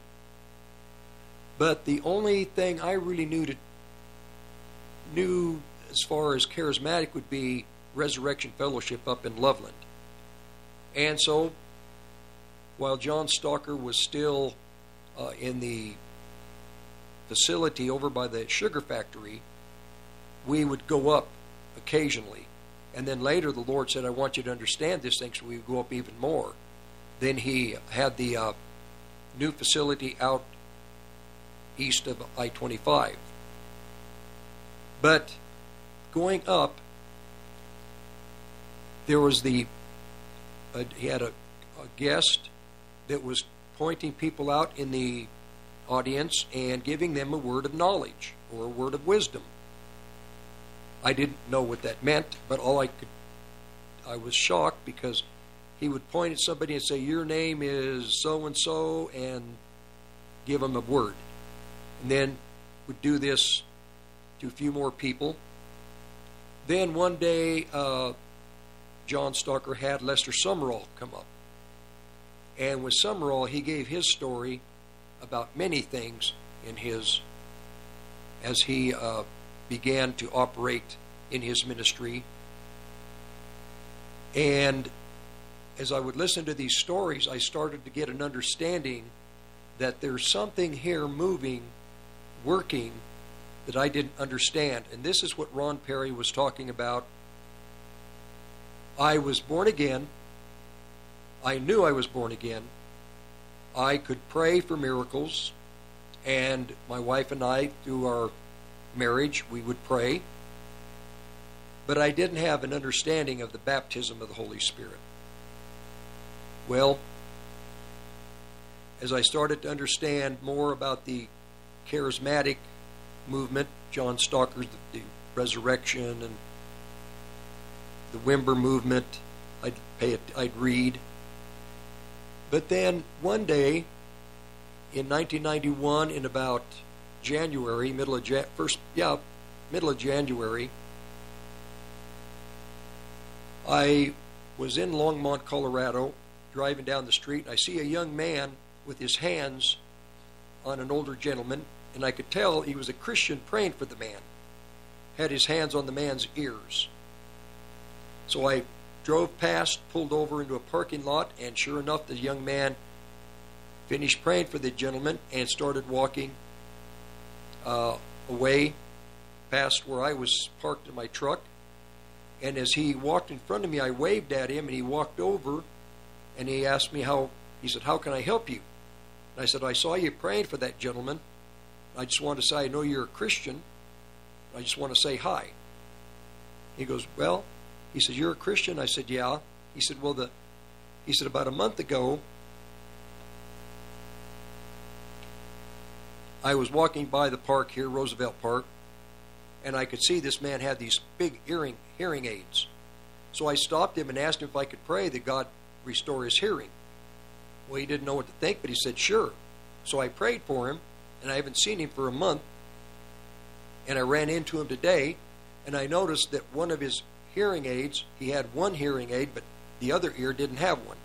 But the only thing I really knew to knew as far as charismatic would be Resurrection Fellowship up in Loveland. And so, while John Stocker was still uh, in the facility over by the sugar factory, we would go up occasionally. And then later, the Lord said, I want you to understand this thing, so we go up even more. Then He had the uh, new facility out east of I 25. But going up, there was the, uh, he had a, a guest that was pointing people out in the audience and giving them a word of knowledge or a word of wisdom. I didn't know what that meant, but all I could, I was shocked because he would point at somebody and say, Your name is so and so, and give them a word. And then would do this to a few more people. Then one day, uh, John Stocker had Lester Sumrall come up. And with Sumrall, he gave his story about many things in his, as he uh, began to operate in his ministry. And as I would listen to these stories, I started to get an understanding that there's something here moving, working, that I didn't understand. And this is what Ron Perry was talking about. I was born again. I knew I was born again. I could pray for miracles. And my wife and I, through our marriage, we would pray. But I didn't have an understanding of the baptism of the Holy Spirit. Well, as I started to understand more about the charismatic movement, John Stocker's the, the resurrection and the Wimber movement, I'd pay it, I'd read. But then one day in 1991, in about January, middle of first, yeah, middle of January, I was in Longmont, Colorado, driving down the street, and I see a young man with his hands on an older gentleman, and I could tell he was a Christian praying for the man. Had his hands on the man's ears. So I drove past, pulled over into a parking lot, and sure enough, the young man finished praying for the gentleman and started walking uh, away past where I was parked in my truck. And as he walked in front of me, I waved at him, and he walked over, and he asked me how. He said, "How can I help you?" And I said, "I saw you praying for that gentleman. I just want to say I know you're a Christian. I just want to say hi." He goes, "Well," he said, "You're a Christian." I said, "Yeah." He said, "Well, the," he said, "About a month ago, I was walking by the park here, Roosevelt Park, and I could see this man had these big hearing hearing aids. So I stopped him and asked him if I could pray that God restore his hearing. Well, he didn't know what to think, but he said, sure. So I prayed for him, and I haven't seen him for a month. And I ran into him today, and I noticed that one of his hearing aids, he had one hearing aid, but the other ear didn't have one.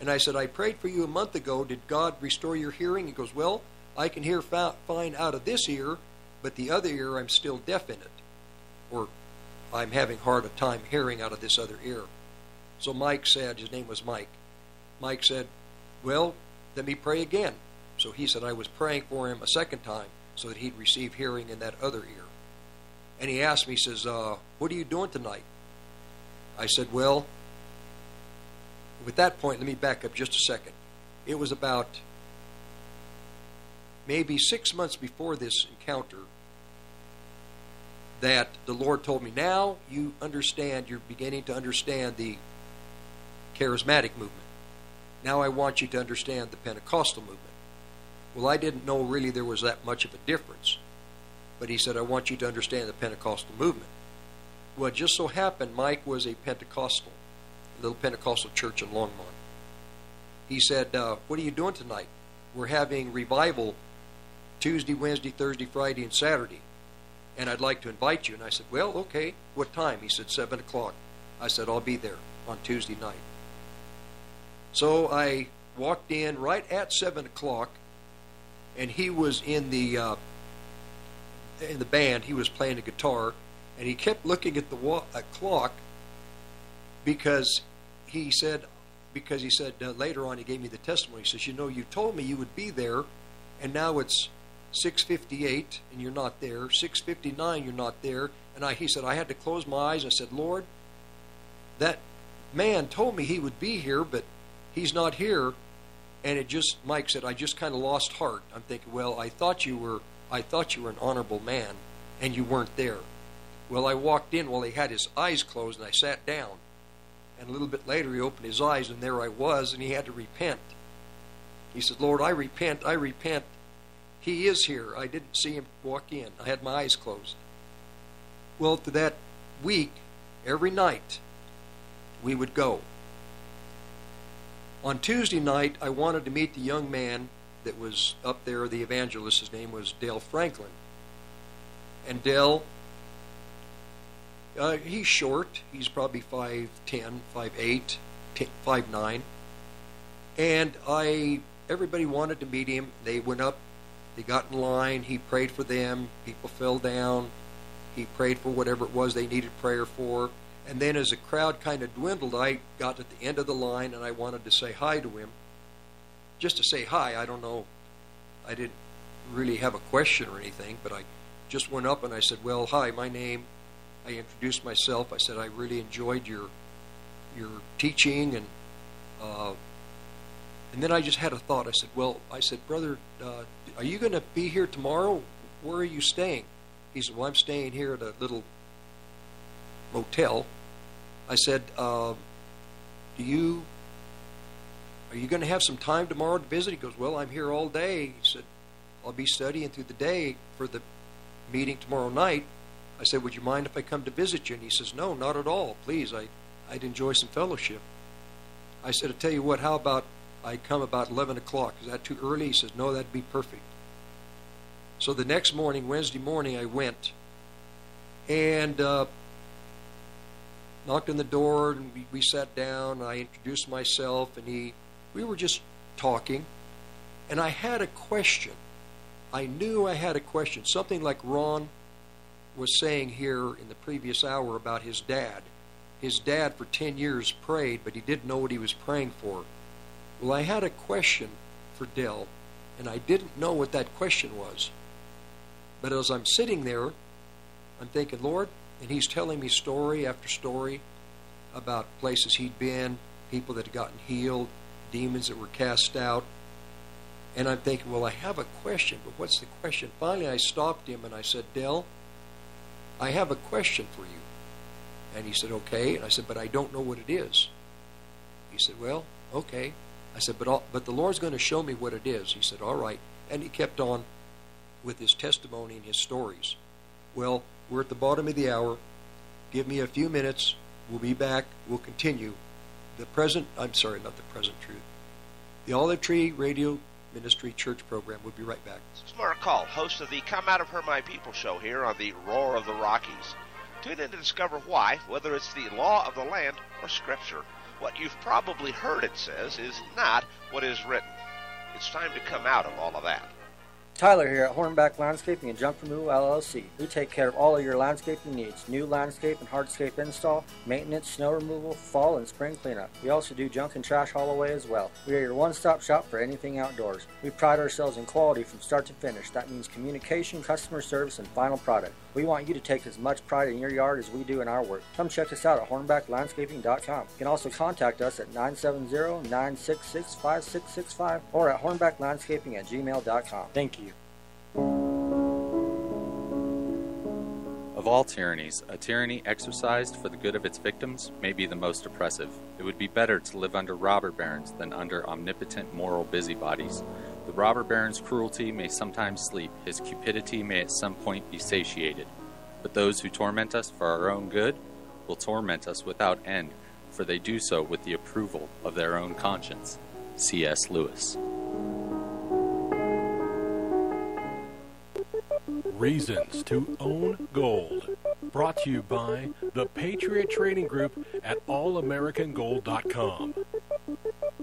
And I said, I prayed for you a month ago. Did God restore your hearing? He goes, Well, I can hear fine out of this ear, but the other ear I'm still deaf in it. Or I'm having hard a time hearing out of this other ear. So Mike said, his name was Mike. Mike said, Well, let me pray again. So he said I was praying for him a second time so that he'd receive hearing in that other ear. And he asked me, he says, uh, What are you doing tonight? I said, Well, with that point, let me back up just a second. It was about maybe six months before this encounter that the Lord told me, Now you understand, you're beginning to understand the charismatic movement. Now I want you to understand the Pentecostal movement. Well, I didn't know really there was that much of a difference. But he said, I want you to understand the Pentecostal movement. Well, it just so happened Mike was a Pentecostal, a little Pentecostal church in Longmont. He said, uh, What are you doing tonight? We're having revival Tuesday, Wednesday, Thursday, Friday, and Saturday. And I'd like to invite you. And I said, Well, okay. What time? He said, 7 o'clock. I said, I'll be there on Tuesday night. So I walked in right at 7 o'clock and he was in the uh, in the band. He was playing the guitar, and he kept looking at the wa- clock because he said because he said uh, later on he gave me the testimony. He says, "You know, you told me you would be there, and now it's 6:58 and you're not there. 6:59 you're not there." And I, he said, "I had to close my eyes." I said, "Lord, that man told me he would be here, but he's not here." and it just Mike said I just kind of lost heart. I'm thinking, well, I thought you were I thought you were an honorable man, and you weren't there. Well, I walked in while he had his eyes closed, and I sat down. And a little bit later, he opened his eyes, and there I was, and he had to repent. He said, Lord, I repent, I repent. He is here. I didn't see him walk in. I had my eyes closed. Well, to that week, every night, we would go. On Tuesday night, I wanted to meet the young man that was up there, the evangelist. His name was Dale Franklin. And Dale, uh, he's short. He's probably 5'10, 5'8, 5'9. And I, everybody wanted to meet him. They went up, they got in line. He prayed for them. People fell down. He prayed for whatever it was they needed prayer for. And then as the crowd kind of dwindled, I got at the end of the line and I wanted to say hi to him. Just to say hi, I don't know. I didn't really have a question or anything, but I just went up and I said, Well, hi, my name. I introduced myself. I said, I really enjoyed your your teaching and uh, and then I just had a thought. I said, "Well, I said, brother, uh, are you going to be here tomorrow? Where are you staying?" He said, "Well, I'm staying here at a little motel." I said, uh, "Do you are you going to have some time tomorrow to visit?" He goes, "Well, I'm here all day." He said, "I'll be studying through the day for the meeting tomorrow night." I said, "Would you mind if I come to visit you?" And he says, "No, not at all. Please, I I'd enjoy some fellowship." I said, "I tell you what. How about I come about 11 o'clock? Is that too early?" He says, "No, that'd be perfect." So the next morning, Wednesday morning, I went and uh, knocked on the door, and we, we sat down. and I introduced myself, and he, we were just talking, and I had a question. I knew I had a question, something like Ron was saying here in the previous hour about his dad. His dad for 10 years prayed, but he didn't know what he was praying for. Well, I had a question for Dell, and I didn't know what that question was. But as I'm sitting there, I'm thinking, Lord, and he's telling me story after story about places he'd been, people that had gotten healed, demons that were cast out. And I'm thinking, well, I have a question, but what's the question? Finally, I stopped him and I said, Dell, I have a question for you. And he said, okay. And I said, but I don't know what it is. He said, well, okay. I said, but, all, but the Lord's going to show me what it is. He said, all right. And he kept on with his testimony and his stories. Well, we're at the bottom of the hour. Give me a few minutes. We'll be back. We'll continue. The present, I'm sorry, not the present truth. The Olive Tree Radio Ministry Church program. We'll be right back. This is Mark Call, host of the Come Out of Her My People show here on the Roar of the Rockies. Tune in to discover why, whether it's the law of the land or scripture, what you've probably heard it says is not what is written. It's time to come out of all of that. Tyler here at Hornback Landscaping and Junk Removal LLC. We take care of all of your landscaping needs new landscape and hardscape install, maintenance, snow removal, fall and spring cleanup. We also do junk and trash haul away as well. We are your one stop shop for anything outdoors. We pride ourselves in quality from start to finish. That means communication, customer service, and final product. We want you to take as much pride in your yard as we do in our work. Come check us out at hornbacklandscaping.com. You can also contact us at 970 966 5665 or at hornbacklandscaping at gmail.com. Thank you. Of all tyrannies, a tyranny exercised for the good of its victims may be the most oppressive. It would be better to live under robber barons than under omnipotent moral busybodies. The robber baron's cruelty may sometimes sleep, his cupidity may at some point be satiated. But those who torment us for our own good will torment us without end, for they do so with the approval of their own conscience. C.S. Lewis. Reasons to Own Gold. Brought to you by the Patriot Trading Group at allamericangold.com.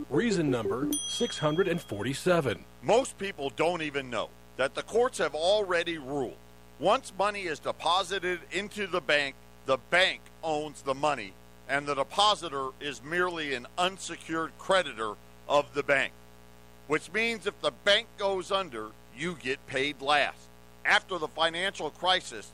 Reason number 647. Most people don't even know that the courts have already ruled. Once money is deposited into the bank, the bank owns the money, and the depositor is merely an unsecured creditor of the bank. Which means if the bank goes under, you get paid last after the financial crisis,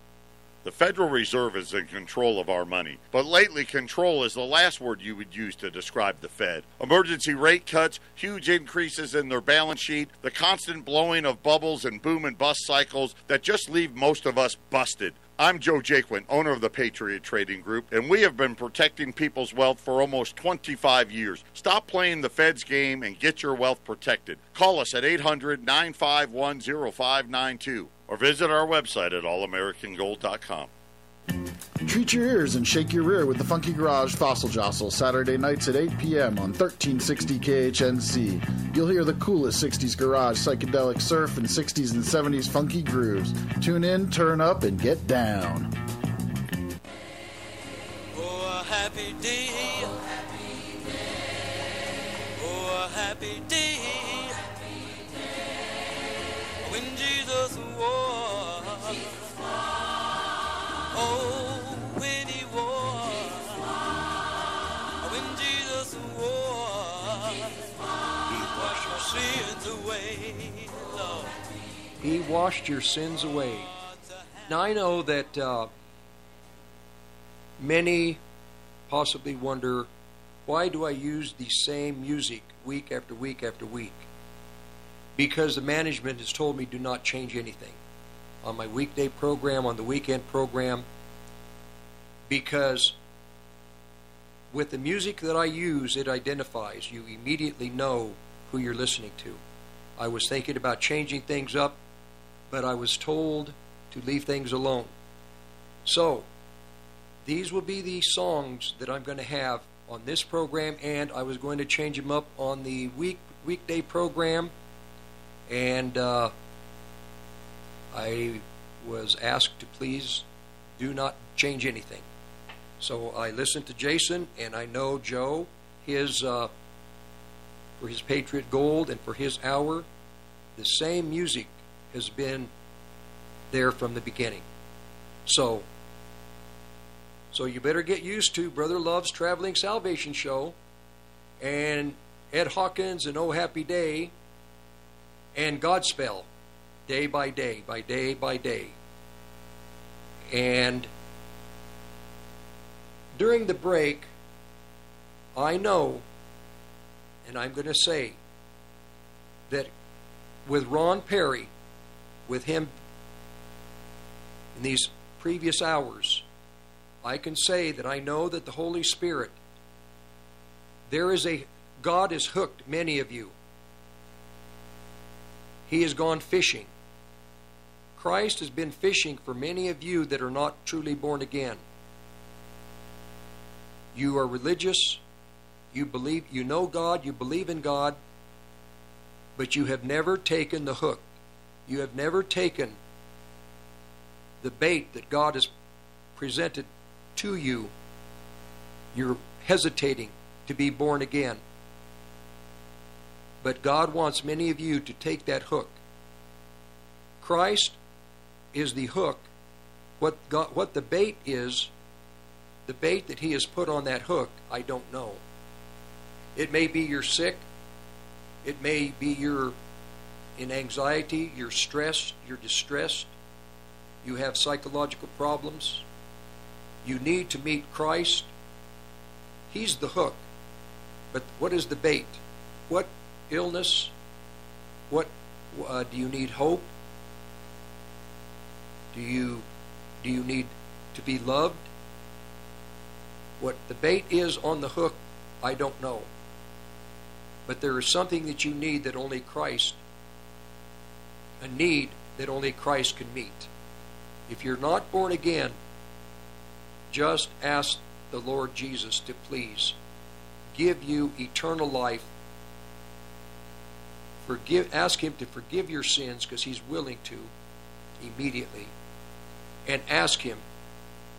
The Federal Reserve is in control of our money, but lately control is the last word you would use to describe the Fed. Emergency rate cuts, huge increases in their balance sheet, the constant blowing of bubbles and boom and bust cycles that just leave most of us busted. I'm Joe Jaquin, owner of the Patriot Trading Group, and we have been protecting people's wealth for almost 25 years. Stop playing the Fed's game and get your wealth protected. Call us at 800 951 0592 or visit our website at allamericangold.com. Treat your ears and shake your rear with the Funky Garage Fossil Jostle, Saturday nights at 8 p.m. on 1360 KHNC. You'll hear the coolest 60s garage, psychedelic surf, and 60s and 70s funky grooves. Tune in, turn up, and get down. Oh, a happy day. Oh, happy day. Oh, a happy day. Jesus. Oh, when he. When Jesus. He washed your sins away, Lord. He washed your sins away. Now I know that uh, many possibly wonder why do I use the same music week after week after week? Because the management has told me do not change anything on my weekday program, on the weekend program, because with the music that I use, it identifies. You immediately know who you're listening to. I was thinking about changing things up, but I was told to leave things alone. So, these will be the songs that I'm going to have on this program, and I was going to change them up on the week weekday program. And uh, I was asked to please do not change anything. So I listened to Jason, and I know Joe, his uh, for his Patriot Gold and for his hour, the same music has been there from the beginning. So, so you better get used to Brother Love's Traveling Salvation Show, and Ed Hawkins and Oh Happy Day, and Godspell, day by day, by day by day. And during the break, I know, and I'm going to say, that with Ron Perry, with him in these previous hours, I can say that I know that the Holy Spirit, there is a, God has hooked many of you. He has gone fishing. Christ has been fishing for many of you that are not truly born again. You are religious. You believe you know God, you believe in God, but you have never taken the hook. You have never taken the bait that God has presented to you. You're hesitating to be born again. But God wants many of you to take that hook. Christ is the hook. What God, what the bait is, the bait that He has put on that hook, I don't know. It may be you're sick. It may be you're in anxiety, you're stressed, you're distressed, you have psychological problems. You need to meet Christ. He's the hook. But what is the bait? What illness? What uh, do you need hope? Do you do you need to be loved? What the bait is on the hook, I don't know. But there is something that you need that only Christ a need that only Christ can meet. If you're not born again, just ask the Lord Jesus to please give you eternal life. Forgive ask him to forgive your sins because he's willing to immediately and ask Him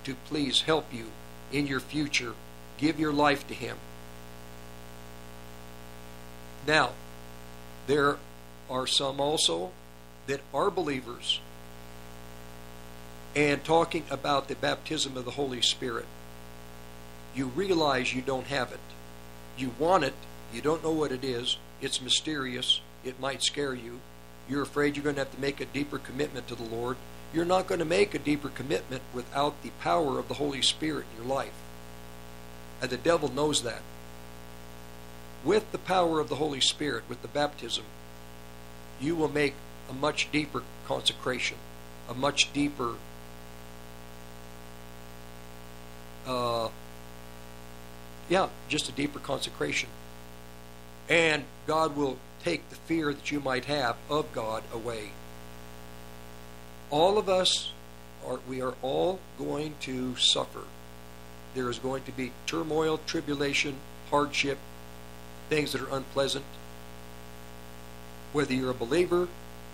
to please help you in your future. Give your life to Him. Now, there are some also that are believers and talking about the baptism of the Holy Spirit. You realize you don't have it. You want it. You don't know what it is. It's mysterious. It might scare you. You're afraid you're going to have to make a deeper commitment to the Lord. You're not going to make a deeper commitment without the power of the Holy Spirit in your life. And the devil knows that. With the power of the Holy Spirit, with the baptism, you will make a much deeper consecration, a much deeper uh, yeah, just a deeper consecration. And God will take the fear that you might have of God away all of us are we are all going to suffer. There is going to be turmoil, tribulation, hardship, things that are unpleasant. Whether you're a believer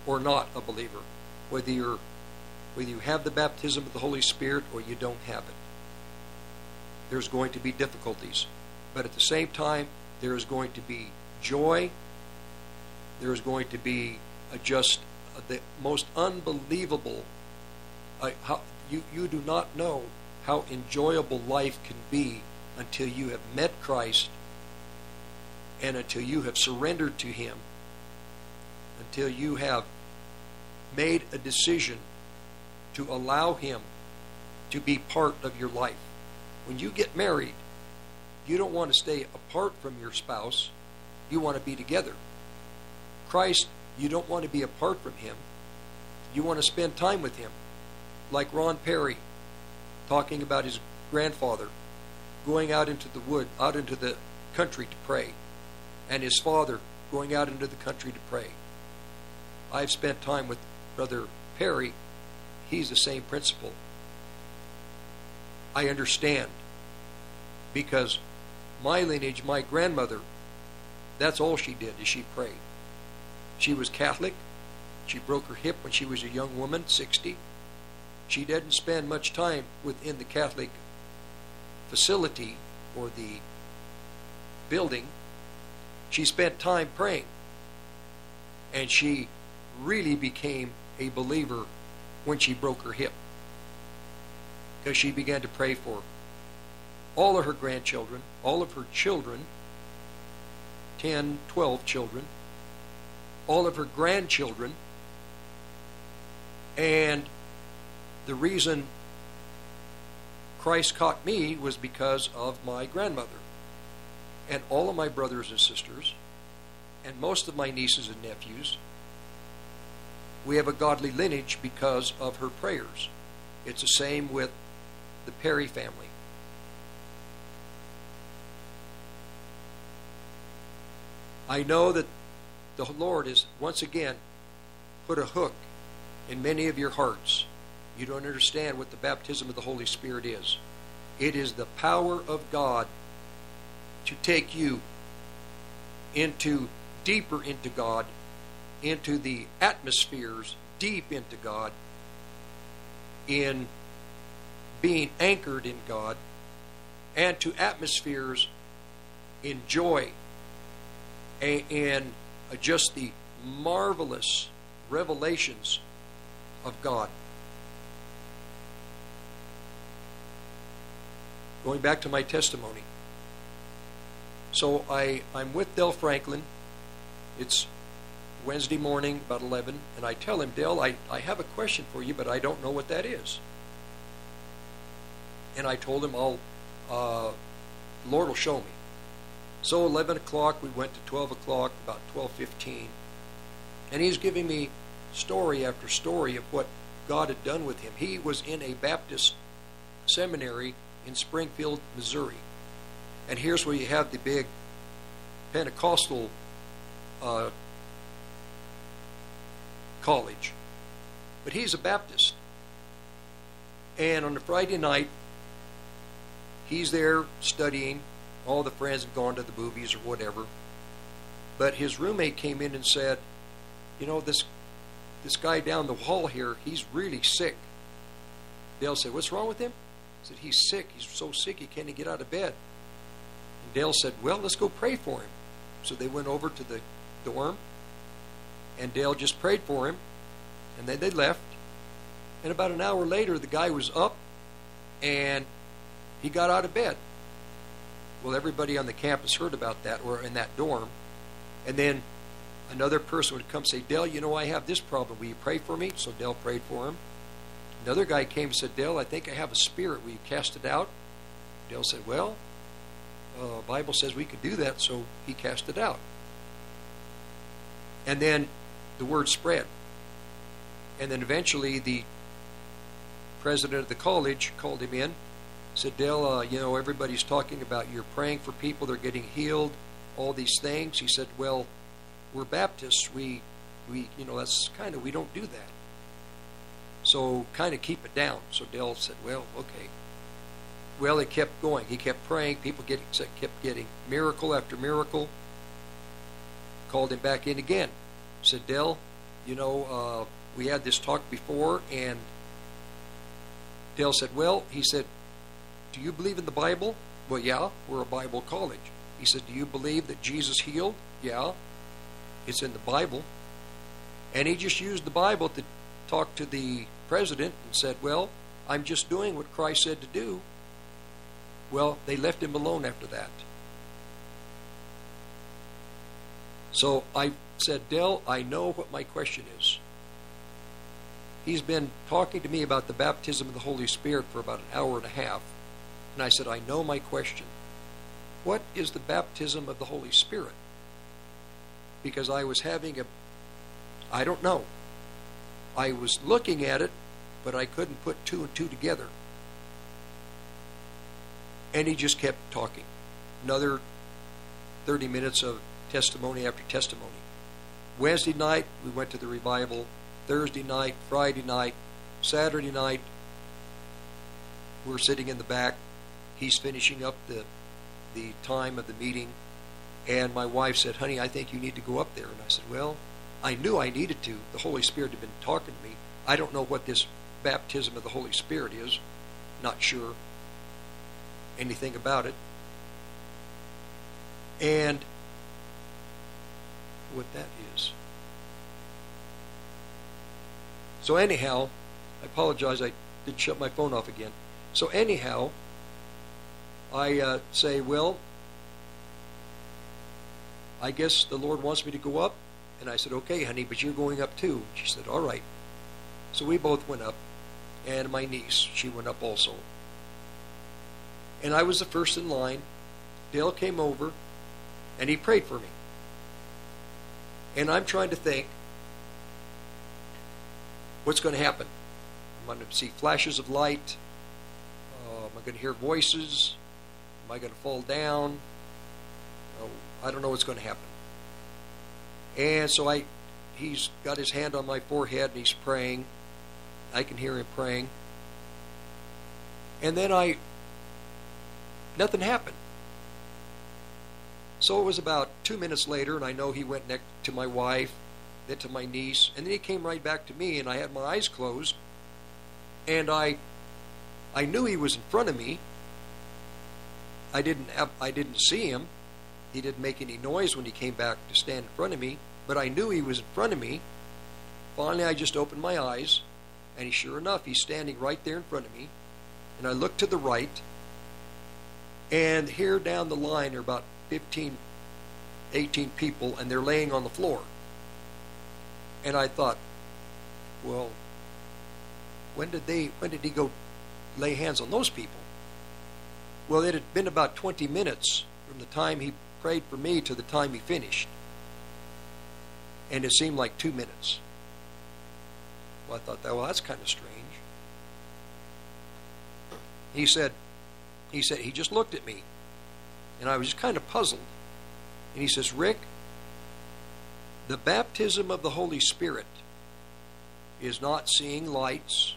or not a believer, whether you're whether you have the baptism of the Holy Spirit or you don't have it. There's going to be difficulties. But at the same time, there is going to be joy. There is going to be a just the most unbelievable. Uh, how, you, you do not know how enjoyable life can be until you have met Christ and until you have surrendered to Him, until you have made a decision to allow Him to be part of your life. When you get married, you don't want to stay apart from your spouse, you want to be together. Christ you don't want to be apart from Him. You want to spend time with Him. Like Ron Perry talking about his grandfather going out into the wood, out into the country to pray, and his father going out into the country to pray. I've spent time with Brother Perry. He's the same principle. I understand because my lineage, my grandmother, that's all she did is she prayed. She was Catholic. She broke her hip when she was a young woman, 60. She didn't spend much time within the Catholic facility or the building. She spent time praying. And she really became a believer when she broke her hip. Because she began to pray for all of her grandchildren, all of her children, 10, 12 children, all of her grandchildren. And the reason Christ caught me was because of my grandmother. And all of my brothers and sisters, and most of my nieces and nephews, we have a godly lineage because of her prayers. It's the same with the Perry family. I know that the Lord has once again put a hook in many of your hearts. You don't understand what the baptism of the Holy Spirit is. It is the power of God to take you into deeper into God, into the atmospheres deep into God, in being anchored in God, and to atmospheres in joy and, just the marvelous revelations of God. Going back to my testimony. So I, I'm with Dale Franklin. It's Wednesday morning, about 11, and I tell him, Dale, I, I have a question for you, but I don't know what that is. And I told him, I'll, uh, Lord will show me. So 11 o'clock, we went to 12 o'clock, about 12.15, and he's giving me story after story of what God had done with him. He was in a Baptist seminary in Springfield, Missouri. And here's where you have the big Pentecostal uh, college. But he's a Baptist. And on a Friday night, he's there studying. All the friends have gone to the movies or whatever. But his roommate came in and said, You know, this this guy down the hall here, he's really sick. Dale said, What's wrong with him? He said, He's sick. He's so sick he can't even get out of bed. And Dale said, Well, let's go pray for him. So they went over to the dorm, and Dale just prayed for him, and then they left. And about an hour later, the guy was up, and he got out of bed. Well, everybody on the campus heard about that, or in that dorm. And then another person would come say, Dale, you know, I have this problem. Will you pray for me? So Dale prayed for him. Another guy came and said, Dale, I think I have a spirit. Will you cast it out? Dale said, Well, uh, Bible says we could do that, so he cast it out. And then the word spread. And then eventually the president of the college called him in, said, Dale, uh, you know, everybody's talking about you're praying for people, they're getting healed, all these things. He said, Well, we're Baptists. We, we you know, that's kind of, we don't do that. So kind of keep it down. So Dale said, Well, okay. Well, he kept going. He kept praying. People get, kept getting miracle after miracle. Called him back in again. Said, Dale, you know, uh, we had this talk before, and Dale said, Well, he said, Do you believe in the Bible? Well, yeah, we're a Bible college. He said, Do you believe that Jesus healed? Yeah, it's in the Bible. And he just used the Bible to talk to the president and said, Well, I'm just doing what Christ said to do. Well, they left him alone after that. So I said, Dale, I know what my question is. He's been talking to me about the baptism of the Holy Spirit for about an hour and a half. And I said, I know my question. What is the baptism of the Holy Spirit? Because I was having a, I don't know. I was looking at it, but I couldn't put two and two together. And he just kept talking. Another 30 minutes of testimony after testimony. Wednesday night, we went to the revival. Thursday night, Friday night, Saturday night, we're sitting in the back. He's finishing up the, the time of the meeting. And my wife said, Honey, I think you need to go up there. And I said, Well, I knew I needed to. The Holy Spirit had been talking to me. I don't know what this baptism of the Holy Spirit is. Not sure anything about it. And what that is. So, anyhow, I apologize, I did shut my phone off again. So, anyhow, I uh, say, Well, I guess the Lord wants me to go up. And I said, Okay, honey, but you're going up too. She said, All right. So we both went up, and my niece, she went up also. And I was the first in line. Dale came over, and he prayed for me. And I'm trying to think what's going to happen. I'm going to see flashes of light. Uh, am I going to hear voices? Am I going to fall down? Oh, I don't know what's going to happen. And so I, he's got his hand on my forehead and he's praying. I can hear him praying. And then I nothing happened. So it was about two minutes later, and I know he went next to my wife, then to my niece, and then he came right back to me, and I had my eyes closed, and I, I knew he was in front of me. I didn't have, I didn't see him. He didn't make any noise when he came back to stand in front of me, but I knew he was in front of me. Finally, I just opened my eyes, and sure enough, he's standing right there in front of me. And I looked to the right, and here down the line are about 15, 18 people, and they're laying on the floor. And I thought, well, when did they? When did he go lay hands on those people? Well, it had been about 20 minutes from the time he prayed for me to the time he finished, and it seemed like two minutes. Well, I thought that well, that's kind of strange. He said, he said he just looked at me, and I was just kind of puzzled. And he says, Rick, the baptism of the Holy Spirit is not seeing lights.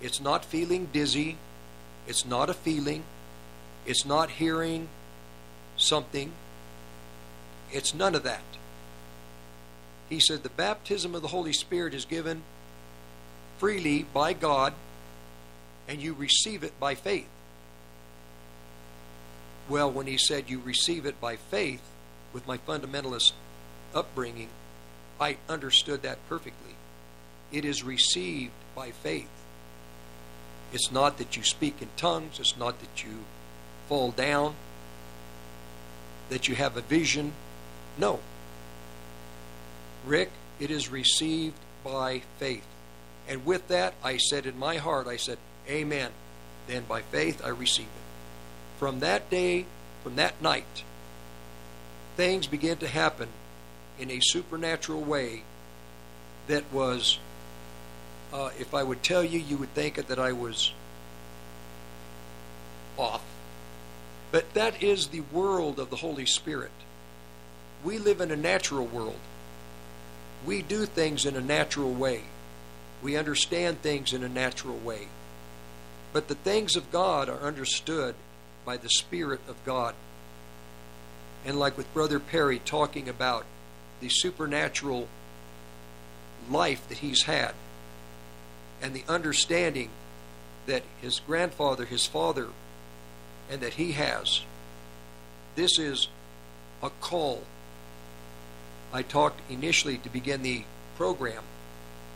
It's not feeling dizzy. It's not a feeling. It's not hearing something. It's none of that. He said the baptism of the Holy Spirit is given freely by God and you receive it by faith. Well, when he said you receive it by faith, with my fundamentalist upbringing, I understood that perfectly. It is received by faith. It's not that you speak in tongues, it's not that you fall down, that you have a vision. No. Rick, it is received by faith. And with that, I said in my heart, I said, Amen. Then by faith, I received it. From that day, from that night, things began to happen in a supernatural way that was, uh, if I would tell you, you would think that I was off. But that is the world of the Holy Spirit. We live in a natural world. We do things in a natural way. We understand things in a natural way. But the things of God are understood by the Spirit of God. And like with Brother Perry talking about the supernatural life that he's had and the understanding that his grandfather, his father, and that he has. This is a call. I talked initially to begin the program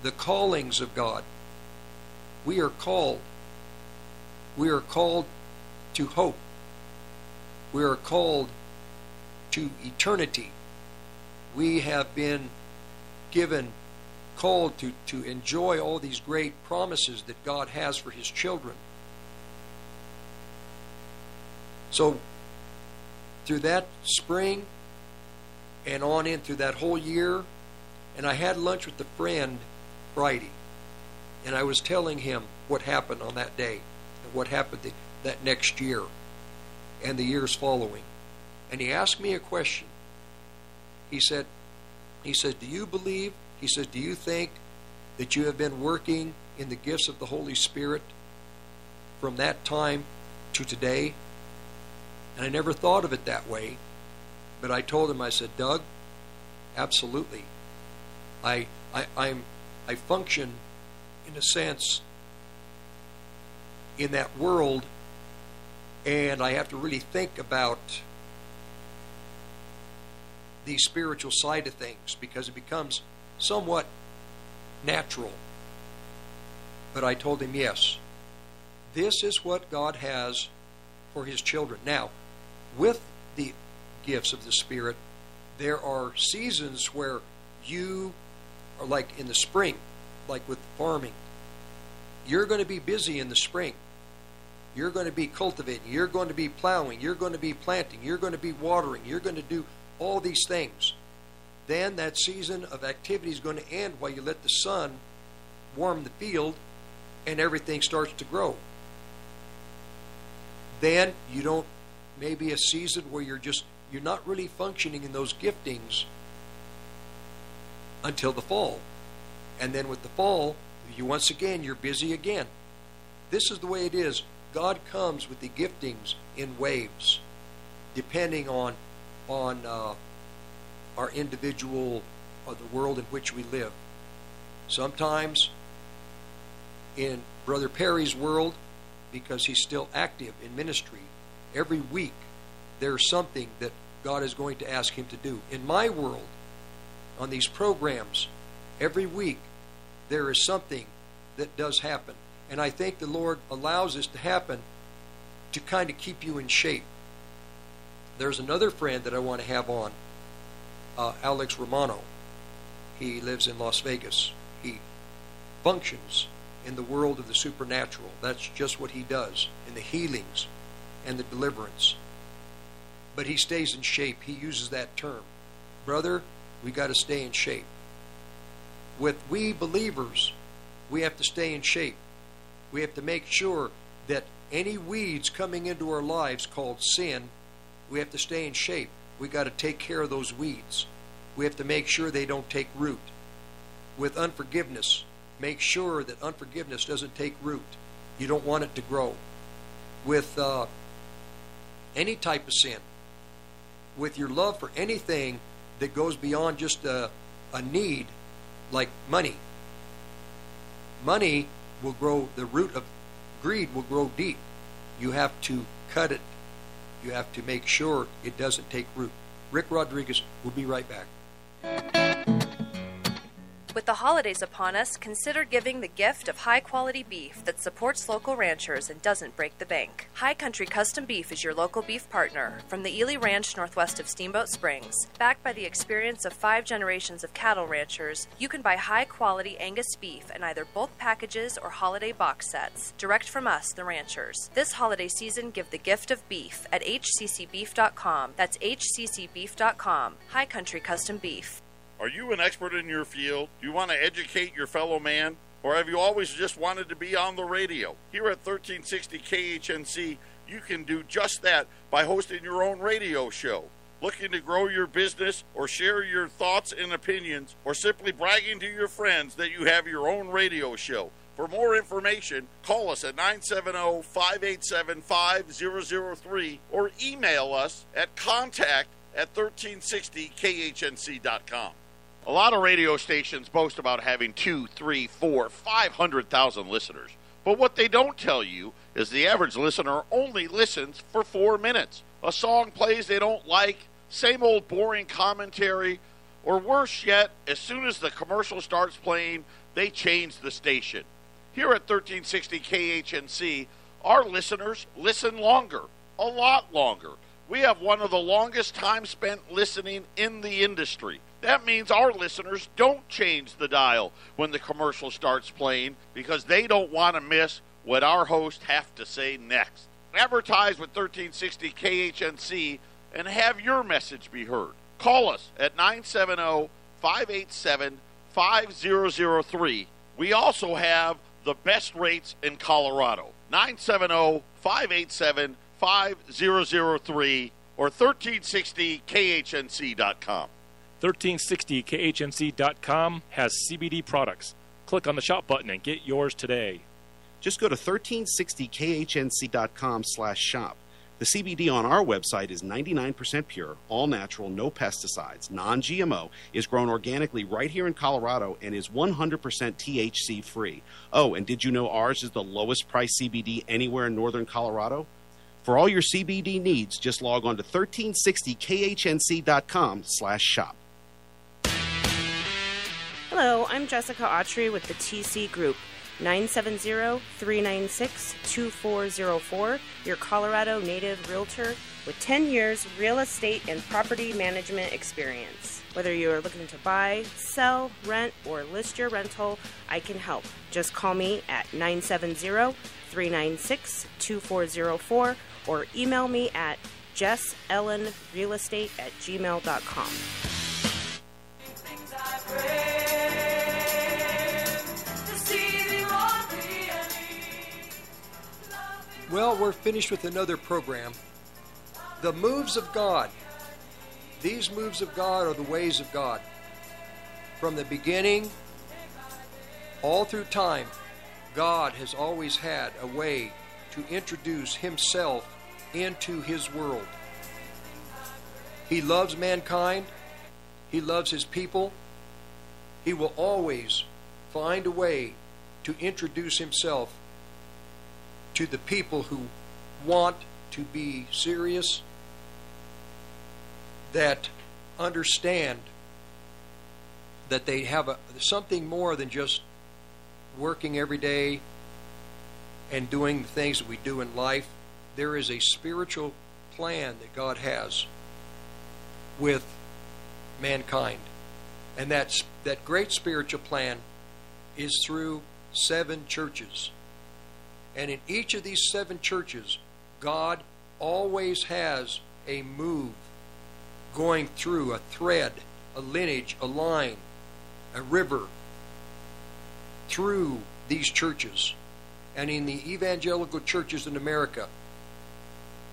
the callings of God. We are called. We are called to hope. We are called to eternity. We have been given, called to, to enjoy all these great promises that God has for His children. So, through that spring and on in through that whole year, and I had lunch with a friend Friday, and I was telling him what happened on that day and what happened the, that next year and the years following. And he asked me a question. He said, he said, Do you believe? He says, Do you think that you have been working in the gifts of the Holy Spirit from that time to today? And I never thought of it that way. But I told him, I said, Doug, absolutely. I, I, I'm, I function, in a sense, in that world, and I have to really think about the spiritual side of things because it becomes somewhat natural. But I told him, yes, this is what God has for his children. Now, with the gifts of the Spirit, there are seasons where you are like in the spring, like with farming. You're going to be busy in the spring. You're going to be cultivating. You're going to be plowing. You're going to be planting. You're going to be watering. You're going to do all these things. Then that season of activity is going to end while you let the sun warm the field and everything starts to grow. Then you don't maybe a season where you're just you're not really functioning in those giftings until the fall. And then with the fall, you once again you're busy again. This is the way it is God comes with the giftings in waves, depending on on uh, our individual or the world in which we live. Sometimes in Brother Perry's world, because he's still active in ministry, every week there's something that God is going to ask him to do. In my world, on these programs, every week there is something that does happen. And I think the Lord allows this to happen to kind of keep you in shape. There's another friend that I want to have on, uh, Alex Romano. He lives in Las Vegas. He functions in the world of the supernatural. That's just what he does in the healings and the deliverance. But he stays in shape. He uses that term. Brother, we got to stay in shape. With we believers, we have to stay in shape. We have to make sure that any weeds coming into our lives called sin, we have to stay in shape. We got to take care of those weeds. We have to make sure they don't take root. With unforgiveness, make sure that unforgiveness doesn't take root. You don't want it to grow. With uh, any type of sin, with your love for anything that goes beyond just a, a need, like money. Money will grow, the root of greed will grow deep. You have to cut it. You have to make sure it doesn't take root. Rick Rodriguez will be right back. With the holidays upon us, consider giving the gift of high quality beef that supports local ranchers and doesn't break the bank. High Country Custom Beef is your local beef partner from the Ely Ranch northwest of Steamboat Springs. Backed by the experience of five generations of cattle ranchers, you can buy high quality Angus beef in either bulk packages or holiday box sets, direct from us, the ranchers. This holiday season, give the gift of beef at hccbeef.com. That's hccbeef.com. High Country Custom Beef. Are you an expert in your field? Do you want to educate your fellow man? Or have you always just wanted to be on the radio? Here at 1360 KHNC, you can do just that by hosting your own radio show. Looking to grow your business or share your thoughts and opinions or simply bragging to your friends that you have your own radio show. For more information, call us at 970 587 5003 or email us at contact at 1360khnc.com. A lot of radio stations boast about having two, three, four, five hundred thousand listeners. But what they don't tell you is the average listener only listens for four minutes. A song plays they don't like, same old boring commentary, or worse yet, as soon as the commercial starts playing, they change the station. Here at 1360 KHNC, our listeners listen longer, a lot longer. We have one of the longest time spent listening in the industry. That means our listeners don't change the dial when the commercial starts playing because they don't want to miss what our hosts have to say next. Advertise with 1360 KHNC and have your message be heard. Call us at 970 587 5003. We also have the best rates in Colorado. 970 587 5003 or 1360khnc.com. 1360khnc.com has CBD products. Click on the shop button and get yours today. Just go to 1360khnc.com slash shop. The CBD on our website is 99% pure, all natural, no pesticides, non GMO, is grown organically right here in Colorado, and is 100% THC free. Oh, and did you know ours is the lowest price CBD anywhere in northern Colorado? For all your CBD needs, just log on to 1360khnc.com slash shop. Hello, I'm Jessica Autry with the TC Group. 970-396-2404, your Colorado native realtor with 10 years real estate and property management experience. Whether you are looking to buy, sell, rent, or list your rental, I can help. Just call me at 970-396-2404 or email me at jessellenrealestate at gmail.com. Well, we're finished with another program. The moves of God. These moves of God are the ways of God. From the beginning, all through time, God has always had a way to introduce himself into his world. He loves mankind, he loves his people. He will always find a way to introduce himself to the people who want to be serious, that understand that they have a, something more than just working every day and doing the things that we do in life. There is a spiritual plan that God has with mankind. And that's, that great spiritual plan is through seven churches. And in each of these seven churches, God always has a move going through a thread, a lineage, a line, a river through these churches. And in the evangelical churches in America,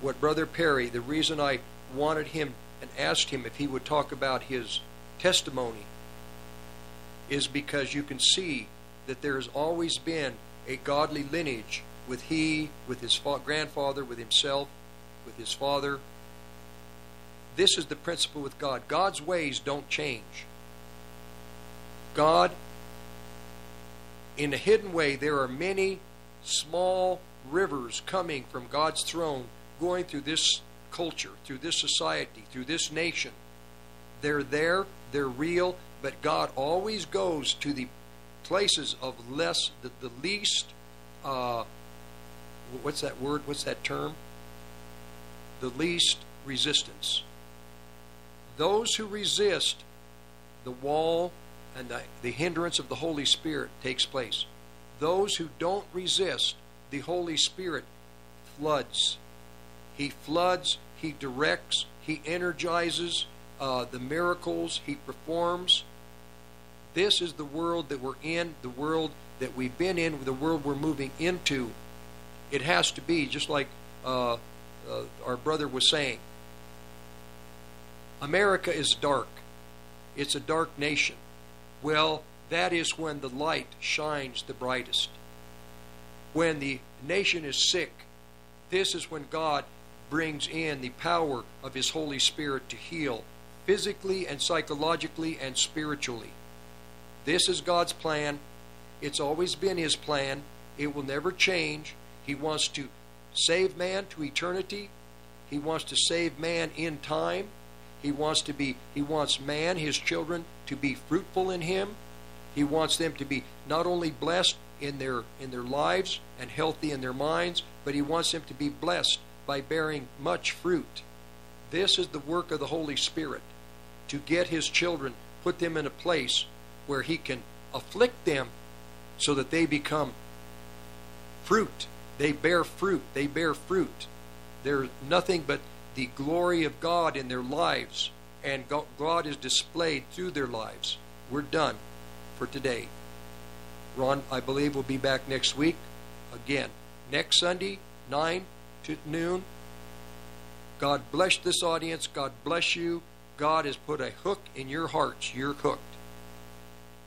what Brother Perry, the reason I wanted him and asked him if he would talk about his testimony is because you can see that there has always been a godly lineage with he, with his grandfather, with himself, with his father. This is the principle with God. God's ways don't change. God, in a hidden way, there are many small rivers coming from God's throne going through this culture, through this society, through this nation. They're there, they're real, but God always goes to the places of less, the, the least, uh, what's that word? What's that term? The least resistance. Those who resist the wall and the, the hindrance of the Holy Spirit takes place. Those who don't resist the Holy Spirit floods. He floods, he directs, he energizes uh, the miracles he performs. This is the world that we're in, the world that we've been in, the world we're moving into. It has to be, just like uh, uh, our brother was saying. America is dark. It's a dark nation. Well, that is when the light shines the brightest. When the nation is sick, this is when God brings in the power of His Holy Spirit to heal physically and psychologically and spiritually. This is God's plan. It's always been His plan. It will never change. He wants to save man to eternity. He wants to save man in time. He wants to be he wants man, his children, to be fruitful in him. He wants them to be not only blessed in their in their lives and healthy in their minds, but he wants them to be blessed by bearing much fruit. This is the work of the Holy Spirit to get his children, put them in a place where he can afflict them so that they become fruit. They bear fruit. They bear fruit. They're nothing but the glory of God in their lives, and God is displayed through their lives. We're done for today. Ron, I believe, will be back next week. Again, next Sunday, 9 to noon. God bless this audience. God bless you. God has put a hook in your hearts. You're hooked.